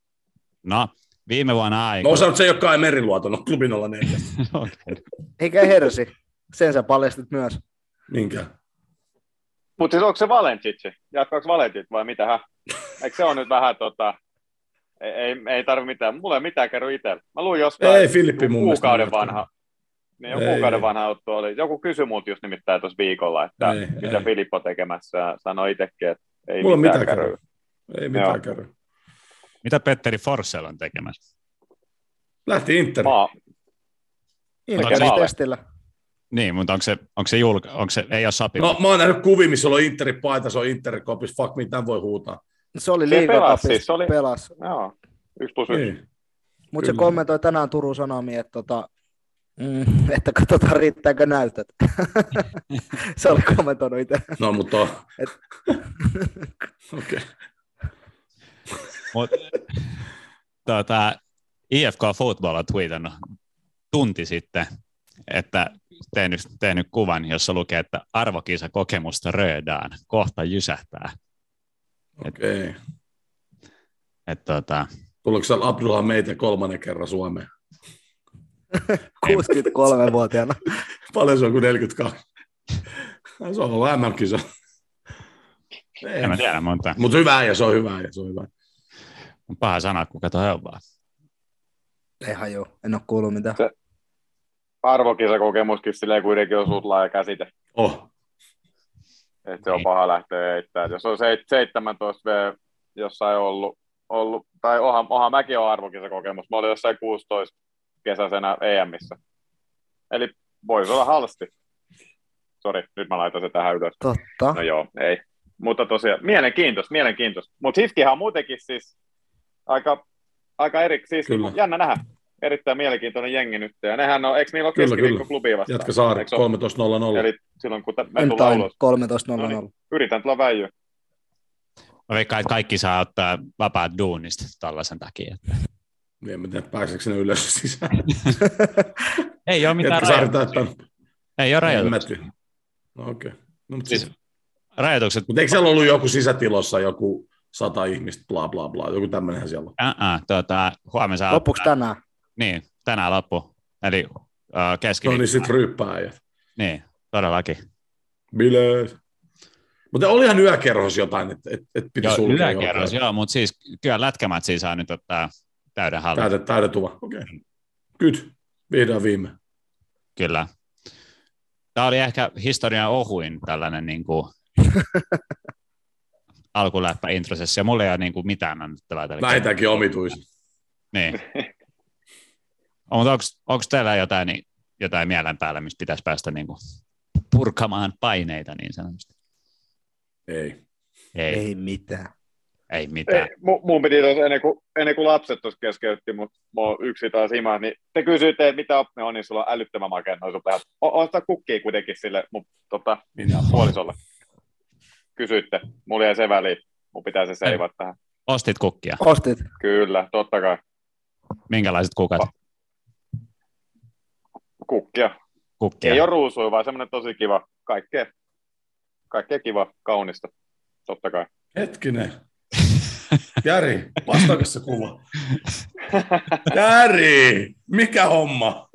No, viime vuonna Mä aika. osaan, että se ei ole Kai Meriluoto, no klubi 04. Okei. eikä hersi. Sen sä paljastit myös. Minkä? Mutta siis onko se Valentitsi? Jatkaako Valentit vai mitä? Hä? Eikö se on nyt vähän tota... Ei, ei, ei tarvi mitään. Mulla ei mitään kerro itsellä. Mä luin jostain Ei, Filippi mun mielestä kuukauden vanha. Niin joku kuukauden vanha juttu oli. Joku kysyi multa just nimittäin tuossa viikolla, että Ei, mitä ei. Filippo tekemässä. Ja sanoi itsekin, että ei Mulla mitään, mitään. Ei mitään kerro. Mitä Petteri Forssell on tekemässä? Lähti Inter. Maa, Interi-testillä. Niin, mutta onko se, onko se, julka, onko se ei ole sopiva? No, mä oon nähnyt kuvia, missä on Interin paita, se on Interin kopis. Fuck, mitä voi huutaa. Se oli liigakapissa. siis, se oli- Pelas. joo. Yksi plus yksi. Niin. Mutta se kommentoi tänään Turun Sanomiin, että, tota, mm, että katsotaan riittääkö näytöt. se oli kommentoinut itse. No, mutta on. Et- Okei. Mut, tota, IFK Football on tweetannut tunti sitten, että tehnyt, tehnyt kuvan, jossa lukee, että arvokisa kokemusta röödään, kohta jysähtää. Okei. Et, tota, Tuleeko siellä Abdullah meitä kolmannen kerran Suomeen? 63-vuotiaana. Paljon se on kuin 42. Se on ollut MM-kisa. en mä tiedä, mutta Mutta hyvä äijä, se on hyvä äijä, se on hyvä. on paha sanoa, kuka toi on vaan. Ei haju, en ole kuullut mitään. Arvokisakokemuskin silleen kuitenkin on suht laaja käsite. Oh, Että se on Niin. paha lähteä heittää. Jos on seit- 17 V jossain ollut, ollut tai ohan, ohan mäkin on arvokisakokemus. Mä olin jossain 16 kesäisenä EMissä. Eli voisi olla halsti. Sori, nyt mä laitan se tähän ylös. Totta. No joo, ei. Mutta tosiaan, mielenkiintoista, mielenkiintoista. Mutta Hifkihan on muutenkin siis aika, aika eri, siis Kyllä. jännä nähdä. Erittäin mielenkiintoinen jengi nyt. Ja nehän on, eikö niillä ole Kyllä, keskiviikko kyllä. klubia vastaan? Jatka Saari, Eikö se ole? 13.00. Eli silloin kun me tullaan ulos, 13.00. No niin. yritän tulla väijyä. Mä veikkaan, että kaikki saa ottaa vapaat duunista tällaisen takia. Niin, en tiedä, pääseekö sinne ylös sisään. Ei ole mitään rajoituksia. Ei ole rajoituksia. No, okei. No, mutta Siis siis, rajoitukset, mutta eikö siellä ollut joku sisätilossa joku sata ihmistä, bla bla bla, joku tämmöinenhän siellä on. uh-uh, tuota, huomenna saa Lopuksi tänään. Niin, tänään loppu. Eli No keskiviikko. niin, sit ryyppää äijät. niin, todellakin. Bileet. Mutta olihan yökerhos jotain, että et, et piti Joo, sulkea. yläkerros, joo, mutta siis kyllä lätkämatsia saa nyt ottaa täyden hallin. Täydet, täydetuva. Okei. Okay. Good. Vihdoin viime. Kyllä. Tämä oli ehkä historian ohuin tällainen niin kuin, alkuläppä introsessi, ja mulla ei ole niin kuin mitään annettavaa. Vähintäänkin omituis. Niin. On, mutta onko teillä jotain, niin, jotain mielen päällä, mistä pitäisi päästä niin kuin, purkamaan paineita niin sanotusti? Ei. Ei, ei, mitään. ei mitään. Ei, mu- mun piti tuossa ennen kuin, ennen kuin lapset tuossa keskeytti, mutta mä oon yksi taas himaa, niin te kysyitte, että mitä opne on, niin sulla on älyttömän makea noin sun. On, on sitä kukkia kuitenkin sille mun tota, Minä puolisolle. Kysyitte. Mulla jäi se väliin. Mun pitää se seivata tähän. Ostit kukkia. Ostit. Kyllä, totta kai. Minkälaiset kukat? Kukkia. Kukkia. Ei ole ruusuja, vaan semmoinen tosi kiva. Kaikkea. kaikkea kiva, kaunista, totta kai. Hetkinen. Jari, vastaako se kuva? Jari, mikä homma?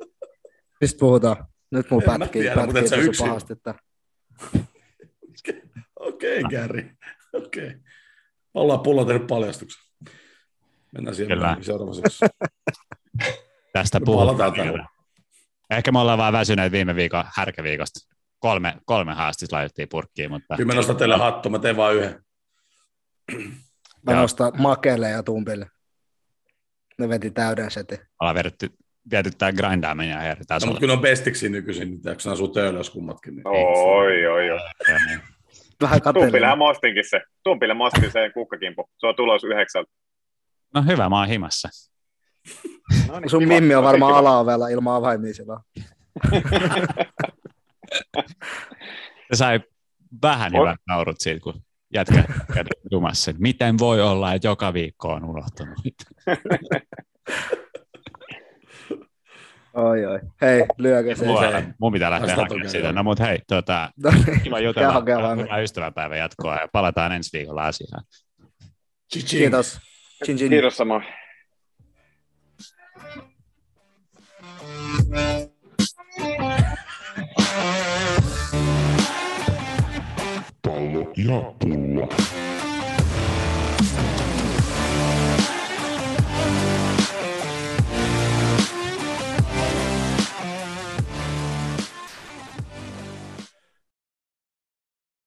Mistä puhutaan? Nyt mun pätkii, tiedä, mutta et pätkii sä tosi yksin. pahasti. Että... Okei, okay, Jari. Okei. Okay. Ollaan pulla tehnyt paljastuksen. Mennään siihen seuraavaksi. Tästä puhutaan. Ehkä me ollaan vaan väsyneet viime viikon härkäviikosta. Kolme, kolme haastista laitettiin purkkiin, mutta Kyllä mä nostan teille hattu, mä teen vaan yhden. Mä Joo. nostan Makelle ja Tumpille. Ne veti täyden setin. ollaan vedetty, viety tää grindaaminen ja eri No, mutta kyllä ne on bestiksi nykyisin, niin tiedätkö, ne asuu töölössä kummatkin. Niin. Oi, oi, oi. Vähän Tumpille kateellinen. mostinkin se. Tumpille mostin se kukkakimpu. Se on tulos yhdeksältä. No hyvä, mä oon himassa. No niin, Sun kiva. Mimmi on varmaan kiva. alaovella ilman avaimia siellä. Se sai vähän On. hyvät naurut siitä, kun jätkä dumassa. Miten voi olla, että joka viikko on unohtunut? Oi, oi. Hei, lyökö se. Mua, hei. mun pitää lähteä hakemaan joo. No mut hei, tota, No niin, kiva jutella. Hyvää ystävänpäivän jatkoa ja palataan ensi viikolla asiaan. Kiitos. Chin chin. Kiitos samoin. Pallo ja pulla.